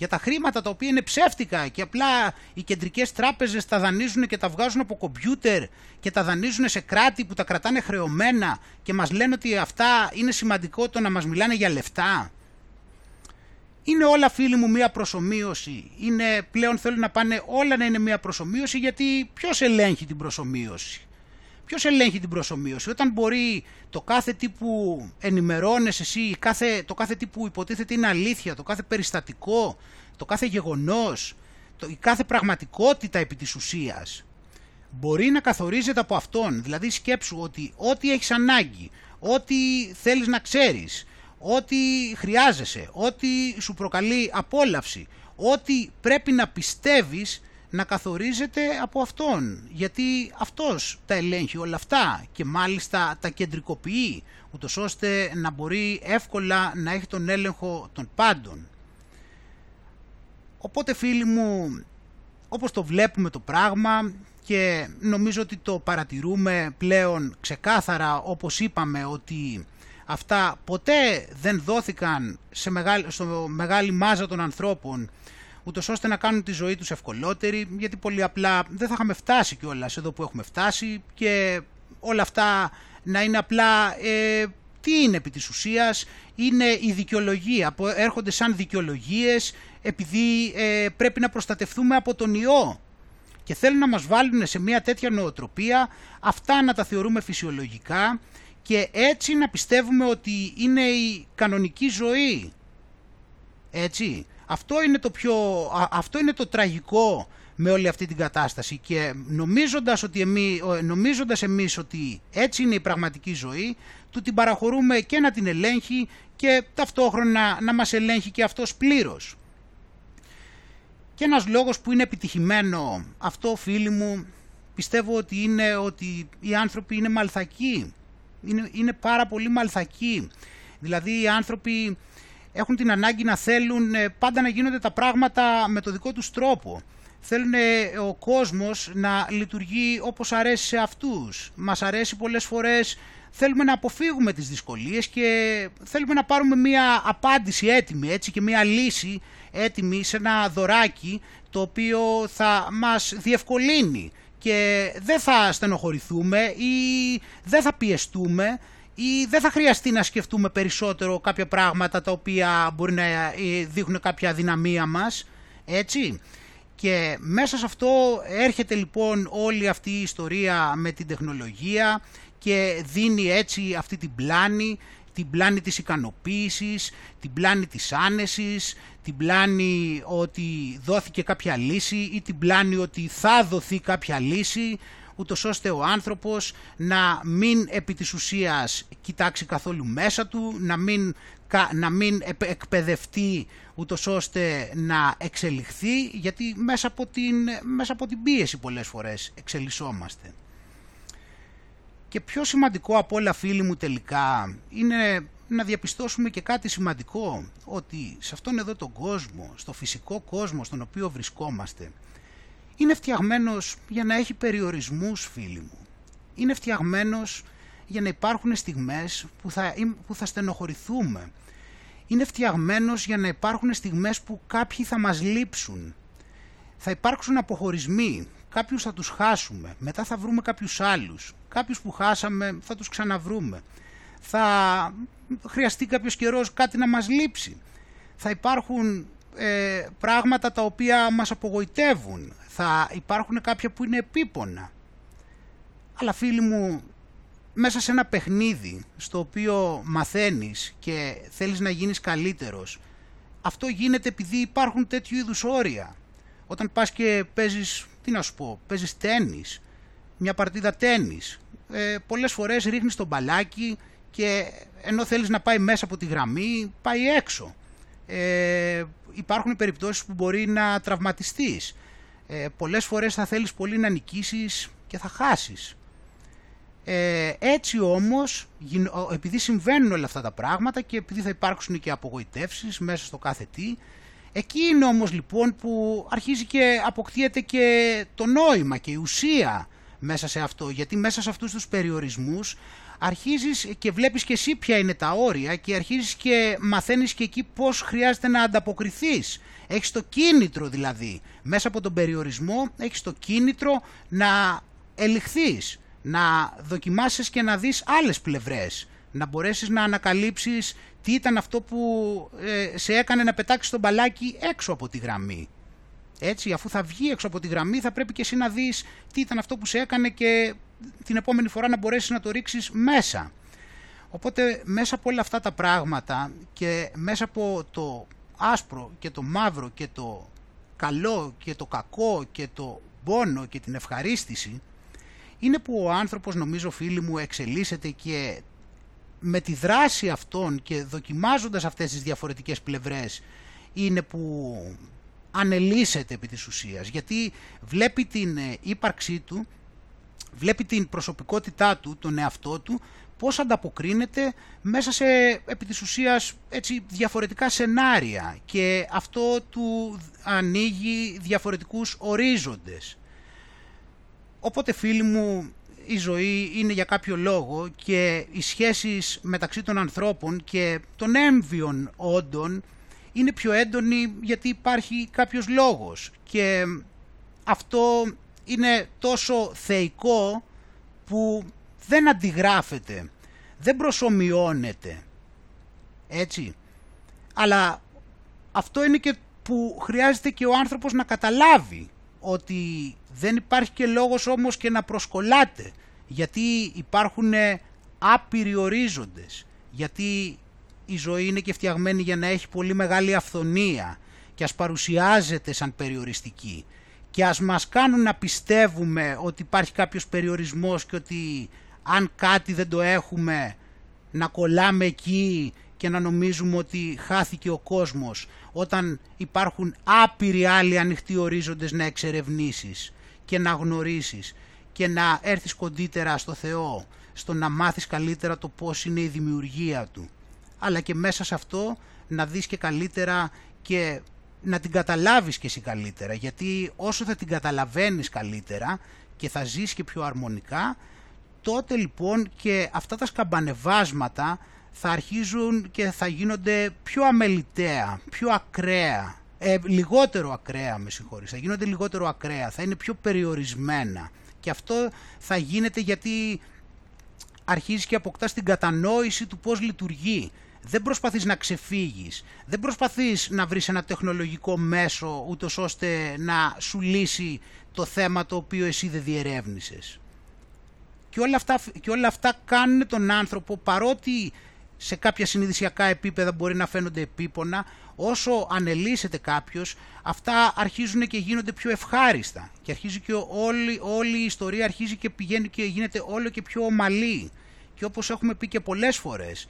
για τα χρήματα τα οποία είναι ψεύτικα και απλά οι κεντρικές τράπεζες τα δανείζουν και τα βγάζουν από κομπιούτερ και τα δανείζουν σε κράτη που τα κρατάνε χρεωμένα και μας λένε ότι αυτά είναι σημαντικό το να μας μιλάνε για λεφτά. Είναι όλα φίλοι μου μία προσωμείωση. Είναι, πλέον θέλουν να πάνε όλα να είναι μία προσωμείωση γιατί ποιος ελέγχει την προσωμείωση; Ποιος ελέγχει την προσωμείωση, όταν μπορεί το κάθε τι που ενημερώνεσαι εσύ, κάθε, το κάθε τι που υποτίθεται είναι αλήθεια, το κάθε περιστατικό, το κάθε γεγονός, το, η κάθε πραγματικότητα επί της ουσίας, μπορεί να καθορίζεται από αυτόν. Δηλαδή σκέψου ότι ό,τι έχεις ανάγκη, ό,τι θέλεις να ξέρεις, ό,τι χρειάζεσαι, ό,τι σου προκαλεί απόλαυση, ό,τι πρέπει να πιστεύεις να καθορίζεται από αυτόν, γιατί αυτός τα ελέγχει όλα αυτά και μάλιστα τα κεντρικοποιεί, ούτως ώστε να μπορεί εύκολα να έχει τον έλεγχο των πάντων. Οπότε φίλοι μου, όπως το βλέπουμε το πράγμα και νομίζω ότι το παρατηρούμε πλέον ξεκάθαρα όπως είπαμε ότι αυτά ποτέ δεν δόθηκαν σε μεγάλη, στο μεγάλη μάζα των ανθρώπων ούτως ώστε να κάνουν τη ζωή τους ευκολότερη, γιατί πολύ απλά δεν θα είχαμε φτάσει κιόλας εδώ που έχουμε φτάσει και όλα αυτά να είναι απλά, ε, τι είναι επί της ουσίας, είναι η δικαιολογία, που έρχονται σαν δικαιολογίες επειδή ε, πρέπει να προστατευτούμε από τον ιό και θέλουν να μας βάλουν σε μια τέτοια νοοτροπία, αυτά να τα θεωρούμε φυσιολογικά και έτσι να πιστεύουμε ότι είναι η κανονική ζωή. Έτσι. Αυτό είναι το πιο, αυτό είναι το τραγικό με όλη αυτή την κατάσταση και νομίζοντας, ότι εμείς, νομίζοντας εμείς ότι έτσι είναι η πραγματική ζωή, του την παραχωρούμε και να την ελέγχει και ταυτόχρονα να μας ελέγχει και αυτός πλήρως. Και ένας λόγος που είναι επιτυχημένο αυτό φίλοι μου πιστεύω ότι είναι ότι οι άνθρωποι είναι μαλθακοί. Είναι, είναι πάρα πολύ μαλθακοί. Δηλαδή οι άνθρωποι έχουν την ανάγκη να θέλουν ε, πάντα να γίνονται τα πράγματα με το δικό τους τρόπο. Θέλουν ε, ο κόσμος να λειτουργεί όπως αρέσει σε αυτούς. Μας αρέσει πολλές φορές, θέλουμε να αποφύγουμε τις δυσκολίες και θέλουμε να πάρουμε μια απάντηση έτοιμη έτσι και μια λύση έτοιμη σε ένα δωράκι το οποίο θα μας διευκολύνει και δεν θα στενοχωρηθούμε ή δεν θα πιεστούμε ή δεν θα χρειαστεί να σκεφτούμε περισσότερο κάποια πράγματα τα οποία μπορεί να ε, δείχνουν κάποια δυναμία μας, έτσι; Και μέσα σε αυτό έρχεται λοιπόν όλη αυτή η ιστορία με την τεχνολογία και δίνει έτσι αυτή την πλάνη, την πλάνη της ικανοποίησης, την πλάνη της άνεσης, την πλάνη ότι δόθηκε κάποια λύση ή την πλάνη ότι θα δοθεί κάποια λύση ούτως ώστε ο άνθρωπος να μην επί της ουσίας κοιτάξει καθόλου μέσα του, να μην να μην εκπαιδευτεί ούτως ώστε να εξελιχθεί, γιατί μέσα από, την, μέσα από την πίεση πολλές φορές εξελισσόμαστε. Και πιο σημαντικό από όλα φίλοι μου τελικά είναι να διαπιστώσουμε και κάτι σημαντικό, ότι σε αυτόν εδώ τον κόσμο, στο φυσικό κόσμο στον οποίο βρισκόμαστε, είναι φτιαγμένος για να έχει περιορισμούς φίλοι μου. Είναι φτιαγμένος για να υπάρχουν στιγμές που θα, που θα στενοχωρηθούμε. Είναι φτιαγμένος για να υπάρχουν στιγμές που κάποιοι θα μας λείψουν. Θα υπάρξουν αποχωρισμοί, κάποιους θα τους χάσουμε, μετά θα βρούμε κάποιους άλλους. Κάποιους που χάσαμε θα τους ξαναβρούμε. Θα χρειαστεί κάποιος καιρός κάτι να μας λείψει. Θα υπάρχουν ε, πράγματα τα οποία μας απογοητεύουν. Θα υπάρχουν κάποια που είναι επίπονα. Αλλά φίλοι μου, μέσα σε ένα παιχνίδι στο οποίο μαθαίνεις και θέλεις να γίνεις καλύτερος, αυτό γίνεται επειδή υπάρχουν τέτοιου είδους όρια. Όταν πας και παίζεις, τι να σου πω, παίζεις τένις, μια παρτίδα τένις, ε, πολλές φορές ρίχνεις τον μπαλάκι και ενώ θέλεις να πάει μέσα από τη γραμμή, πάει έξω. Ε, υπάρχουν περιπτώσεις που μπορεί να τραυματιστείς. Ε, πολλές φορές θα θέλεις πολύ να νικήσεις και θα χάσεις. Ε, έτσι όμως, επειδή συμβαίνουν όλα αυτά τα πράγματα και επειδή θα υπάρξουν και απογοητεύσεις μέσα στο κάθε τι, εκεί είναι όμως λοιπόν που αρχίζει και αποκτήεται και το νόημα και η ουσία μέσα σε αυτό, γιατί μέσα σε αυτούς τους περιορισμούς αρχίζεις και βλέπεις και εσύ ποια είναι τα όρια και αρχίζεις και μαθαίνεις και εκεί πώς χρειάζεται να ανταποκριθείς. Έχεις το κίνητρο δηλαδή, μέσα από τον περιορισμό έχεις το κίνητρο να ελιχθείς να δοκιμάσεις και να δεις άλλες πλευρές, να μπορέσεις να ανακαλύψεις τι ήταν αυτό που ε, σε έκανε να πετάξεις τον μπαλάκι έξω από τη γραμμή. Έτσι, αφού θα βγει έξω από τη γραμμή θα πρέπει και εσύ να δεις τι ήταν αυτό που σε έκανε και την επόμενη φορά να μπορέσεις να το ρίξεις μέσα. Οπότε μέσα από όλα αυτά τα πράγματα και μέσα από το άσπρο και το μαύρο και το καλό και το κακό και το πόνο και την ευχαρίστηση είναι που ο άνθρωπος νομίζω φίλοι μου εξελίσσεται και με τη δράση αυτών και δοκιμάζοντας αυτές τις διαφορετικές πλευρές είναι που ανελίσσεται επί της ουσίας. Γιατί βλέπει την ε, ύπαρξή του, βλέπει την προσωπικότητά του, τον εαυτό του πώς ανταποκρίνεται μέσα σε επί της ουσίας έτσι, διαφορετικά σενάρια και αυτό του ανοίγει διαφορετικούς ορίζοντες. Οπότε φίλοι μου η ζωή είναι για κάποιο λόγο και οι σχέσεις μεταξύ των ανθρώπων και των έμβιων όντων είναι πιο έντονη γιατί υπάρχει κάποιος λόγος και αυτό είναι τόσο θεϊκό που δεν αντιγράφεται, δεν προσωμιώνεται, έτσι. Αλλά αυτό είναι και που χρειάζεται και ο άνθρωπος να καταλάβει ότι δεν υπάρχει και λόγος όμως και να προσκολάτε, γιατί υπάρχουν άπειροι ορίζοντες, γιατί η ζωή είναι και φτιαγμένη για να έχει πολύ μεγάλη αυθονία και ας παρουσιάζεται σαν περιοριστική. Και ας μας κάνουν να πιστεύουμε ότι υπάρχει κάποιος περιορισμός και ότι αν κάτι δεν το έχουμε να κολλάμε εκεί και να νομίζουμε ότι χάθηκε ο κόσμος όταν υπάρχουν άπειροι άλλοι ανοιχτοί ορίζοντες να εξερευνήσεις και να γνωρίσεις και να έρθεις κοντύτερα στο Θεό, στο να μάθεις καλύτερα το πώς είναι η δημιουργία Του. Αλλά και μέσα σε αυτό να δεις και καλύτερα και να την καταλάβεις και εσύ καλύτερα, γιατί όσο θα την καταλαβαίνεις καλύτερα και θα ζεις και πιο αρμονικά, τότε λοιπόν και αυτά τα σκαμπανεβάσματα θα αρχίζουν και θα γίνονται πιο αμεληταία, πιο ακραία, ε, λιγότερο ακραία με συγχωρείς, θα γίνονται λιγότερο ακραία, θα είναι πιο περιορισμένα και αυτό θα γίνεται γιατί αρχίζεις και αποκτάς την κατανόηση του πώς λειτουργεί. Δεν προσπαθείς να ξεφύγεις, δεν προσπαθείς να βρεις ένα τεχνολογικό μέσο ούτως ώστε να σου λύσει το θέμα το οποίο εσύ δεν διερεύνησες. Και όλα αυτά, και όλα αυτά κάνουν τον άνθρωπο παρότι σε κάποια συνειδησιακά επίπεδα μπορεί να φαίνονται επίπονα, όσο ανελίσσεται κάποιος, αυτά αρχίζουν και γίνονται πιο ευχάριστα και αρχίζει και όλη, όλη η ιστορία αρχίζει και πηγαίνει και γίνεται όλο και πιο ομαλή. Και όπως έχουμε πει και πολλές φορές,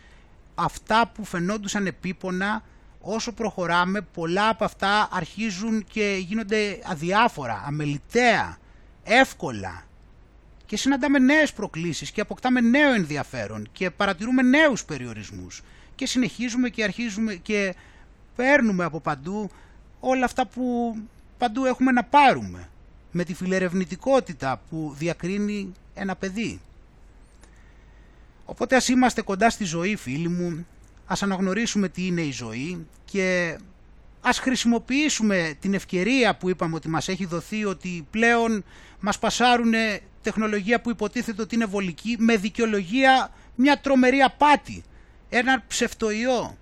αυτά που φαινόντουσαν επίπονα όσο προχωράμε πολλά από αυτά αρχίζουν και γίνονται αδιάφορα, αμεληταία, εύκολα και συναντάμε νέες προκλήσεις και αποκτάμε νέο ενδιαφέρον και παρατηρούμε νέους περιορισμούς και συνεχίζουμε και αρχίζουμε και παίρνουμε από παντού όλα αυτά που παντού έχουμε να πάρουμε με τη φιλερευνητικότητα που διακρίνει ένα παιδί. Οπότε ας είμαστε κοντά στη ζωή φίλοι μου, ας αναγνωρίσουμε τι είναι η ζωή και ας χρησιμοποιήσουμε την ευκαιρία που είπαμε ότι μας έχει δοθεί ότι πλέον μας πασάρουν τεχνολογία που υποτίθεται ότι είναι βολική με δικαιολογία μια τρομερή απάτη, ένα ψευτοϊό.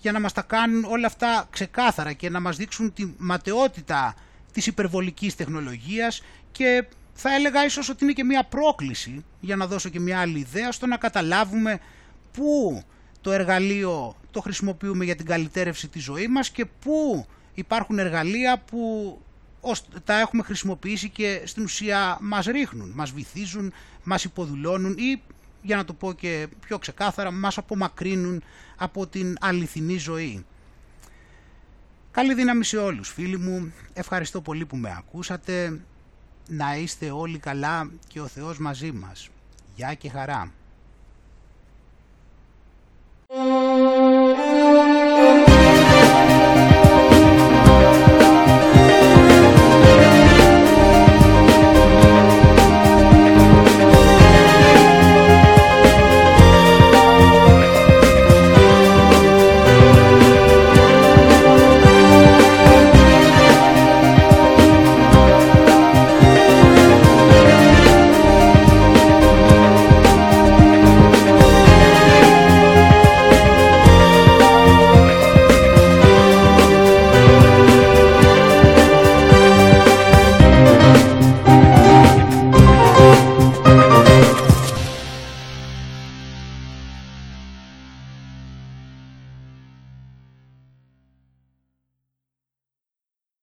Για να μας τα κάνουν όλα αυτά ξεκάθαρα και να μας δείξουν τη ματαιότητα της υπερβολικής τεχνολογίας και θα έλεγα ίσως ότι είναι και μια πρόκληση για να δώσω και μια άλλη ιδέα στο να καταλάβουμε πού το εργαλείο το χρησιμοποιούμε για την καλυτέρευση της ζωής μας και πού υπάρχουν εργαλεία που τα έχουμε χρησιμοποιήσει και στην ουσία μας ρίχνουν, μας βυθίζουν, μας υποδουλώνουν ή για να το πω και πιο ξεκάθαρα μας απομακρύνουν από την αληθινή ζωή. Καλή δύναμη σε όλους φίλοι μου, ευχαριστώ πολύ που με ακούσατε, να είστε όλοι καλά και ο Θεός μαζί μας. Γεια και χαρά.